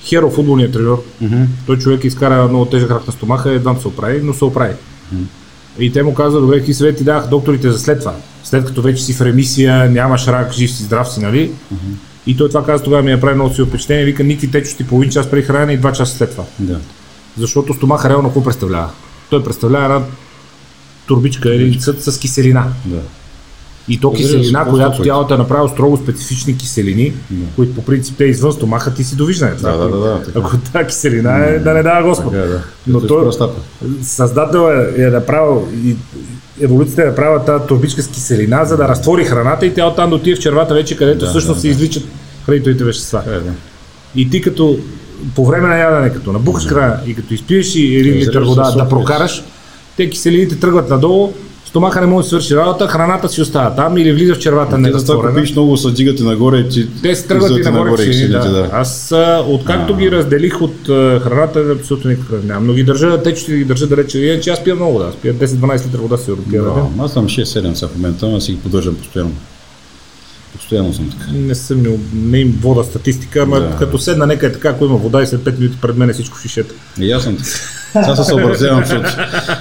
Херо, футболният треньор, той човек изкара много тежък рак на стомаха, едва се оправи, но се оправи. И те му каза, добре, какви съвети давах докторите за след това. След като вече си в ремисия, нямаш рак, жив си, здрав си, нали? И той това каза, тогава ми направи много си впечатление, вика, никакви течности половин час преди хранене и два часа след това. Да. Защото стомаха реално какво представлява? Той представлява една турбичка или с, с киселина. Да. И то се, киселина, която тялото е направило строго специфични киселини, които по принцип те извън стомаха ти си довиждане. Да, да, да, да. Ако тази киселина е, да не дава Господ. Така е, да. Но той, Простата. създател е, е направил и еволюцията е направила тази турбичка с киселина, за да разтвори храната и тя оттам да отиде в червата вече, където Да, всъщност да, се да. извличат хранителните вещества. Е, да. И ти като по време на ядене, като набухаш края и като изпиеш и един Разрежеш литър се вода да прокараш, те киселините тръгват надолу, стомаха не може да свърши работа, храната си остава там или влиза в червата Те да ако незатворена. пиеш много, се дигат и нагоре и ти Те се тръгват и излизат нагоре киселини, киселините, да. Аз а, откакто ги разделих от храната, абсолютно никакъв нямам. Но ги държа, те ще ги държа далече. Иначе аз пия много вода. Аз пия 10-12 литра вода сигурно пия. на ден. Да, аз съм 6-7 сега в момента, аз си ги поддържам постоянно. Постоянно съм така. Не съм не им вода статистика, ама Да. като седна нека е така, ако има вода и след 5 минути пред мен е всичко в шишета. И аз съм така. Сега се съобразявам, защото,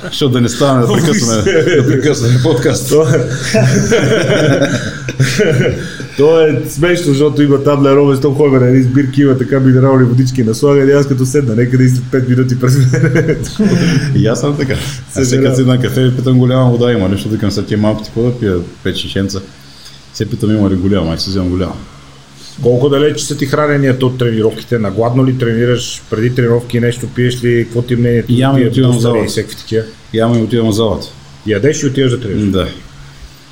защото да не стане да прекъсваме, да прекъсваме подкаст. То е, То е смешно, защото има там на що ходим на едни сбирки, има така минерални водички наслага и аз като седна, нека да и след 5 минути през мен. И аз съм така. Сега Съжалявам. си на кафе питам голяма вода има нещо, викам са тия малките, какво да пия 5 шишенца. Се питам има ли голяма, ай си вземам голяма. Колко далеч са ти храненията от тренировките? Нагладно ли тренираш? Преди тренировки нещо пиеш ли? Какво ти е мнението? Ям и отивам в залата. Яма и отивам в залата. Ядеш и отиваш да тренираш. Да.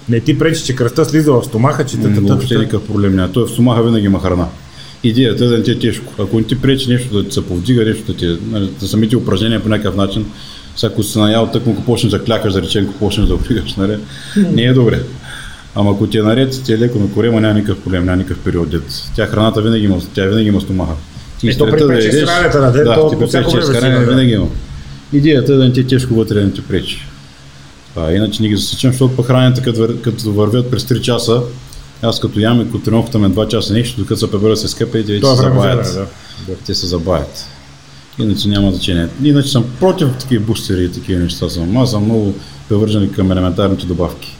Не ти пречи, че кръста слиза в стомаха, че тата, Въобще никакъв проблем няма. Той в стомаха винаги има храна. Идеята е да не ти е тежко. Ако не ти пречи нещо да ти се повдига, нещо да ти нали, за самите упражнения по някакъв начин, сега ако си наял тъкмо, ако почнеш да клякаш, да речем, ако почнеш да вдигаш, нали, не е добре. Ама ако ти е наред, ти е леко на корема, няма никакъв проблем, няма никакъв период. Дет. Тя храната винаги има, тя винаги има стомаха. Ти Е, то при шест ядеш- на ден, да, то ти по при всяко 5-6 време си хранене има, да. винаги има. Идеята е да не ти е тежко вътре, да не ти пречи. А, иначе не ги засичам, защото пък храненето като, вър, като вървят през 3 часа, аз като ям и като тренировката ме 2 часа нещо, докато се пребера се скъпа и те Това се забавят. да. Те се забавят. Иначе няма значение. Иначе съм против такива бустери и такива неща съм. Аз съм много привържен към елементарните добавки.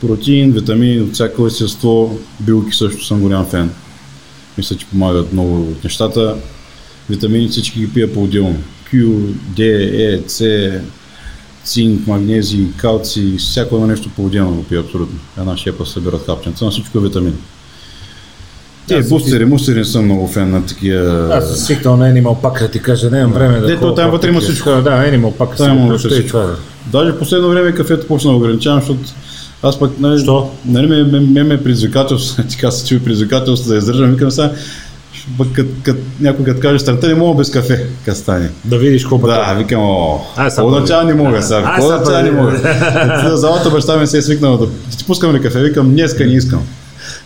Протеин, витамини от всяко естество, билки също съм голям фен. Мисля, че помагат много от нещата. Витамини всички ги пия по-отделно. Q, D, E, C, цинк, магнезий, калций, всяко едно нещо по-отделно го пия абсолютно. Една шепа събират хапченца, но всичко е витамини. Те бустери, мустери не съм много фен на такива... Аз съм свикнал на Animal Pack, да ти кажа, нямам време да Дето там вътре има всичко. Да, Animal Pack Там си има всичко. Даже последно време кафето почна да ограничавам, защото аз пък, нали, Що? нали ме, ме, ме, ме предизвикателство, ти каза, че ми предизвикателство да издържам, викам сега, пък кът, кът, някой като каже, старта не мога без кафе, как стане. Да видиш какво. Да, викам, о, означава не мога А, сега, означава не мога. В залата баща ми се е свикнал да, ти пускам ли кафе, викам, днеска не искам.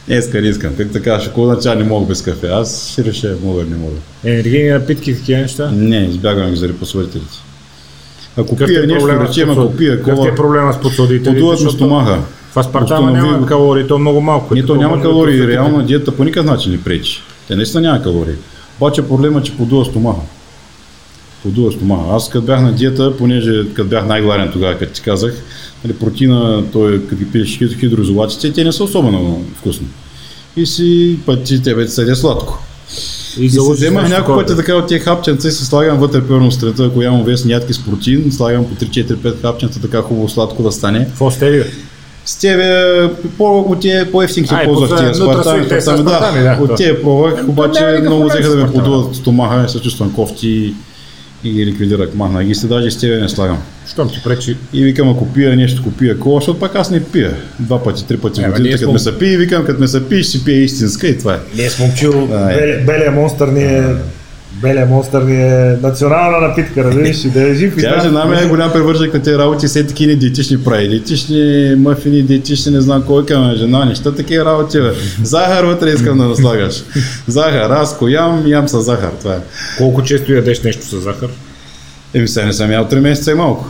Днеска не искам. Как така, ще какво означава не мога без кафе? Аз ще реша, мога, не мога. Енергийни напитки, такива неща. Не, избягвам ги заради посвърителите. Ако Какъв пия е нещо, речем, ако пия кола, е проблема с подсладителите? на стомаха. В аспартама Установи няма калории, то е много малко. Не, то няма калории, реално диета по никакъв начин не пречи. Те наистина няма калории. Обаче проблема е, че подува стомаха. подува стомаха. Аз като бях на диета, понеже като бях най-гладен тогава, като ти казах, нали, протеина, той като ги пиеш хид- хидроизолатите, те не са особено вкусни. И си пъти тебе ти съде сладко. И И се вземах няколко пъти така от тия хапченца и се слагам вътре първо страта, ако ям вес ядки с протеин, слагам по 3-4-5 хапченца, така хубаво сладко да стане. Какво сте ви? С тебе по, от тия по-ефтин се ползвах тия спартани, да, да. От тия пробвах, обаче много взеха да ме подуват стомаха, се чувствам кофти и ги ликвидирах. Махнах ги се, даже с тебе не слагам. Щом ти пречи. И викам, ако пия нещо, ако пия кола, защото пак аз не пия. Два пъти, три пъти в Е, годината, като ме се пие, викам, като ме се пие, ще си пие истинска и това е. Ние с момчил, белия, белия монстър ни е Белия монстър ни е национална напитка, разбираш, и да е жив Тя здрав. жена ми е голям привърженик на тези работи, все такива диетични прави. Диетични мъфини, диетични, не знам кой към жена, неща такива работи. Бе. Захар вътре искам да наслагаш. Захар, аз ко ям, ям с захар. Това е. Колко често ядеш нещо с захар? Еми сега не съм ял 3 месеца и малко.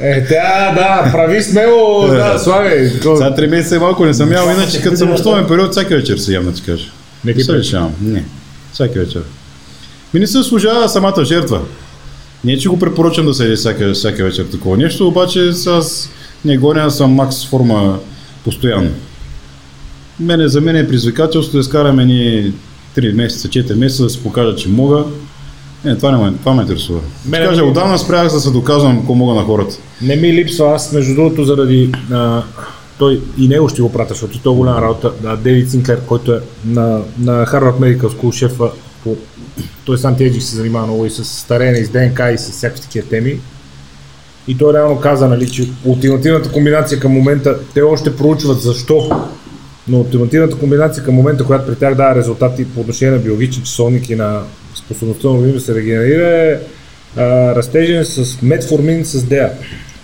Е, тя, да, прави смело, да, слагай. Сега 3 месеца и малко не съм ял, иначе като съм основен период, всяка вечер се ям, да ти кажа. Не ти се. Не. Всяка вечер. Ми не се служава самата жертва. Не, че го препоръчам да се яде всяка, всяка вечер такова нещо, обаче аз не гоня, съм макс форма постоянно. Мене, за мен е предизвикателство да изкараме ни 3 месеца, 4 месеца да се покажа, че мога. Не, това, не ме, това ме интересува. Мене кажа, отдавна спрях да се доказвам какво мога на хората. Не ми липсва, аз между другото заради а, той и него ще го пратя, защото той е голяма работа. А, Дейвид Синклер, който е на, на Harvard Medical School шефа по той с антиеджик се занимава много и с старене, и с ДНК и с всякакви такива теми. И той реално каза, нали, че ултимативната комбинация към момента, те още проучват защо, но ултимативната комбинация към момента, която при тях дава резултати по отношение на биологични часовник и на способността на организма да се регенерира е а, растежен с метформин с DEA.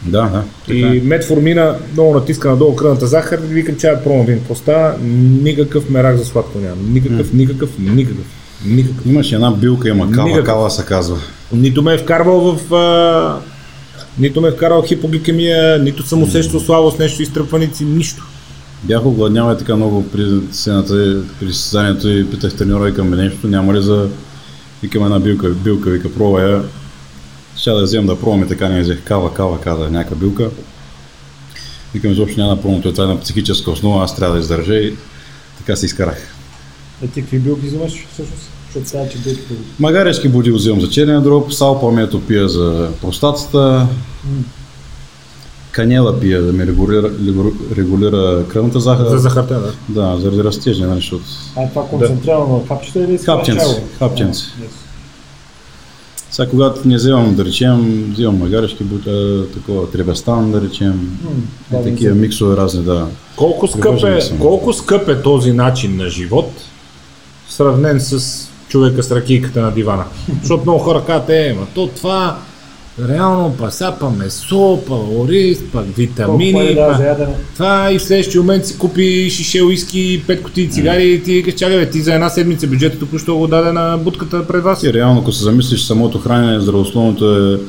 Да, да. така е. И метформина много натиска надолу кръвната захар и викам, че я пробвам видим какво става. Никакъв мерак за сладко нямам. Никакъв, никакъв, никакъв. Никакъв. Имаш една билка, има кава, кава се казва. Нито ме е вкарвал в... А... Нито ме е вкарал хипогликемия, нито съм усещал слабост, нещо изтръпваници, нищо. Бях огладнял така много при сцената, при състезанието и питах треньора и към нещо, няма ли за... Викам една билка, билка, вика, пробва я. Ще да я вземам да пробвам и така не взех кава, кава, каза някаква билка. Викам, изобщо няма да пробвам, това е на психическа основа, аз трябва да издържа и така се изкарах. Е, ти какви билки взимаш всъщност? Защото сега, че билки Магаречки буди взимам за черния дроб, сал палмето пия за простатата, канела пия да ми регулира, регулира кръвната захар. За захарта, да. Да, заради растежа, нали, защото А е това концентрирано на хапчета или. А, yes. Сега, когато не вземам, да речем, взимам магарешки, бута, такова, требестан, да речем, и да, такива миксове разни, да. Колко скъп, е, колко скъп е този начин на живот, сравнен с човека с ракийката на дивана? Защото много хора казват, е, ма то това, реално па са па месо, па ориз, па Колко витамини, пари да за па... ядене? Това и в следващия момент си купи шише уиски, пет кутии цигари и ти викаш, чакай бе, ти за една седмица бюджета току-що го даде на будката пред вас. И реално, ако се замислиш, самото хранене, здравословното е,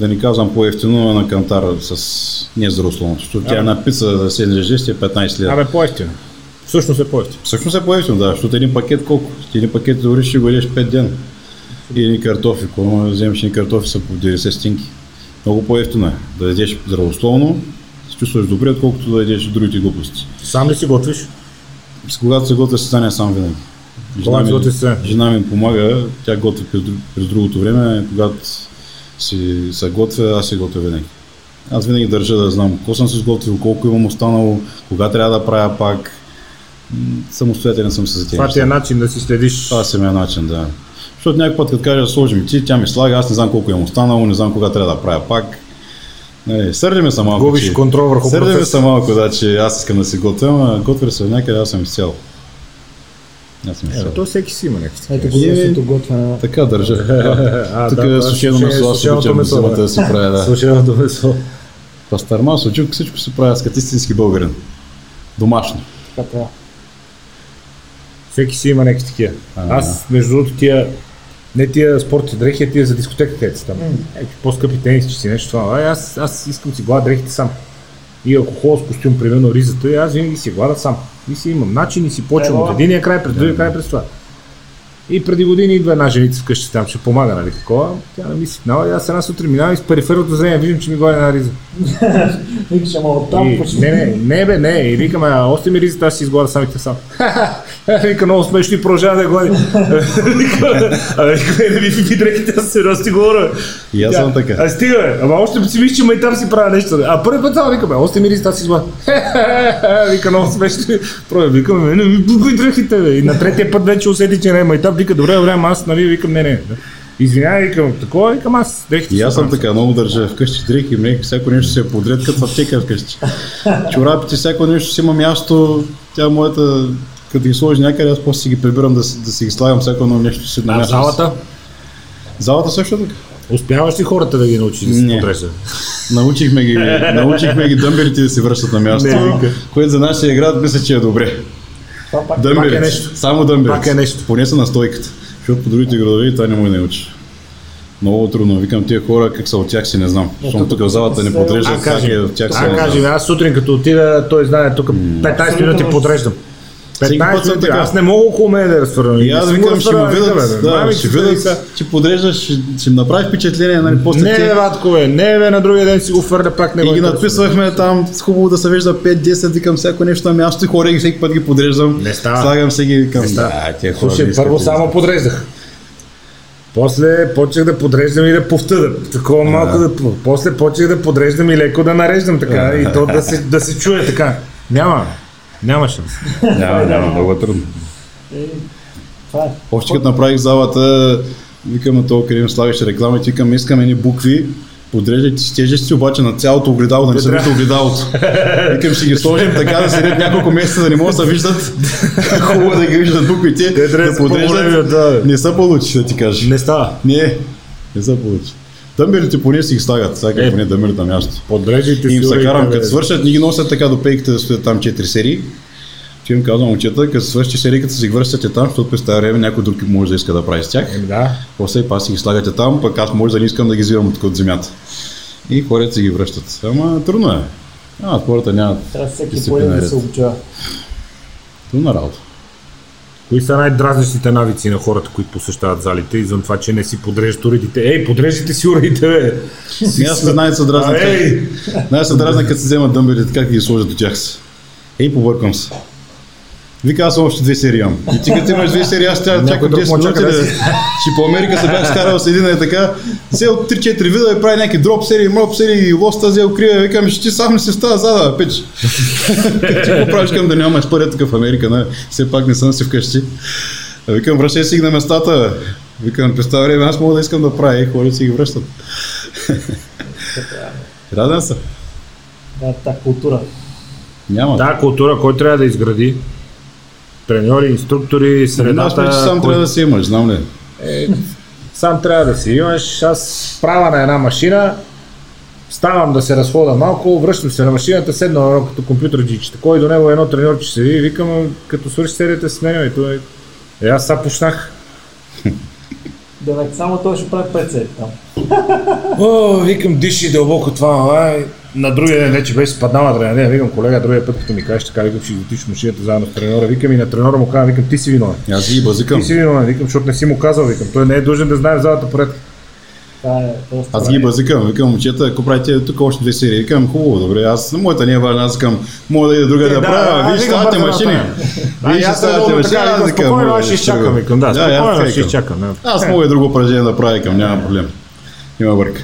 да ни казвам по-ефтино, е на кантара с не здравословното, защото тя е една пица за 7 е 15 лева. Абе, по-ефтино. Всъщност е по-ефтино. Всъщност е по-ефтино, да, защото един пакет колко? Ти един пакет дори ще го ядеш 5 дена. И едни картофи, ако вземеш едни картофи са по 90 стинки. Много по-ефтино е да ядеш здравословно, се чувстваш добре, отколкото да ядеш другите глупости. Сам ли си готвиш? Когато се готвя, се стане сам винаги. Готви се. жена ми помага, тя готви през, през другото време, когато си се готвя, аз се готвя винаги. Аз винаги държа да знам какво съм се сготвил, колко имам останало, кога трябва да правя пак. Самостоятелен съм се за тези Това ти е начин да си следиш. Това си ми е начин, да. Защото някой път, като кажа, сложим ти, тя ми слага, аз не знам колко имам останало, не знам кога трябва да правя пак. Нали, сърди ме са малко. Губиш че- контрол върху Сърди ме са малко, да, че аз искам да си готвя, а готвя се някъде, аз съм изцял. Аз съм Е, изцял. то всеки си има някакви. Ето годинството готвена. Така държа. А, Тук да, е сушено сушено- месо, аз сушеното обичам месо, зимата да. си правя, да. Слушеното месо. Пастърма, сучук, всичко се правя с като истински българин. Домашно. Така. Всеки си има някакви такива. Аз, между другото, тия не тия спортни дрехи, а тия за дискотека, където са там. Е, по-скъпи тениски, че си нещо това. А, аз, аз искам си глада дрехите сам. И ако ходя с костюм, примерно ризата, аз винаги си глада сам. И си имам начин и си почвам Ево. от единия край през другия край през това. И преди години идва една женица вкъщи там, ще помага, нали, такова. Тя не ми сигнала и аз една сутрин минавам и с периферното зрение виждам, че ми горе една риза. Викаш, ама оттам И, не, не, не, бе, не. И викам, а, още ми ризата, аз си изглада самите сам. вика, много смешно и продължава да глади. а, вика, не ви ви дрехите, аз сериозно ти говоря. И аз съм така. А стига, бе. Ама още си виж, че май там си правя нещо. А първи път само вика, бе, още ми ризата, аз си изглада. вика, много смешно. Пробва, викам, не, ми пукай дрехите, бе. И на третия път вече усети, че не е майтап. Вика, добре, добре, аз, нали, викам, не, не. Извинявай, викам, такова, викам аз, дрехите И аз съм така, много държа вкъщи дрехи, млек, всяко нещо се е подред, като аптека вкъщи. Чорапите, всяко нещо си има място, тя моята, като ги сложи някъде, аз после си ги прибирам да, си- да си ги слагам всяко едно нещо си на А място. залата? Залата също е така. Успяваш ли хората да ги научиш да се Не. подреждат? Научихме ги, научихме ги дъмберите да си връщат на място, което за нашия град мисля, че е добре. Това пак Дъмберите, нещо. само дъмберите. Пак е нещо. Поне са на стойката, защото по другите градове това не му да научи. Много трудно. Викам тия хора, как са от тях си не знам. Защото тук в залата не се- подреждат, А, как кажи, е от тях си а, не кажи, знам. аз сутрин като отида, той знае, тук 15 минути подреждам. Всеки път 15 съм минути, така. аз не мога около мен да я разфървам. И аз викам, ще ме видят, да, ще видят, че подреждаш, ще, им направи впечатление, нали, после Не, бе, батко, бе, не, бе, на другия ден си го фърля пак не И ги надписвахме там, хубаво да се вижда 5-10, викам всяко нещо на място и хора и всеки път ги подреждам. Не става. Слагам се ги, викам. Не става. Да, тия хора Слушай, първо само подреждах. После почнах да подреждам и да повтъда. Такова малко да... После почнах да подреждам и леко да нареждам така. И то да се, да се чуе така. Няма. Няма шанс. Няма, няма, много е трудно. Е, е. Още като направих залата, викаме то, къде им слагаше реклама и ти викам, искаме едни букви, подреждайте си тежести, обаче на цялото огледало, да не се вижда огледалото. Викам, ще ги сложим така да седят няколко месеца, да не могат да се виждат. Хубаво е да ги виждат буквите, да подреждат. да. Не са получи, да ти кажа. Не става. Не, не са получи. Дъмберите поне си ги слагат, сега Е. поне дъмберите на място. Подреждайте И им си се карам, като свършат, ни ги носят така до пейките да стоят там 4 серии. Че им казвам, момчета, като свършите серийката си ги връщате там, защото през тази време някой друг може да иска да прави с тях. Еми да. После пак си ги слагате там, пък аз може да не искам да ги взимам от от земята. И хората си ги връщат. Ама трудно е. А, хората нямат Трябва всеки поем да се обучава. Трудна работа. Кои са най-дразнещите навици на хората, които посещават залите, извън това, че не си подреждат уредите? Ей, подреждайте си уредите, бе! Сега се знаят се дразнат. А, ей! Най се дразнат, като се вземат дъмбелите, как ги сложат от тях си. Ей, побъркам се. Вика, аз съм още две серии имам. И ти като имаш две серии, аз трябва да чакам друг 10 му минути чака да... Ще по Америка се бях скарал с един е така. Взел 3-4 вида и прави някакви дроп серии, мроп серии, лост тази я укрия. Викам, ще ти сам не си става зада, печ. Ти го правиш към да нямаш пари тук в Америка, не? Все пак не съм си вкъщи. Викам, връщай си ги на местата. Викам, през това време аз мога да искам да правя и хората си ги връщат. Раден съм. Да, тази култура. Няма. Та култура, кой трябва да изгради? Треньори, инструктори, Аз средата. мисля, че сам кой- трябва да си имаш, знам ли. Е, сам трябва да си имаш. Аз права на една машина, ставам да се разхода малко, връщам се на машината, седна на като компютър джичета. Кой до него едно треньорче седи и викам, «А, като свърши серията, сменяме. Той... Е, аз сега почнах. Девек, само той ще прави 5 сети там. О, викам, диши дълбоко това, ама. На другия ден вече беше спаднала адреналина. Викам, колега, другия път, като ми кажеш така, викам, ще го отиш в машината заедно с треньора. Викам и на треньора му казвам, викам, ти си виновен. Аз ги базикам. Ти си виновен, викам, защото не си му казал, викам. Той не е длъжен да знае в залата поред. Това е. Аз ги базикам, викам, момчета, ако правите тук още две серии, викам, хубаво, добре, аз, моята не е важна, аз викам, мога да ида друга да, да, правя, виж викам, ставате машини. Виж и ставате машини, аз викам, спокойно, аз ще изчакам, викам, да, и спокойно, ще изчакам. Аз мога и друго упражнение да правя, към няма проблем. Има бърка.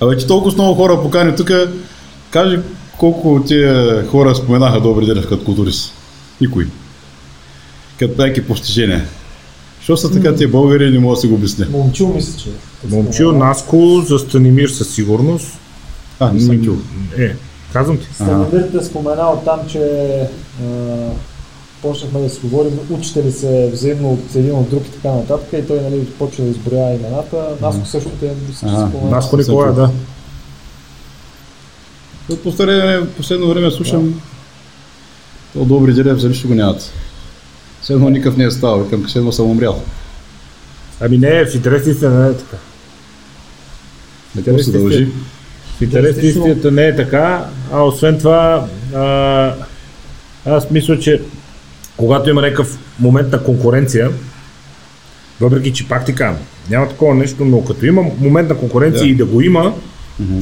А вече толкова много хора покани тук, кажи колко от тия хора споменаха добри ден като културист. Никой. Като някакви постижения. Що са така тия българи, не мога да си го обясня. Момчил мисля, че. е. Момчил, Наско, за Станимир със сигурност. А, не съм чул. Е, казвам ти. Станимир те споменал там, че почнахме да си говорим, учители се взаимно от един от друг и така нататък и той нали, почва да изброява имената. Наско също те мисля, че Ага, споменал. Наско Николай, да. От последно, последно време слушам то добри дерев за нищо го нямат. Седмо никакъв не е ставал, викам, седмо съм умрял. Ами не, в интерес не е така. Не какво се дължи. В интерес на истината не е така, а освен това, а, аз мисля, че когато има някакъв момент на конкуренция, въпреки че пак ти казвам, няма такова нещо, но като има момент на конкуренция Да. и да го има,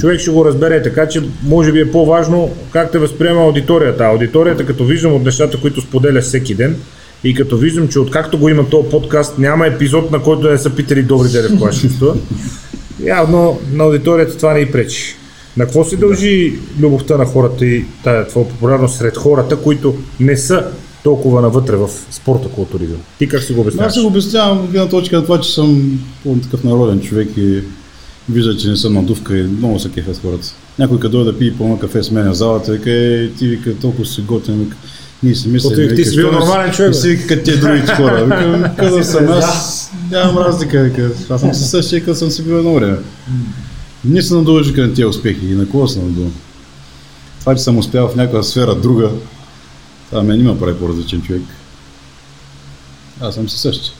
човек ще го разбере, така че може би е по-важно как те възприема аудиторията. Аудиторията, като виждам от нещата, които споделя всеки ден, и като виждам, че откакто го има този подкаст, няма епизод, на който не са питали добри ден в клашенство, явно на аудиторията това не и пречи. На какво се дължи любовта на хората и тая твоя популярност сред хората, които не са толкова навътре в спорта културизъм? Ти как си го Аз обясняваш? се го обяснявам от гледна точка на това, че съм по-такъв народен човек и вижда, че не съм надувка и много се кефят хората. Някой като дойде да пие пълно кафе с мен в залата, вика, е, ти вика, толкова си готин, вика, ние си мислим, Ти- ти вика, си бил нормален човек, си вика, като те другите хора. Вика, къде съм аз, нямам разлика, вика, аз съм се същия, като съм си бил едно време. Не се надуваш към тези успехи и на кого се надувам. Това, че съм успял в някаква сфера друга, това мен има прави по-различен човек. Аз съм си същия.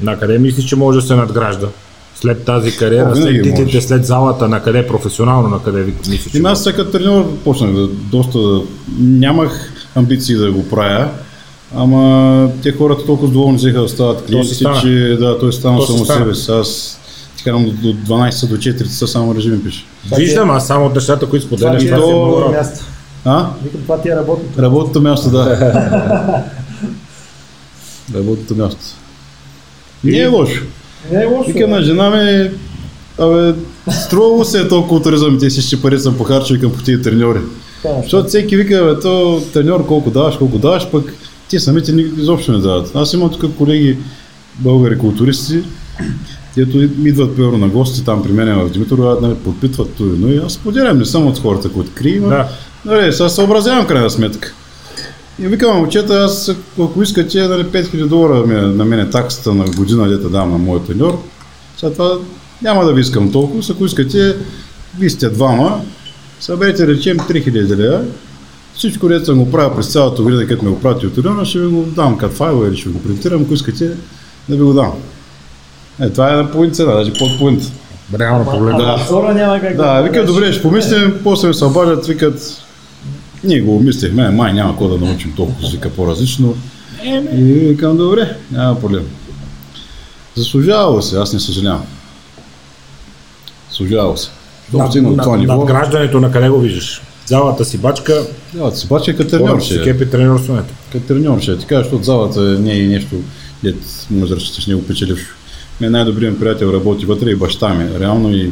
На къде мислиш, че може да се надгражда? След тази кариера, О, след титлите, след залата, на къде професионално, на къде мислиш? че И аз сега треньор почнах да доста... Нямах амбиции да го правя, ама те хората толкова доволни взеха да стават клиенти, че да, той стана само себе си. Аз ти казвам до 12 до 4 часа само режим пише. Виждам, аз само от нещата, които Това споделяш, това е много място. А? Викам, това ти е работното. Работното място, да. Работното място. Не е лошо. Не е лошо. Вика на жена ми, абе, струвало се е толкова туризъм и те всички пари съм похарчил към по тия треньори. Защото всеки вика, бе, то треньор колко даваш, колко даваш, пък ти самите ни изобщо не дават. Аз имам тук колеги българи културисти, които идват примерно на гости там при мен в Димитровград, нали, подпитват това, но и аз споделям, не съм от хората, които крием. Да. Нали, сега съобразявам крайна сметка. И викам, момчета, аз ако искате, нали, 5000 долара ми е на мен е таксата на година, дета дам на моят треньор. Сега това няма да ви искам толкова, ако искате, вие сте двама, съберете, речем, 3000 лева, всичко, дето съм го правил през цялата година, като ме го прати от треньора, ще ви го дам като файл или ще го принтирам, ако искате да ви го дам. Е, това е на половин цена, даже под половин. Реално. Ама втора няма как Да, вика, добре, ще помислим, после ми се обаждат, викат, ние го обмислихме, май няма какво да научим толкова, вика по-различно. И викам, добре, няма проблем. Заслужавало се, аз не съжалявам. Заслужавало се. Над, до това над, ниво. надграждането на къде го виждаш? Залата си бачка, Да, ти се обаче като треньор си ще е. кепи тренерството. Като треньор ще е. Така, защото залата не е нещо, дет може да разчиташ него печелившо. Мен най-добрият приятел работи вътре и баща ми. Реално и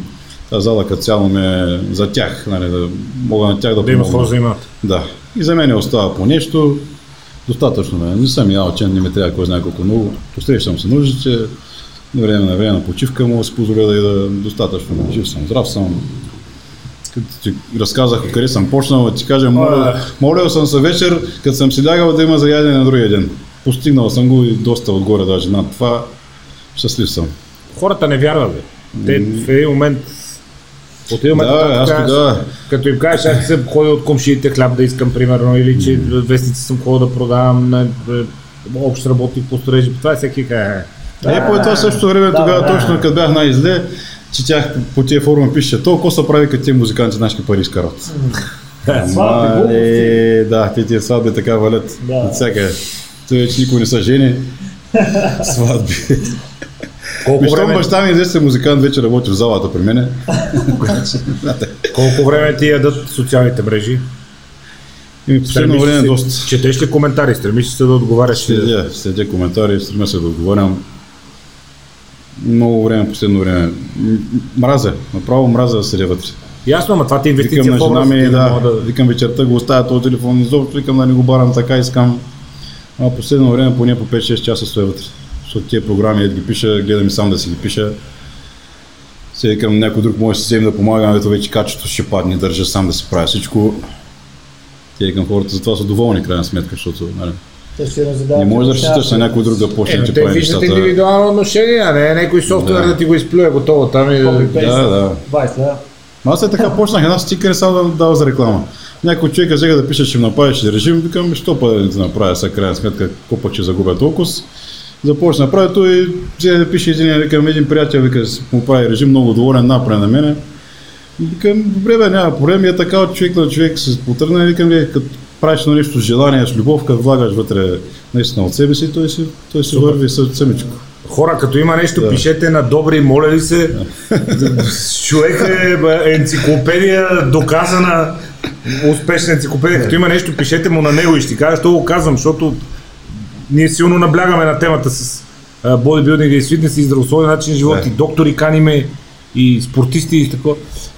тази зала като цяло ме е за тях, нали, да мога на тях да Да имат помогна. хора за имат. Да. И за мен остава по нещо. Достатъчно ме. Не съм ял, че не ми трябва кой знае колко много. Посрещам се нуждите. На време на време на почивка мога да си позволя да ида достатъчно. Жив съм, здрав съм. Като ти разказах откъде съм почнал, да ти кажа, моля, молил съм се вечер, като съм си лягал да има за ядене на другия ден. Постигнал съм го и доста отгоре даже над това. Щастлив съм. Хората не вярват, бе. Те в един момент от един момент Да, аз тогава като им кажеш, аз съм ходил от комшиите хляб да искам, примерно, или че вестници съм ходил да продавам на общ работник по строежи. Това е всеки каже. Е, по това същото време, Да, тогава да. точно като бях най-зле, четях по тия форуми пише, толкова се прави, като тези музиканти нашите пари изкарват. Сватби, Ама, е, да, те тия сватби така валят Да. всяка. Той вече никой не са жени. Сватби. Колко щом време, баща ми известен музикант вече работи в залата при мене. колко време ти ядат социалните мрежи? И в последно време се- доста. Четеш ли коментари? Стремиш се да отговаряш? Следя, следя коментари, стремя се да отговарям. Много време, последно време. Мразя, направо мразя да седя вътре. Ясно, ама това ти е Викам инвестиция на в жена ми, да, мога викам вечерта го оставя този телефон изобщо, викам да не го барам така, искам. А последно време поне по 5-6 часа стоя вътре. Защото тия програми, ето ги пиша, гледам и сам да си ги пиша. Сега викам, някой друг може да си вземе да помага, ето вече качеството ще падне, държа сам да си правя всичко. Те към хората затова са доволни, крайна сметка, защото нали, ще не можеш да разчиташ на някой друг да почне Е, да но прави виждат нещата. индивидуално отношение, а не някой софтуер да. Да. ти го изплюе готово там и да... Да, да. 20 лева. Ма Аз е така почнах една стикер само да дава за реклама. Някой човек взега да пише, че ми направиш режим, викам, що па да направя сега крайна сметка, какво пък ще загубя толкова. Започна да прави той взе да пише един, викам, един приятел, вика, му прави режим, много доволен, направи на мене. Викам, добре бе, няма проблем, и е така от човек на човек се потръгна викам, ви, като правиш на нещо с желание, с любов, като влагаш вътре наистина от себе си, той си, той си върви самичко. Хора, като има нещо, да. пишете на добри, моля ли се. Човек е енциклопедия, доказана, успешна енциклопедия. Като има нещо, пишете му на него и ще кажа, що го казвам, защото ние силно наблягаме на темата с бодибилдинга и с фитнес и здравословен начин на живот Да. и доктори каниме и спортисти и такова.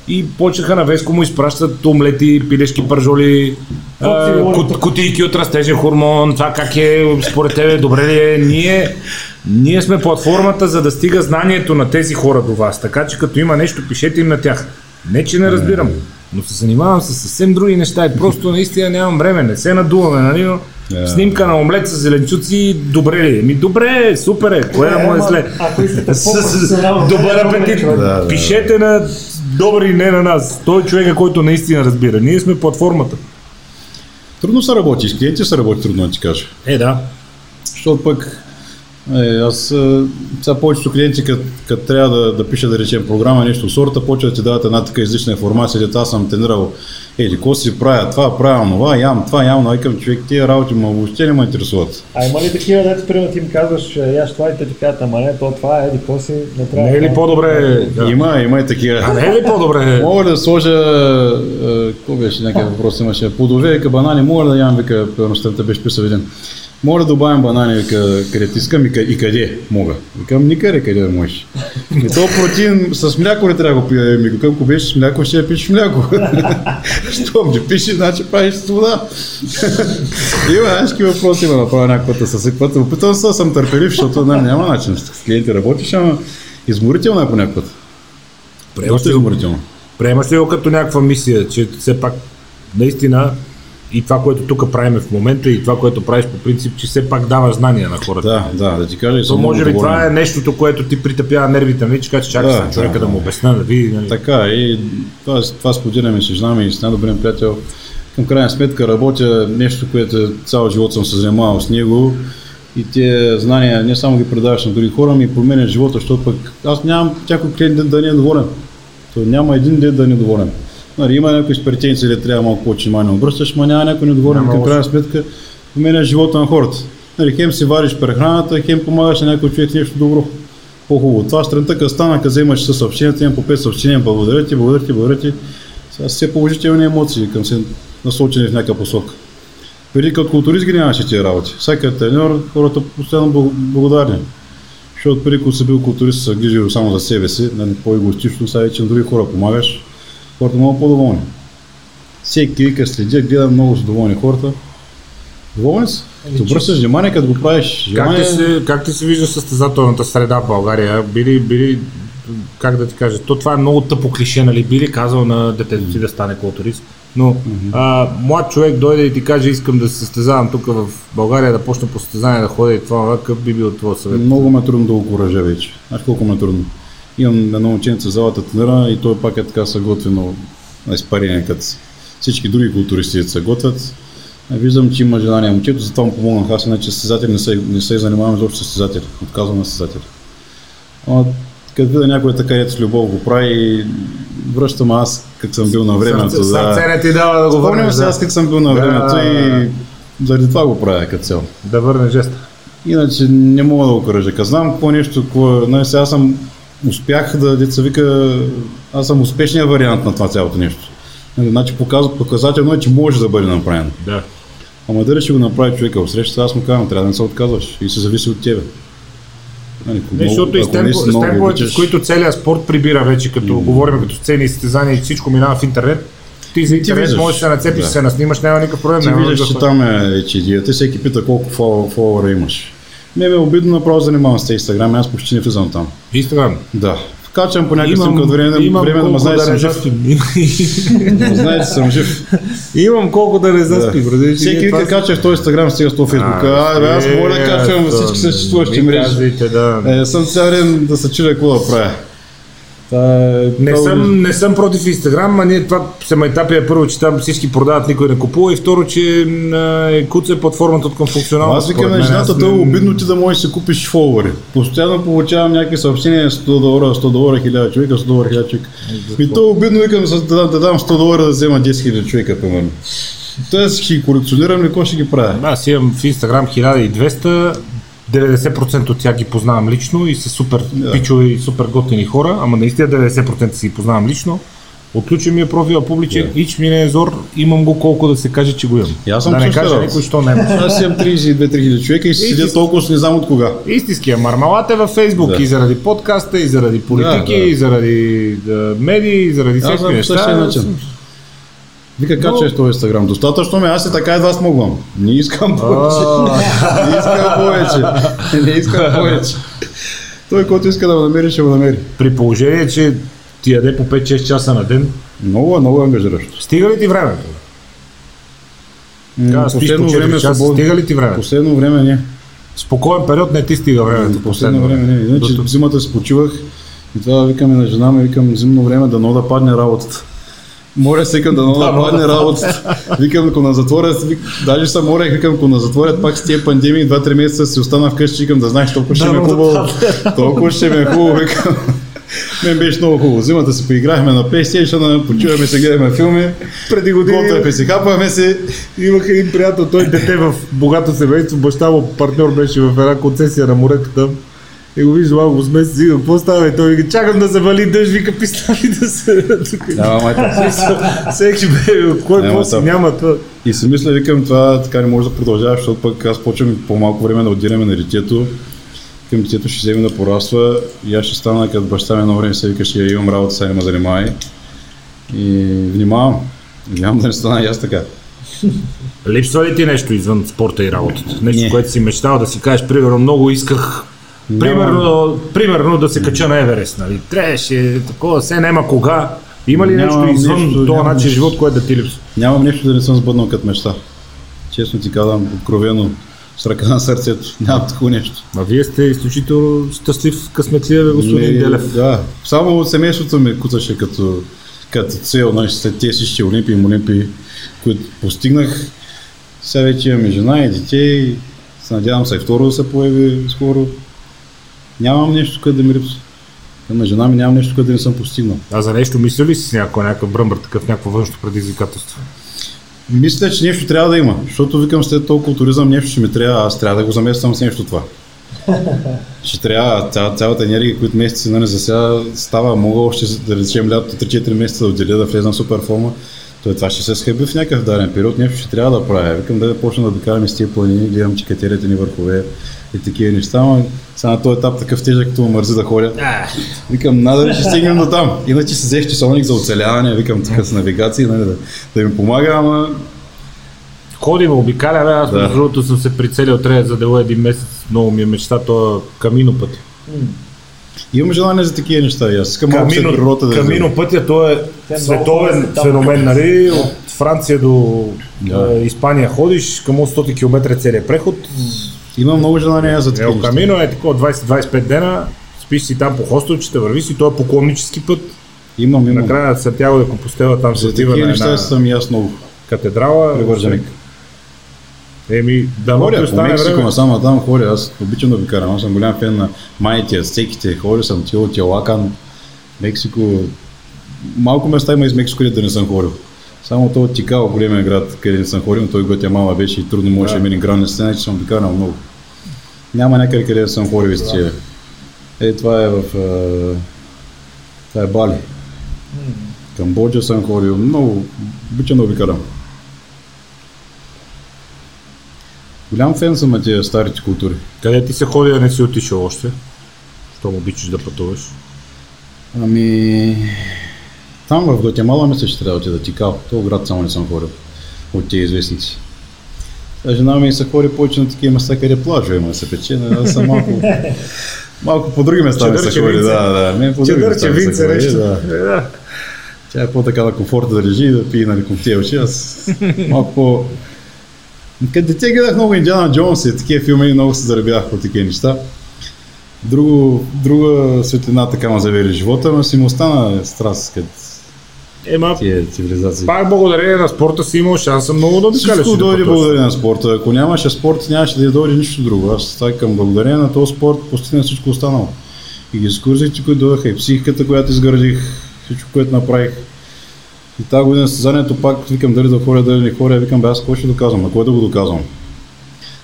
И почнаха на Веско му изпращат омлети, пилешки пържоли, кут, кутийки от растежен хормон, това как е, според тебе, добре ли е. Ние, ние сме платформата, за да стига знанието на тези хора до вас. Така че като има нещо, пишете им на тях. Не, че не разбирам, но се занимавам с съвсем други неща и просто наистина нямам време, не се надуваме, нали? Но Да. Снимка на омлет с зеленчуци, добре ли? е? Ми добре, е, супер е, кое да му е зле? Ако искате Добър апетит. Да. Пишете на добри, не на нас. Той е човека, който наистина разбира. Ние сме платформата. Трудно се работи, с клиенти се работи трудно, да ти кажа. Е, да. Защото пък е, аз е, сега повечето клиенти, като трябва да, да пиша, да речем, програма, нещо от сорта, почват да ти дават една така излишна информация, дето аз съм тренирал, еди, какво си правя, това правя, това, ям, това, ям, но викам, човек, тия работи ма въобще не ме интересуват. А има ли такива, дето примерно ти им казваш, яш това и те ти казват, ама не, то това е, еди, какво си, не трябва. Не е ли по-добре? Да. Има, има и такива. А не е ли по-добре? Мога ли да сложа, е, какво беше, някакъв въпрос имаше, плодове, вика, банани, мога ли да ям, вика, примерно беше писал един. Мога да добавим банани, вика, където искам и, къ- и къде мога. Викам, никъде къде да можеш. И то протеин с мляко ли трябва да го пия? Ми ако беше с мляко, ще я пиш мляко. Щом ти пише, значи правиш с вода. има, знаеш, какви въпроси има да правя някаква пътя съсипват. Опитвам се, да съм търпелив, защото нали, няма начин. С клиенти работиш, ама изморително е по някакъв път. Доста изморително. приемаш ли го като някаква мисия, че все пак наистина и това, което тук правим в момента и това, което правиш по принцип, че все пак даваш знания на хората. Да, да, да ти кажа То може би това е нещото, което ти притъпява нервите, нали, че кажеш, чакай Да, човека да, да, му обясня, да види. Нали. Така и това, това споделяме с жена ми и с най-добрия приятел. Към крайна сметка работя нещо, което цял живот съм се занимавал с него и тези знания не само ги предаваш на други хора, ми променят живота, защото пък аз нямам някой клиент да- да не е доволен. То няма един ден да не е доволен. Нали, има някои с претенции, да трябва малко повече внимание обръщаш, но няма някой недоволен. Няма Към крайна сметка променя живота на хората. Нали, хем си вариш прехраната, хем помагаш на някой човек нещо добро. По-хубаво. Това сутринта, като стана, като вземаш със съобщенията, имам по 5 съобщения, благодаря ти, благодаря ти, благодаря ти. Сега все положителни емоции към се насочени в някаква посока. Преди като културист ги нямаше тия работи. Всяка треньор, хората постоянно бл- благодарни. Защото преди като си бил културист, се грижил само за себе си, нали, по-егоистично, сега вече на други хора помагаш, хората много по-доволни. Всеки вика, следя, гледам много са доволни хората. Доволни са. Ами, Ти обръщаш внимание, като го правиш. Как Желание... ти, се, как ти се вижда състезателната среда в България? Били, били, как да ти кажа, то това е много тъпо клише, нали? Били казал на детето си да стане културист. Но а, млад човек дойде и ти каже, искам да се състезавам тук в България, да почна по състезание, да ходя и това, какъв би бил твой съвет? Много ме е трудно да го коража вече. Знаеш колко ме е трудно. Имам едно момченце в залата тренира и той пак е така са готвено на изпарение, като всички други културисти се готвят. А Виждам, че има желание момчето, затова му помогнах. Аз иначе състезател не се, не се занимавам изобщо с състезатели. Отказвам на състезатели. Като видя някой така ето с любов го прави и връщам аз как съм бил на времето. Сърце, сърце Да. не ти дава да го Спомням върнеш, се аз да, как съм бил на Да. времето и заради това го правя като цел. да върнеш жеста. Иначе не мога да го кажа. Като знам какво нещо, какво е, нали, сега аз съм успях да деца вика, аз съм успешният вариант на това цялото нещо. Значи показва, показателно е, че може да бъде направено. Да. Ама дали ще го направи човека в среща, аз му казвам, трябва да не се отказваш и се зависи от тебе. Нали, Не, защото и с ако темпо- наистина с които целият спорт прибира вече, като говорим като сцени и състезания и всичко минава в интернет, ти за интернет виждаш. можеш да се нацепиш, Да. се наснимаш, няма никакъв проблем. Ти виждаш, че там е вече идеята. Всеки пита колко фол- фолуъра имаш. Ме е обидно, направо занимавам с Инстаграм, аз почти не влизам там. Инстаграм. Да. Вкачвам по някакъв снимка от време, имам време да ме колко знае, че да съм жив. Да знаете, че съм жив. Имам колко да не Да. заспи, брат. Всеки вика качва в този Инстаграм, стига с този Фейсбук. А, бе, аз мога да качвам във всички съществуващи мрежи. Казвайте, да. Е, съм цял ден да се чудя какво да правя. Та, е, Не това- съм, не съм против Инстаграм, а ние това се майтапия първо, че там всички продават, никой не купува и второ, че е куца е платформата от към функционалност. Аз викам според на жената, да е обидно ти да можеш да си купиш фолуари. Постоянно получавам някакви съобщения 100 долара, 100 долара, 1000 човека, 100 долара, 1000 човека. И то е обидно, викам да, да, да дам 100 долара да взема 10 000 човека, примерно. Тоест ще ги колекционирам ли, какво ще ги правя? Аз имам в Инстаграм 1200, 90% от тях ги познавам лично и са супер Да. пичови и супер готини хора, ама наистина 90% си ги познавам лично. Отключи ми е профила публичен, Да. ич ми не е зор, имам го колко да се каже, че го имам. И аз съм да не работа. никой, що няма. Аз имам 32 хиляди човека и си И седя толкова с не знам от кога. Истинския мармалат е във Фейсбук Да. и заради подкаста, и заради политики, Да, да. и заради да, медии, и заради Аз по неща. начин. Вика, как Но- че е този Инстаграм? Достатъчно ме, аз и така едва смогвам. Не искам повече. Не искам повече. Не искам повече. Той, който иска да ме намери, ще го намери. При положение, че ти яде по 5-6 часа на ден, Много, много ангажиращо. стига ли ти времето? Последно 4 време часа, свободно. стига ли ти времето? Последно време не. Спокоен период не ти стига времето. Последно време не. Иначе зимата си почивах и това викаме на жена ми, викам зимно време да да падне работата. Моля се, викам да да падне работата. Викам, ако на затворят, вик, даже съм морех, викам, ако на затворят пак с тия пандемии, 2-3 месеца си остана вкъщи, викам да знаеш, толкова ще е да хубаво. Толкова ще ми е хубаво, викам. Мен беше много хубаво. Зимата си поиграхме на PlayStation, почуваме се, гледаме филми. Преди години Готвяме си, хапваме се. имах един приятел, той дете в богато семейство, баща му партньор беше в една концесия на морето там. И го виждам малко с месец, какво става? И той вика, чакам да завали дъжд, вика, пистали да се... тук. Няма майка. Всеки бе, кой Няма си няма това. И си мисля, викам, това така не може да продължава, защото пък аз почвам по-малко време да отделяме на детето. Към детето ще вземе да пораства и аз ще стана като баща ми едно време се вика, ще имам работа, сега не ме занимавай. И внимавам. Внимавам да не стана и аз така. Липсва ли ти нещо извън спорта и работата? Нещо, Не. което си мечтал да си кажеш, примерно, много исках Примерно, примерно да се кача на Еверест, нали? Трябваше такова, се няма кога. Има ли Нямам нещо извън нещо, този начин живот, което да ти липсва? Нямам нещо да не съм сбъднал като мечта. Честно ти казвам, откровено, с ръка на сърцето. Нямам такова нещо. А вие сте изключително щастлив, късметлив, бе, господин Не, Делев. Да, само от семейството ми куцаше като, като цел, нали, след тези всички олимпии олимпии, които постигнах. Сега вече имаме жена и дете и се надявам се и второ да се появи скоро. Нямам нещо, което да ми липсва. На жена ми нямам нещо, което да не съм постигнал. А за нещо мисля ли си с някой, някакъв бръмбър, такъв някакво външно предизвикателство? Мисля, че нещо трябва да има, защото викам след толкова туризъм нещо ще ми трябва, аз трябва да го замествам с нещо това. Ще трябва ця, цялата енергия, които месеци нали, за сега става, мога още да речем лятото 3-4 месеца да отделя, да влезна в супер форма. Той това ще се схъби в някакъв даден период, нещо ще трябва да правя. Викам да почна да докараме с тия планини, гледам чекатерите ни върхове и такива неща, но сега на този етап такъв тежък, като мързи да ходя. Викам, надали ще стигнем до там. Иначе си взех часовник за оцеляване, викам така с навигации, нали, да, да ми помага, ама Ходим, обикаля, бе, аз Да. между другото съм се прицелил, трябва да задела един месец, много ми е мечта, то камино пътя. Имам желание за такива неща. Аз искам малко природата да камино пътя, то е Те световен феномен, нали? От Франция до Да. е, Испания ходиш, към 100 км е целият преход. Имам много желание за такива Ел неща. Камино е такова 20-25 дена, спиш си там по хостелчета, върви си, то е поклоннически път. Имам, имам. Накрая на Сантьяго де Компостела там се За отива такива на неща една съм и аз много. катедрала. Привърженик. Еми, да Ходя ти по Мексико, време. но само там ходя. Аз обичам да ви карам. Аз съм голям фен на майите, ацтеките. Ходил съм Тио, Тиолакан, Мексико. Малко места има из Мексико, където не съм ходил. Само то Тикао, големия град, където не съм ходил, но той Гватемала беше и трудно можеше да мине границата, че съм докарал много. Няма някъде, където съм ходил из тия. Е, това е в... а, Това е Бали. Камбоджа съм ходил, много обичам да обикарам. Голям фен съм на тия старите култури. Къде ти се ходи, да не си отишъл още? Щом обичаш да пътуваш? Ами... Там в Гватемала мисля, че трябва да отида Тикао. Това град само не съм ходил. От тия известници. Сега жена ми се ходи повече на такива места, къде плажа има да се пече. но Аз съм малко... Малко по други места ми се винце. Да, да. Мен по други места ми се нещо. да. Да. Тя е по-така на комфорта да лежи и да пие нали, коктейлчи. Аз малко по... Като дете гледах много Индиана Джонс и такива филми и много се заребях по такива неща. Друго, друга светлина така ме завери живота, но си му остана страст като Ема, тия цивилизации. пак благодарение на спорта си имал шанса много да обикаляш. Всичко да дойде пътуваш. благодарение на спорта. Ако нямаше спорт, нямаше да дойде нищо друго. Аз така към благодарение на този спорт постигнах всичко останало. И екскурзиите, които дойдаха, и психиката, която изградих, всичко, което направих. И тази година състезанието пак викам дали да ходя, дали не ходя, викам бе аз какво ще доказвам, на кой да го доказвам.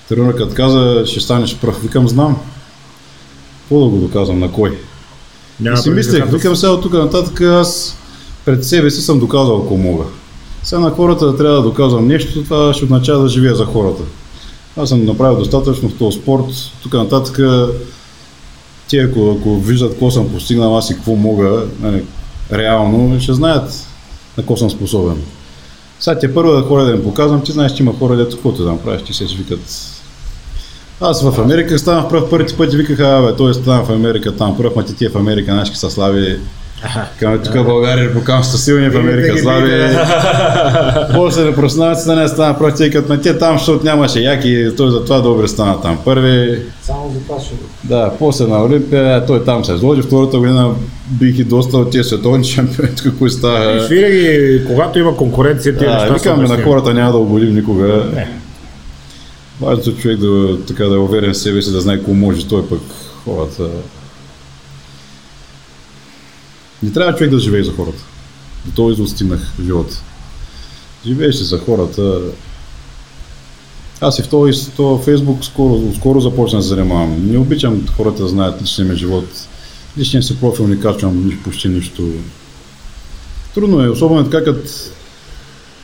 Тренерът каза, ще станеш пръв, викам знам. Какво да го доказвам, на кой? Няма И си мислех, викам сега от тук нататък аз пред себе си съм доказал ако мога. Сега на хората да трябва да доказвам нещо, това ще означава да живея за хората. Аз съм направил достатъчно в този спорт, тук нататък те ако, ако виждат какво съм постигнал аз и какво мога, нали, реално, ще знаят на какво съм способен. Сега те първо да ходя да им показвам, ти знаеш, че има хора, дето каквото да направиш, ти се викат. Аз в Америка станах пръв първите пъти, викаха, абе, той стана в Америка там пръв, ма ти е в Америка, нашки са слави. Към тук в България са силни, в Америка слаби. После да проснават се, не стана пръв, тъй като на те там, защото нямаше яки, той затова добре стана там първи. Само за това ще Да, после на Олимпия, той там се изложи, втората година бих и доста от тези световни шампиони, кои става. Винаги, когато има конкуренция, тия Да, неща са викаме на хората няма да оголим никога. Важното е човек да, така, да е уверен в себе си, да знае какво може, той пък хората. Не трябва човек да живее за хората. До този извод стигнах в живота. Живееш си за хората. Аз и в този, този Фейсбук скоро, скоро започна да се занимавам. Не обичам хората да знаят личния ми живот. Личния си профил не качвам почти нищо. Трудно е, особено така като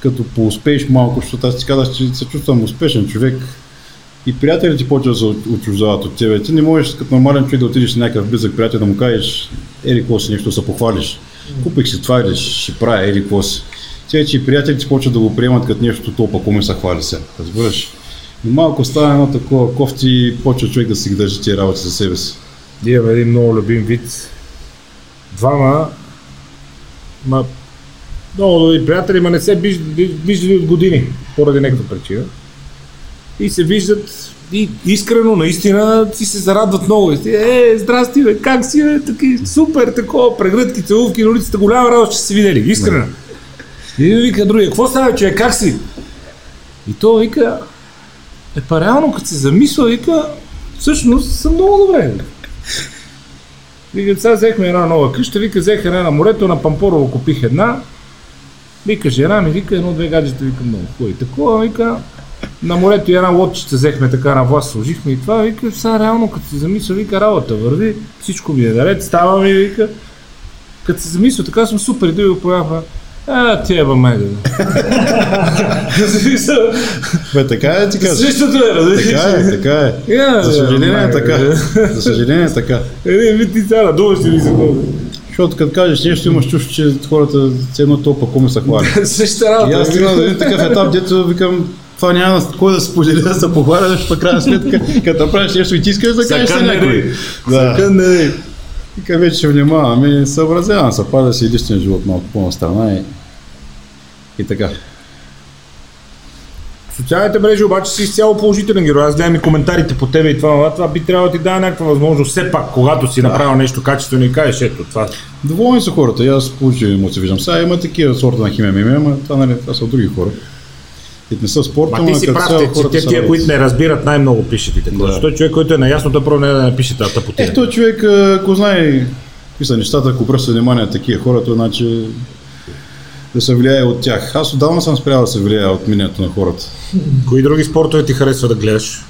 като поуспееш малко, защото аз ти казах, че се чувствам успешен човек и приятелите почват да се от- отчуждават от тебе. Ти не можеш като нормален човек да отидеш на някакъв близък приятел да му кажеш, ели какво си нещо, се похвалиш. Купих си това или ще правя, ели какво си. Вече и приятелите почват да го приемат като нещо толкова, кому се хвали се. Разбираш? И малко става едно такова кофти и почва човек да си ги държи тия работи за себе си. Имаме един много любим вид. Двама, ма, много добри приятели, ма не се виж- ви- виждали от години, поради някаква причина. И се виждат и искрено, наистина, си се зарадват много. Ти, Е, здрасти, бе, как си, бе, таки, супер, такова, прегръдки, целувки на улицата, голяма работа, че се видели, искрено. И вика другия, какво става, че как си? И то вика, е па реално, като се замисля, вика, всъщност съм много добре. Вика, сега взехме една нова къща, вика, взех една на морето, на Пампорово купих една. Вика, жена ми, вика, едно-две гаджета, вика, много хубаво. И такова, вика, на морето и една лодчица взехме така на власт, сложихме и това, вика, сега реално, като се замисля, вика, работа върви, всичко ми е наред, става ми, вика, като се замисля, така съм супер, и да го поява, а, ти е Смисъл, Бе, така е, ти кажа. Същото е, разбираш. Така е, така е. Я, За съжаление е бе, така. За съжаление е така. Един вид ти сега надуваш си ми се Защото като кажеш нещо, имаш чувство, че хората все едно толкова коми са хвали. Същата И работа. аз стигнал до един такъв етап, дето викам, това няма на кой да се сподели, да се похваля, защото крайна сметка, като направиш нещо и ти искаш да кажеш на не някой. Да. Сакан не дай. Вика вече внимавам и съобразявам се, пада си личния живот малко по-настрана и, и така. Социалните мрежи обаче си изцяло положителен герой. Аз гледам и коментарите по тебе и това, това, това би трябвало да ти даде някаква възможност. Все пак, когато си направил нещо качествено и кажеш, ето това. Доволни са хората, и аз получи му се виждам. Сега има такива сорта на химия миме, ама това, нали, това са други хора. И не са спорта, Ма ти си прав, те, те тия, които не разбират, най-много пишат и такова. Да. Защото човек, който е наясно, да пробва не да напише тази тъпотина. Ех, той човек, ако знае какви са нещата, ако обръща внимание на такива хора, то значи да се влияе от тях. Аз отдавна съм спрял да се влияе от мнението на хората. Кои други спортове ти харесва да гледаш?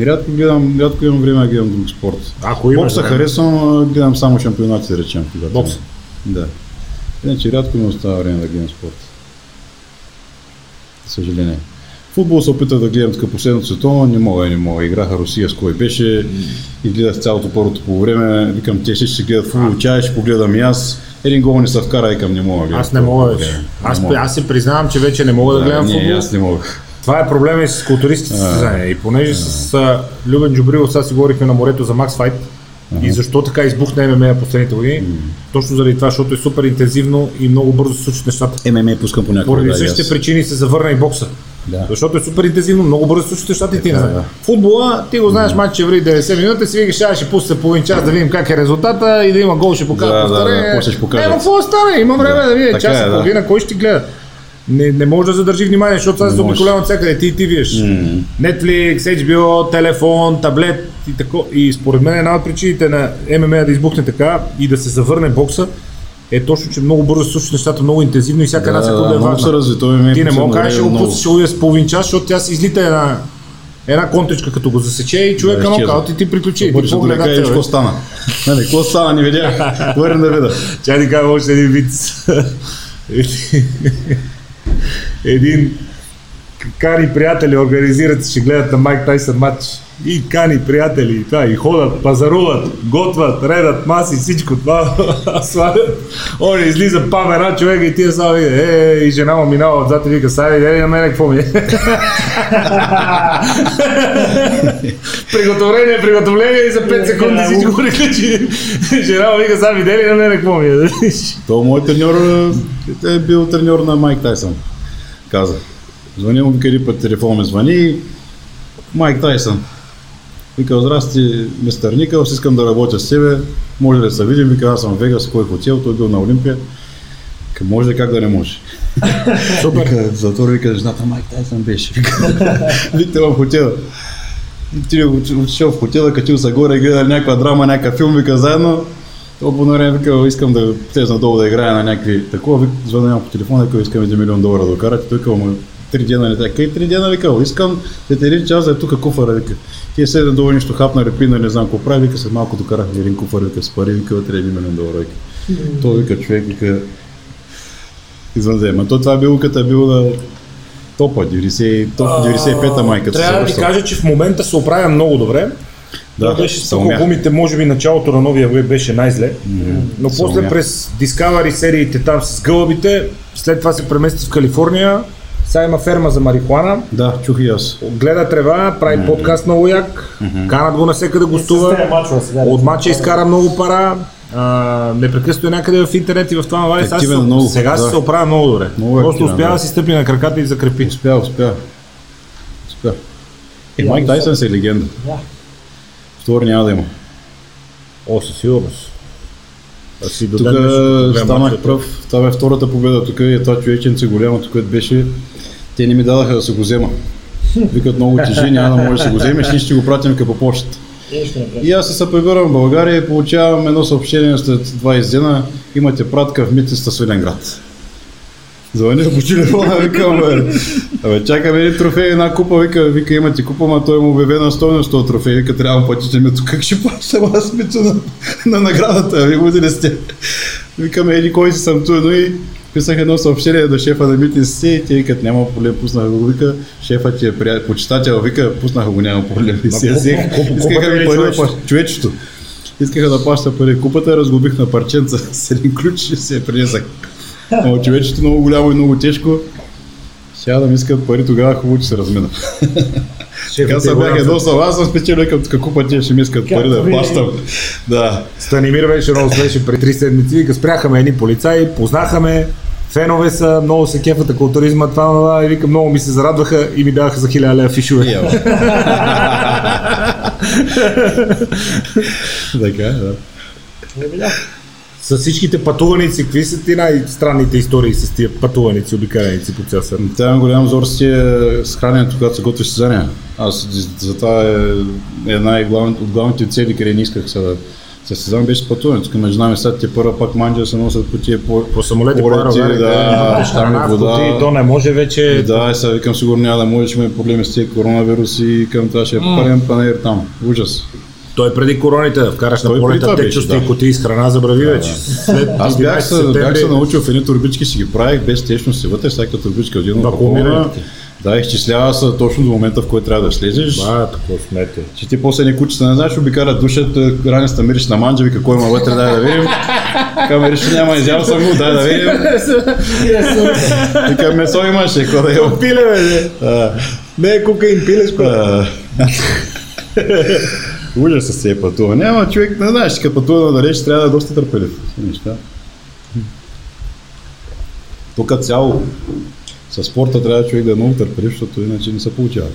Рядко гледам, рядко имам време да гледам друг спорт. Ако имаш Бокса време. харесвам, гледам само шампионати, да речем. Бокс. Да. Иначе рядко ми остава време да гледам спорт. За съжаление. Футбол се опитах да гледам така последното световно, не мога не мога. Играха Русия с кой беше и гледах цялото първото по време. Викам, те всички ще гледат футбол, чай ще погледам и аз. Един гол не се вкара и към не мога да гледам. Аз не мога вече. Аз, аз си признавам, че вече не мога да, гледам не, футбол. аз не мога. Това е проблема и с културистите състезания. И понеже с а, Любен Джубрилов сега си говорихме на морето за Макс Файт, и защо така избухна ММА последните години, точно заради това, защото е супер интензивно и много бързо се случват нещата. ММА пускам по някакво. Поради да, същите аз. причини се завърна и бокса. Да. Защото е супер интензивно, много бързо се случват нещата и ти не Така, знаеш. да. Футбола, ти го знаеш, матч ще ври 90 минути, си викаш, сега ще пусне половин час да видим как е резултата и да има гол, ще покажа Да, да, повторение. да, ще покажат. Няма какво да стане, има време да, видя Така час е, и да. половина, кой ще гледа. Не, не може да задържи внимание, защото това се Не може. обиколява от всякъде. Ти и ти виеш. Netflix, HBO, телефон, таблет и тако. И според мен една от причините на ММА да избухне така и да се завърне бокса е точно, че много бързо се случват нещата, много интензивно и всяка една Да, секунда да, е важна. се разви, той ми е Ти не мога да кажеш, време го пуснеш ще го с половин час, защото тя си излита една, една контричка, като го засече и човека Да, изчезва. нокаут и ти приключи. Почва да погледа кажеш, какво стана. Нали, какво стана, не видях. Върна да видя. Чай ти кажа още един вид. един кани приятели организират, ще гледат на Майк Тайсън матч. И кани приятели, и това, и ходят, пазаруват, готвят, редат маси, всичко това. Слагат. Он излиза памера човека и тия само видя, е, и жена му минава отзад и вика, сай, е, на мене какво ми е? приготовление, приготовление и за 5 секунди всичко приключи. Жена му вика, сега видели на мене какво ми е? То мой треньор е е бил треньор на Майк Тайсън. Каза. Звъни му, вика един път телефон ми звъни. Майк Тайсън. Вика, здрасти, мистер Никълс, искам да работя с тебе. Може ли да се видим? Вика, аз съм в Вегас, кой хотел, той бил на Олимпия. Вика, може ли как да не може? Супер. Вика, затвор вика, жената Майк Тайсън беше. Вика, в хотела. Ти отишъл в хотела, качил се горе, гледа някаква драма, някакъв филм, вика заедно. То по време вика, искам да слезна долу да играя на някакви такова, вика, звъня по телефона, вика, искам 1 милион долара да карате, той ама три дена не така. Кай три дена, вика, искам след един час да е тук куфара, вика. Ти е седен долу нещо хапна, репина, не знам какво прави, вика, след малко докарах един куфар, вика, с пари, вика, вътре 1 милион долара, вика. Той вика, човек, вика, извънзема. То това е било като е било на топа, 90, топ 95-та майка. Трябва да ти кажа, че в момента се оправя много добре. Да, беше с гумите, може би началото на новия веб беше най-зле. Но после през Discovery сериите там с гълъбите, след това се премести в Калифорния. Сега има ферма за марихуана. Да, чух и аз. Гледа трева, прави подкаст много як. Канат го навсекъде гостува. От мача изкара много пара. А, непрекъснато е някъде в интернет и в това навали. Сега, се- много, сега да. се оправя много добре. Много е Просто активен, успява да. да си стъпи на краката и закрепи. Успя, успя. Успя. И Я Майк Тайсън си е легенда. Да. Втори няма да има. О, със сигурност. А си Тук днешен гледам станах пръв. Това бе втората победа. Тук е това човеченце голямото, което беше. Те не ми дадаха да се го взема. Викат много тежи, няма да можеш да се го вземеш, ние ще го пратим като по почта. И аз се прибирам в България и получавам едно съобщение след 20 дена. Имате пратка в митниста Свиленград. Звъня по телефона, викам, бе, абе, чакаме един трофей, една купа, вика, вика, имате купа, ма той му обявена стойност този трофей, вика, трябва да платите мито, как ще плащам аз мито на, на наградата, ви го ли сте? Викаме, еди кой си съм ту, но и писах едно съобщение до шефа на митниците и те викат, няма проблем, пуснаха го, вика, шефа ти е приятел, почитател, вика, пуснаха го, няма проблем. И си взех. Искаха ми пари човечето? Искаха да плаща пари. Купата разгубих на парченца с един ключ и се я принесах. Но човечето много голямо и много тежко. Сега да ми искат пари, тогава хубаво, че се размина. Така е съм бях едно съм, аз съм спечелил към така купа, тия ще ми искат пари да плащам. Да. Станимир беше много смешен преди три седмици, вика, спряха ме едни полицаи, познаха ме, фенове са, много се кефата културизма, това, и вика, много ми се зарадваха и ми даваха за хиляда лева фишове. Така, е, да. С всичките пътуваници, какви са ти най-странните истории с тия пътуваници, обикаляници по цял свят? Тя голям зор с тия с храненето, когато се готвиш състезания. Аз затова е една от главните цели, къде не исках се да състезавам, беше пътуване. Тук между нами сега те първа пак манджа се носят по тия по, По самолети, по аерогани, да, в вода. кутии, то не може вече. Да, и сега викам сигурно няма да може, ще има проблеми с тия коронавирус и към това ще е пълен панер там. Ужас. Той преди короните да вкараш на полета течности да. и кутии с храна забрави вече. След Аз бях 11 се, бях се научил в едни турбички, си ги правих без течности вътре, всяка турбичка Вакуумирани опакована. такива. Да, изчислява се точно до момента, в който трябва да слезеш. Ба, такова смете. Че ти после не кучета не знаеш, обикарат душат, раниста мириш на манджа, вика кой има вътре, дай да видим. Камериш, няма, изял съм го, дай да видим. Вика месо имаше, какво да имам. Пиле, бе, не е кокаин, пилешко. а. Ужас с тези пътувания, ама човек не знаеш, като пътува на далеч, трябва да е доста търпелив. Неща. Тук цяло със спорта трябва човек да е много търпелив, защото иначе не се получава.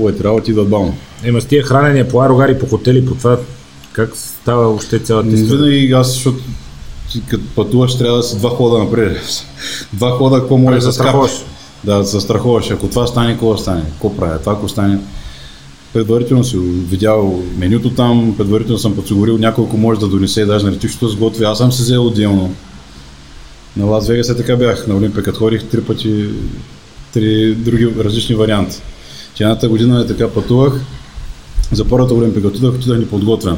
Ой, трябва да отидат бавно. Има с тия хранения по аерогари, по хотели, по това. Как става въобще цялата история? Винаги аз, защото ти като пътуваш, трябва да си два хода напред. Два хода, какво може да скапиш. Да, се застраховаш. Ако това стане, какво стане? Какво правя? Това ако стане? предварително си видял менюто там, предварително съм подсигурил няколко може да донесе, даже на летището сготви. Аз съм се взел отделно. На Лас Вегас е така бях, на Олимпия, като ходих три пъти, три други различни варианти. Че едната година е така пътувах, за първата Олимпия отидох, отидох ни подготвен.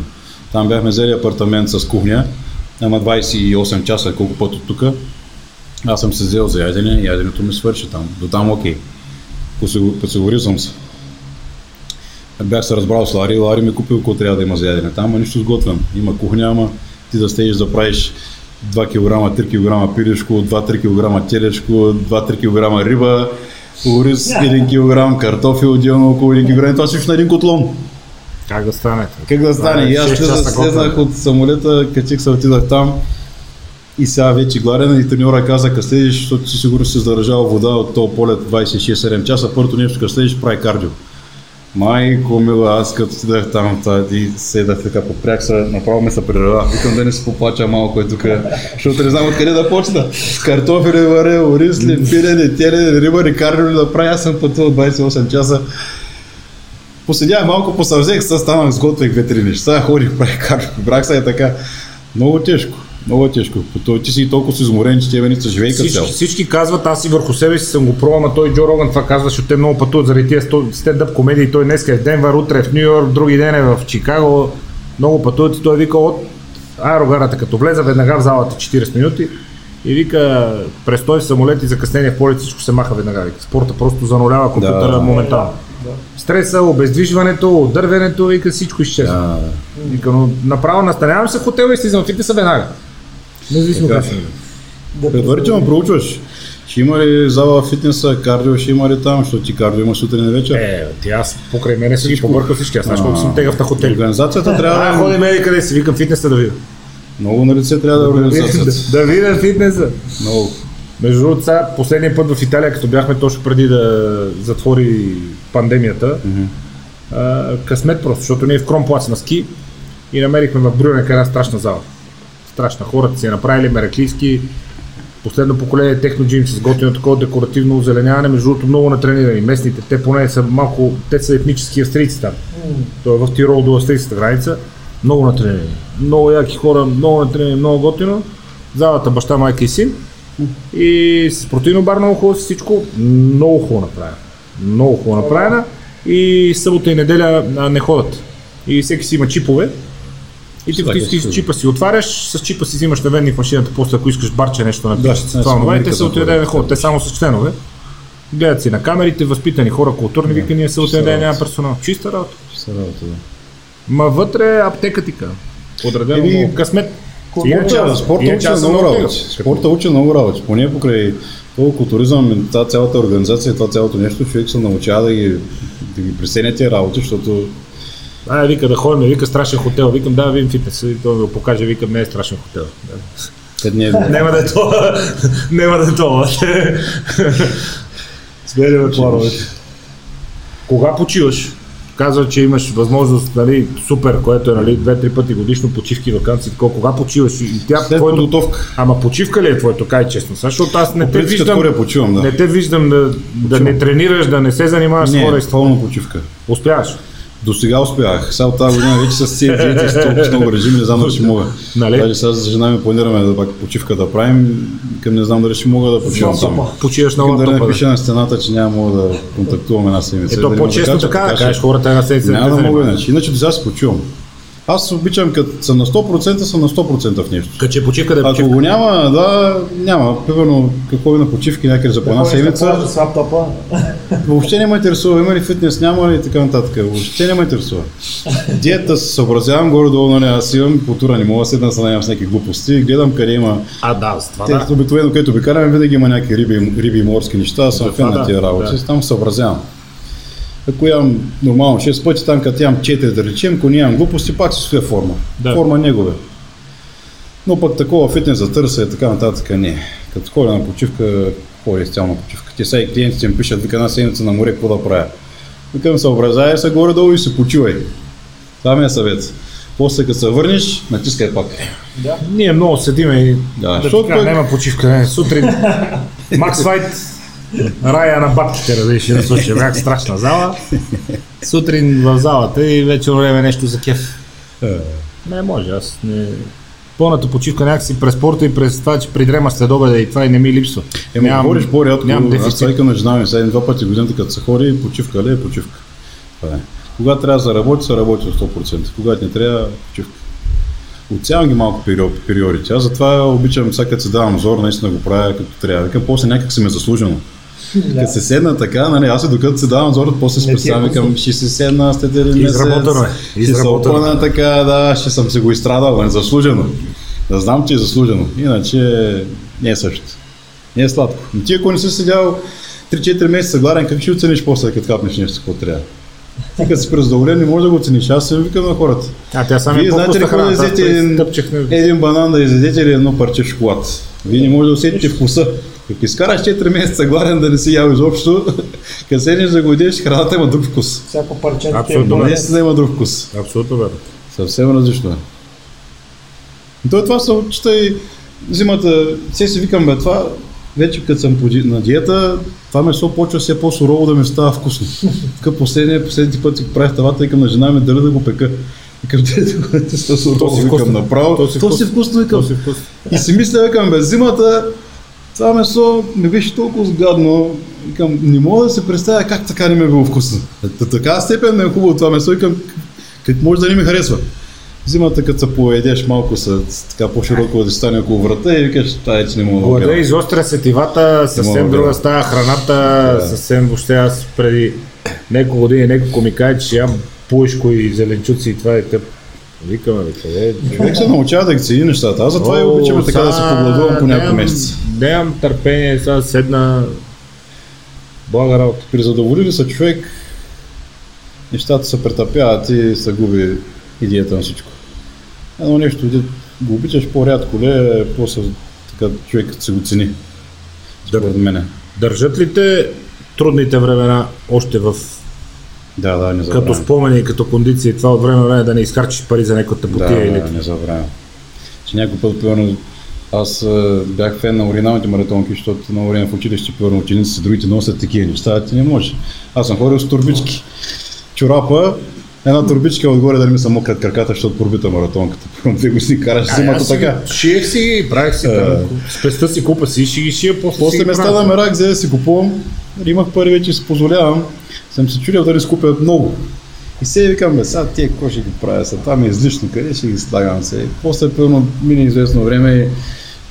Там бяхме взели апартамент с кухня, ама 28 часа, колко път от тук. Аз съм се взел за ядене, яденето ми свърши там. До там окей. Подсигурил съм се. Бях се разбрал с Лари, Лари ми купил какво трябва да има за ядене. Там има нищо сготвен. Има кухня, ама ти да стееш да правиш 2 кг, 3 кг пилешко, 2-3 кг телешко, 2-3 кг риба, ориз 1 кг, картофи отделно около 1 кг. Това всичко на един котлон. Как да стане? Как да стане? И аз слезнах от самолета, качих се, отидах там. И сега вече гладен и треньора каза, къде следиш, защото си сигурно си заражал вода от този полет 26-7 часа, първото нещо, къде следиш, прави кардио. Майко мила, аз като отидах там и седах така, попрях се, направо ме се прерава. Викам да не се поплача малко е тук, защото не знам откъде да почна. Картофи, варе, ориз ли, пирене, терене, риба, ли, кардио ли да правя, аз съм пътувал 28 часа. Поседях малко, посъвзех се, станах, сготвих две три неща, ходих, правих кардио, брах се е така. Много тежко. Много е тежко. Той, ти си толкова си изморен, че тебе не са живей всички, всички казват, аз и върху себе си съм го пробвал, но той Джо Роган това казва, защото те много пътуват заради тия стендъп комедии. Той днес е в Денвър, утре в Нью Йорк, други ден е в Чикаго. Много пътуват и той вика от аерогарата, като влезе веднага в залата 40 минути и вика престой в самолет и закъснение в полет, всичко се маха веднага. Вика. Спорта просто занулява компютъра да, моментално. Да. Стреса, обездвижването, дървенето, вика всичко изчезва. Да. Вика, но направо настанявам се в хотела и слизам в фитнеса веднага. Независимо как да, Предварително проучваш. Ще има ли зала в фитнеса, кардио ще има ли там, защото ти кардио има сутрин и вечер? Е, ти аз покрай мене си ги побъркал всички, аз знаеш колко съм тегав на хотели. Организацията трябва да... А, ходи ме къде си, викам фитнеса да видя. Много на лице трябва да е организацията. да, да видя фитнеса. Много. Между другото, сега последния път в Италия, като бяхме точно преди да затвори пандемията, mm-hmm. а, късмет просто, защото ние в Кромплац на ски и намерихме в Брюнек една страшна зала страшна. Хората си е направили мераклийски, последно поколение техноджим с готино такова декоративно озеленяване, между другото много натренирани. Местните, те поне са малко, те са етнически австрийци там. Mm. Той е в Тирол до австрийската граница. Много натренирани. Много яки хора, много натренирани, много готино. Залата баща, майка и син. И с протеино бар много хубаво всичко. Много хубаво направено. Много хубаво направена. И събота и неделя не ходят. И всеки си има чипове, и ти втискаш с чипа си отваряш, с чипа си взимаш наведник машината, после ако искаш барче нещо на да, това, и те се отиде ход, те само с членове. Гледат си на камерите, възпитани хора, културни да, викания, се отиде няма персонал. Чиста работа. Чиста работа, да. Ма вътре аптека ти Подредено му късмет. Спорта, спорта учи много работи. Спорта учи много работи. Поне покрай този културизъм, тази цялата организация, това цялото нещо, човек се научава да ги, да ги пресене тези работи, защото а, вика да ходим, вика страшен хотел. Викам, да, видим фитнес. И той ми го покаже, викам, не е страшен хотел. Да. е Няма да е това. Няма да е това. Сменяме плановете. Кога почиваш? Казва, че имаш възможност, нали, супер, което е, нали, две-три пъти годишно почивки, вакансии, такова. Кога почиваш? И тя След твоето... подготовка. Ами почивка ли е твоето, кай честно? Защото аз не те виждам, почивам, да. не те виждам да, да не тренираш, да не се занимаваш не, с хора. Не, пълно почивка. Успяваш. До сега успях. Сега от тази година вече с тези диети с толкова много режими, не знам дали ще мога. Нали? Даже сега с жена ми планираме да пак почивка да правим, към не знам дали ще мога да почивам там. Почиваш на лаптопа. Да не пише на стената, че няма мога да контактувам една седмица. Ето по-често така, да кажеш хората една седмица. Няма да мога иначе. Иначе до сега се почивам. Аз обичам, като съм на 100%, съм на 100% в нещо. Като че почивка да е почивка. Ако го няма, да, няма. Примерно, какво е на почивки някъде за по една седмица. с лаптопа. Въобще не ме интересува, има ли фитнес, няма ли и така нататък. Въобще не ме интересува. Диета се съобразявам горе-долу, нали, аз имам култура, не мога да седна се с някакви глупости, гледам къде има. А, да, с това Те, да. Обикновено, където обикаляме, винаги има някакви риби, риби и морски неща, аз съм фен на тия работи, да. там съобразявам. Ако имам нормално 6 пъти, там като имам 4 да речем, ако нямам глупости, пак си стоя форма. Да. Форма негове. Но пък такова фитнес за търса и така нататък не. Като ходя на почивка, ходя изцяло на почивка. Те са и клиентите ми пишат, вика една седмица на море, какво да правя. Викам съобразяй се горе-долу и се почивай. Това ми е съвет. После като се върнеш, натискай пак. Да. Ние много седиме и да, да, така, пък... няма почивка. Не. Сутрин Макс Файт Рая на бабките, разреши на случая. Бях страшна зала. Сутрин в залата и вече време нещо за кеф. Не може, аз не... Пълната почивка някакси през спорта и през това, че придрема след обеда и това и не ми липсва. Е, Нямам, говориш по-рядко, нямам аз това дефицит. на жена ми, сега един-два пъти годината, като се ходи, почивка ли е почивка. Това е. Когато трябва да се работи, се работи в 100%. Когато не трябва, почивка. Оцелявам ги малко период, периодите. Аз затова обичам, сега като се давам зор, наистина го правя като трябва. Викам, после някак се ме заслужено. Да. Като се седна така, нали, аз и докато се давам зор, после се Не е представям, викам, ще се седна след един месец. Изработено е. Ще се Изработено. опъна така, да, ще съм се го изстрадал, нали, заслужено. Да знам, че е заслужено. Иначе не е също. Не е сладко. Но ти ако не си седял 3-4 месеца гладен, как ще оцениш после, като хапнеш нещо, какво трябва? Ти като си презадоволен, не можеш да го оцениш. Аз се викам на хората. А тя сами Вие знаете ли какво да изядете един, един банан да изядете или едно парче шоколад? Вие не може да усетите вкуса. Ако изкараш 4 месеца гладен да не си ял изобщо, като седнеш да го идеш, храната има друг вкус. Всяко парче Абсолютно, е Наистина има друг вкус. Абсолютно верно. Съвсем различно е. И той това се отчита и зимата. Все си викам, бе, това вече като съм на диета, това месо почва все по-сурово да ми става вкусно. Така последния, последните пъти го правих тавата, викам на жена ми дали да го пека. Викам, те да го е са сурово, викам направо. То си То си вкусно. викам. И си мисля, викам, бе, зимата, това месо не беше толкова сгадно. Викам, не мога да се представя как така не ми е било вкусно. До такава степен не е хубаво това месо. Викам, как може да не ми харесва. Зимата, като се поедеш малко с така по-широко да стане около врата и викаш, това е, че не мога да го Глада гледам. изостря сетивата, съвсем да друга става храната, Да. съвсем въобще аз преди няколко години някой ми каже, че ям пуешко и зеленчуци и това е тъп. Викаме, бе, къде е? Човек се научава да цени нещата. Аз затова и обичам така да се погладувам по няколко месеца. Нямам търпение, сега седна блага работа. При задоволили се човек, нещата се претъпяват и се губи идеята на всичко. Едно нещо, да го обичаш по-рядко, ле, после така човек се го цени. Според мене. Държат ли те трудните времена още в Да, да, не като спомени, като кондиция и това от време на време да не изхарчиш пари за някаква Да, тъпотия или да, не забравям. Че някой път, примерно, аз а, бях фен на оригиналните маратонки, защото на време в училище, примерно, учениците другите носят такива неща, ти не може. Аз съм ходил с турбички. Чорапа, една турбичка отгоре да не ми са мокрят краката, защото пробита маратонката. Две години караш зимата така. Шиех си правих си Е. там, с песта си купа си, ще ги шия, после, После си ме стана мерак, взе да си купувам. Имах пари вече си позволявам. Съм се чудил дали си купя много. И се викам, бе, сега тия какво ще ги правя, сега това ми е излишно, къде ще ги слагам се. После пълно мине известно време и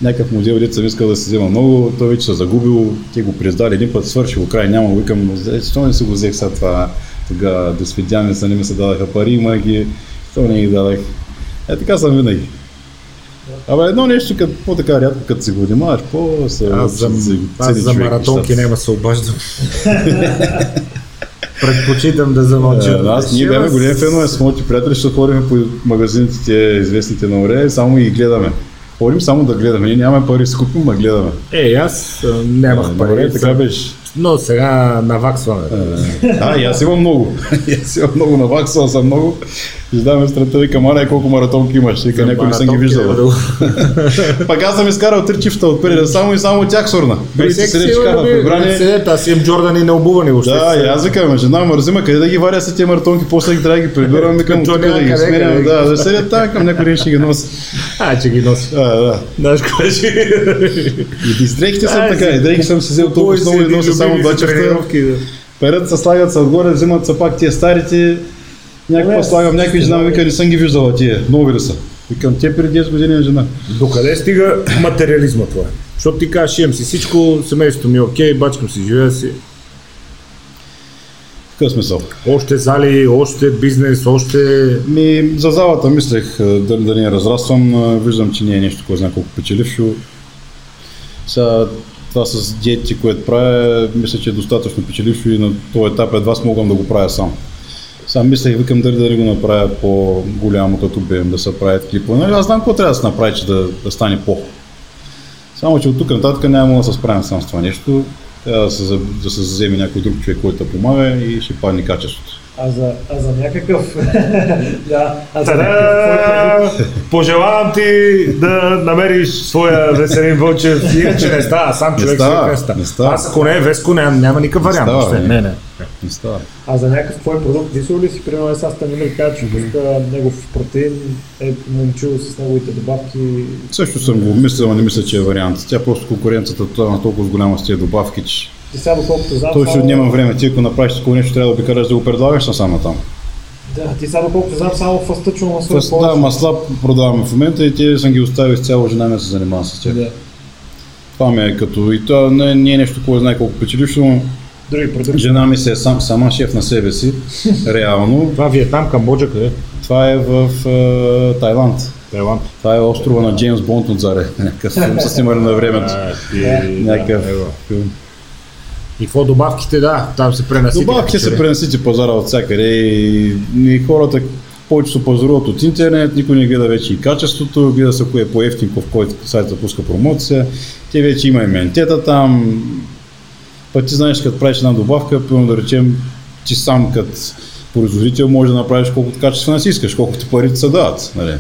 някакъв модел, дет съм искал да си взема много, той вече се загубил, те го признали един път, свършил край, няма, го викам, «Е, защо не си го взех сега това, тогава до свидяне са, не ми се дадаха пари, има ги, то не ги дадах. Е, така съм винаги. Абе, едно нещо, като по-така рядко, като си го внимаваш, по-се Аз за, се аз за маратонки няма се обаждам. Предпочитам да замълча. Е, Аз ние бяхме големи фенове с моите приятели, защото ходим по магазините, известните на море, само ги гледаме. Ходим само да гледаме. Ние нямаме пари да си купим, а гледаме. Е, аз нямах пари, добре, така беше. Но сега наваксваме. Да, и аз имам много. Аз имам много, наваксал съм много. Издаваме страта, викам, Ана, колко маратонки имаш? Вика, някой не съм ги Маратонки, виждал. Пак аз съм изкарал три чифта от преди, само и само тях сурна. Бе, Другите всеки седят, си че има казват, люби- прибрани. седят, аз имам Джордани необувани въобще. Да, и аз викам, жена ме разима, къде да ги варя с тези маратонки, после ги трябва да ги прибирам, викам, Като тук да ги сменям, къде. да, да седят там, към някой ден ще ги носи. А, че ги носи. Да, да. Знаеш кое ще И и с дрехите съм така, си, и дрехи съм си взел толкова много и нося само два чифта. Перед се слагат се отгоре, взимат се пак тия старите. Някаква слагам, някой жена вика, не съм ги виждала тия, нови ли са. Викам, те преди 10 години е жена. Докъде стига материализма това? Защото ти кажеш, имам си всичко, семейството ми е окей, бачкам си, живея си. Какъв смисъл? Още зали, още бизнес, още... Ми, за залата мислех дали да не я разраствам, виждам, че не е нещо, кой знае колко печелившо. Сега това с диети, което правя, мисля, че е достатъчно печелившо и на този етап едва с могам да го правя сам. Сега мислех, викам дали да го направя по-голямо като обем, да се правят клипове. Нали, аз знам какво трябва да се направи, че да, да стане по. Само, че от тук нататък няма да се справям сам с това нещо. Трябва да се, да се вземе някой друг човек, който да помага и ще падне качеството. А за, а за някакъв... да, а за някакъв... Пожелавам ти да намериш своя Веселин Вълчев. Иначе не става, сам човек става, си не става. не става. Аз ако не е Веско, няма, няма никакъв вариант. става, въобще. бе. не, не. Не става. А за някакъв твой продукт, мислил ли си, примерно, сега Станимир каза, че пуска негов протеин, е момчил с неговите добавки. Също съм го обмислил, но не мисля, че е вариант. Тя просто конкуренцията това на толкова голяма с тези добавки, че Ти сега, доколкото знам, той ще само- отнема време. Ти ако направиш такова нещо, трябва да обикаляш да го предлагаш насам там. Да, ти сега, доколкото знам, само фастъчно масло Фъст, да, масла продаваме в момента и те съм ги оставил изцяло, жена ми се занимава с тях. Да. Това ми е като и то не, не е нещо, кой знае колко печелиш, но Други продукти. жена ми се е сам, сама шеф на себе си, реално. Това Виетнам, Камбоджа, къде? Това е в е, Тайланд. Тайланд. Това е острова на Джеймс Бонд отзаре. Някакъв филм са снимали на времето. Някакъв филм. И какво добавките, да, там се пренасити. Добавките се пренесите пазара от всякъде и, и хората повече се пазаруват от интернет, никой не гледа вече и качеството, гледа се кое е по-ефтин, в който сайта пуска промоция. Те вече има иментета там. Пък ти знаеш, като правиш една добавка, примерно да речем, ти сам като производител може да направиш колкото качествена си искаш, колкото парите се дават, нали?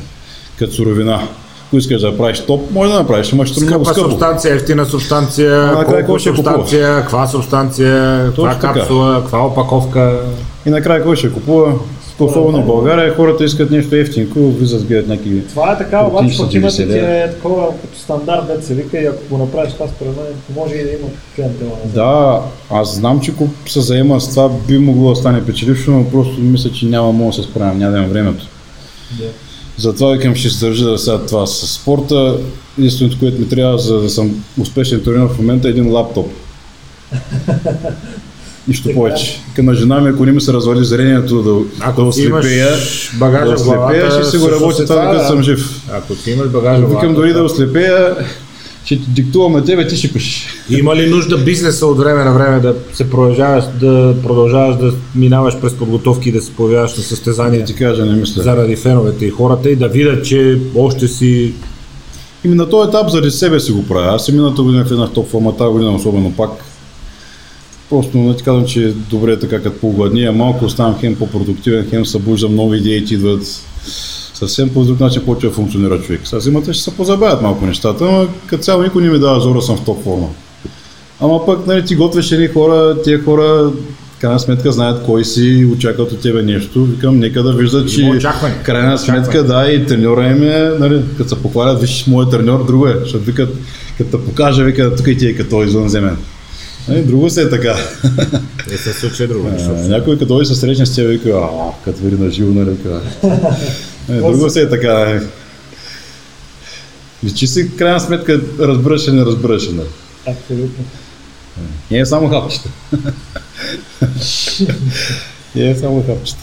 като суровина. Ако искаш да направиш топ, може да направиш, ама ще много скъпо. субстанция, ефтина субстанция, накрая колко ще субстанция, каква субстанция, каква капсула, каква опаковка. И накрая кой ще купува? Особено в България, хората искат нещо ефтинко, влизат, гледат някакви Това е така, обаче пък имате 90 ти е такова като стандарт, дет се вика и ако го направиш това според мен, може и да има клиентела. Да, аз знам, че ако се заема с това, би могло да стане печелившо, но просто мисля, че няма мога да се справям, няма да имам времето. Да. Затова викам, ще се държа да сега това с спорта. Единственото, което ми трябва, за да съм успешен тренер в момента е един лаптоп. Нищо повече. Към на жена ми, ако не ми се развали зрението да, Ако да ослепея, багажа да ослепея, ще си го работя това, докато съм жив. Ако ти имаш багажа Викам дори да ослепея, ще ти диктуваме тебе, ти ще пишеш. Има ли нужда бизнеса от време на време да се продължаваш да продължаваш да минаваш през подготовки и да се появяваш на състезания ти кажа, не мисля. заради феновете и хората и да видят, че още си Ими на този етап заради себе си го правя. Аз и миналата година влезнах топ форма, тази година особено пак. Просто не ти казвам, че е добре така като по-гладния, малко оставам хем по-продуктивен, хем събуждам нови идеи, идват съвсем по друг начин почва да функционира човек. Сега зимата ще се позабавят малко нещата, но като цяло никой не ми дава зора, съм в топ форма. Ама пък нали, ти готвиш едни хора, тия хора крайна сметка знаят кой си, очакват от тебе нещо. Викам, нека да виждат, че крайна сметка, да, и треньора им е, нали, като се похвалят, виж, моят треньор, друго е, защото викат, като покажа, вика, тук и ти е като извънземен. Нали, друго се е така. е се случи друго. Някой като дойде се срещне с теб, вика, а, като види на живо, нали, вика. Е, Друго се е така. е. Личи си, крайна сметка, разбираш или не разбираш. Нали. Абсолютно. Не е само хапчета. Не е само хапчета.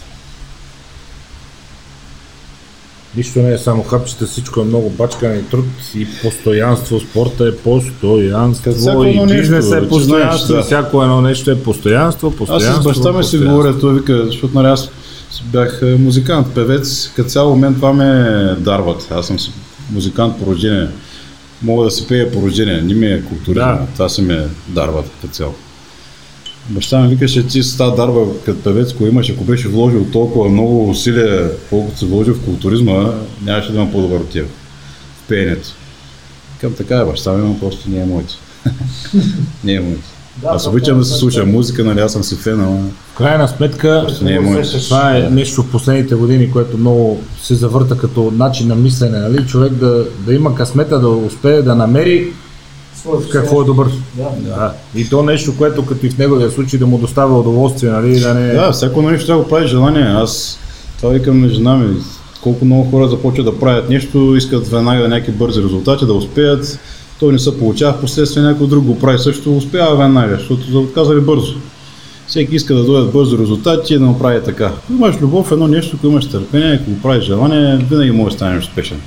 Нищо не е само хапчета, всичко е много бачкане и труд и постоянство. Спорта е постоянство и бизнес е постоянство. да. Всяко едно нещо е постоянство, Аз постоянство. с баща ми си говоря, той вика, защото нали аз бях е, музикант, певец, като цяло мен това ме дарват. Аз съм музикант по рождение. Мога да си пея по рождение, не ми е културизма. Да. Това си ме дарват като цяло. Баща ми викаше, ти с тази дарба като певец, ако имаш, ако беше вложил толкова много усилия, колкото си вложил в културизма, нямаше да има по-добър от теб. В пеенето. Към така е, баща ми, но просто не е моето. не е моето. Да, Аз обичам да се слуша музика, нали аз съм си фен, ама В крайна сметка, не е моето. това е нещо в последните години, което много се завърта като начин на мислене. Нали? Човек да, да има късмета, да успее да намери Своето какво е добър. Да. Да. И то нещо, което като и в неговия случай да му доставя удоволствие, нали? Да не... Да, всяко нещо трябва да го прави желание. Аз това викам на жена ми. Колко много хора започват да правят нещо, искат веднага някакви бързи резултати, да успеят. Той не се получава, последствие някой друг го прави също, успява веднага, защото са отказали бързо. Всеки иска да дойдат бързо резултати и да направи така. Ако имаш любов едно нещо, ако имаш търпение, ако го правиш желание, винаги можеш да станеш успешен.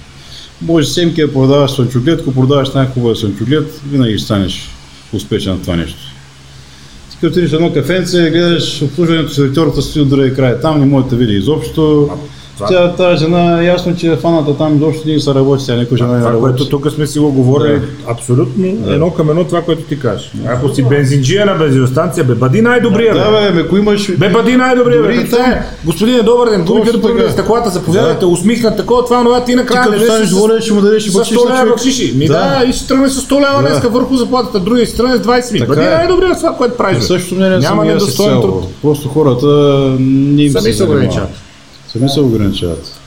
Може семки да продаваш слънчоглед, ако продаваш най-хубава слънчоглед, винаги станеш успешен на това нещо. Ти като отидеш едно кафенце, гледаш обслужването, сервитората стои от другия край. Там не може да види изобщо. Тя, тази жена, ясно, че е фаната там, изобщо не се работи, тя никой жена не Това, работи. което тук сме си го говорили, абсолютно едно към едно това, което ти кажеш. Ако си бензинджия на бензиностанция, бе, бъди най-добрия, бе. Да, бе, ме, ако имаш... Бе, бъди най-добрия, бе. Там- стане, Господине, добър ден, така. първи стъклата, заповядайте, усмихнат такова, това, това, ти Ти накрая като не станеш ще му дадеш и бакшиш 100 на лева бакшиши. Ми Да. да, и ще тръгне с 100 лева Да. днеска върху заплатата, другия ще тръгне с 20 ми. Така Бъди е. най-добрия това, което правиш. бе. Също мнение Няма недостоен труд. Просто хората не им се ограничават. Сами се ограничават.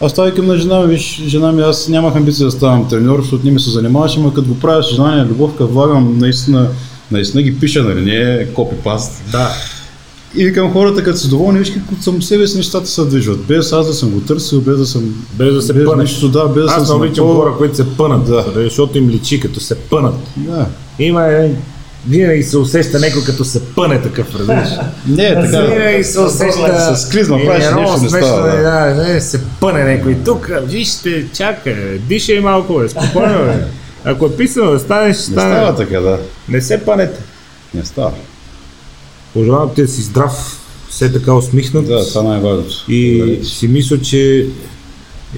Аз това към на жена ми, виж, жена ми, аз нямах амбиция да ставам треньор, защото не ми се занимаваше, но като го правя с желание, любов, като влагам, наистина, наистина ги пиша, нали, не е копипаст. Да. И викам хората, като са доволни, виж как съм себе си нещата се движват. Без аз да съм го търсил, без да съм... Без да се без пънеш. нищо, да, без да съм Аз се не обичам хора, които се пънат, Да. защото им личи като се пънат. Да. Има е, винаги се усеща някой като се пъне такъв, разбираш. Не, е така. Винаги се усеща. С клизма правиш е нещо, не смешно, става, да. да, не, се пъне някой. Тук, вижте, чакай, дишай малко, бе, спокойно, бе. Ако е писано да станеш, ще Не става стане. така, да. Не се пънете. Не става. Пожелавам ти да си здрав, все така усмихнат. Да, това е най-важното. И Благодаря. си мисля, че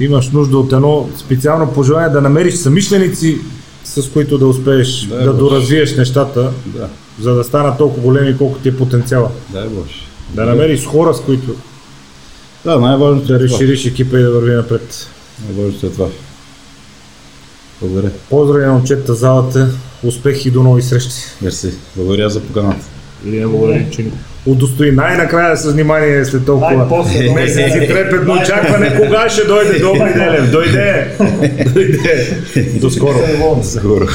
имаш нужда от едно специално пожелание да намериш самишленици, с които да успееш Да, да, Боже. доразвиеш нещата, Да, за да станат толкова големи, колко ти е потенциала. дай Боже. Да намериш хора, с които Да, най-важното да е разшириш екипа и да върви напред. Най-важното е това. Благодаря. Поздрави на момчета залата, успех и до нови срещи. Мерси. Благодаря за поканата. Не благодарим, че удостои най-накрая с внимание след толкова месеци трепетно очакване, кога ще дойде Добри Делев. Дойде! Дойде! До скоро! Волни. Скоро.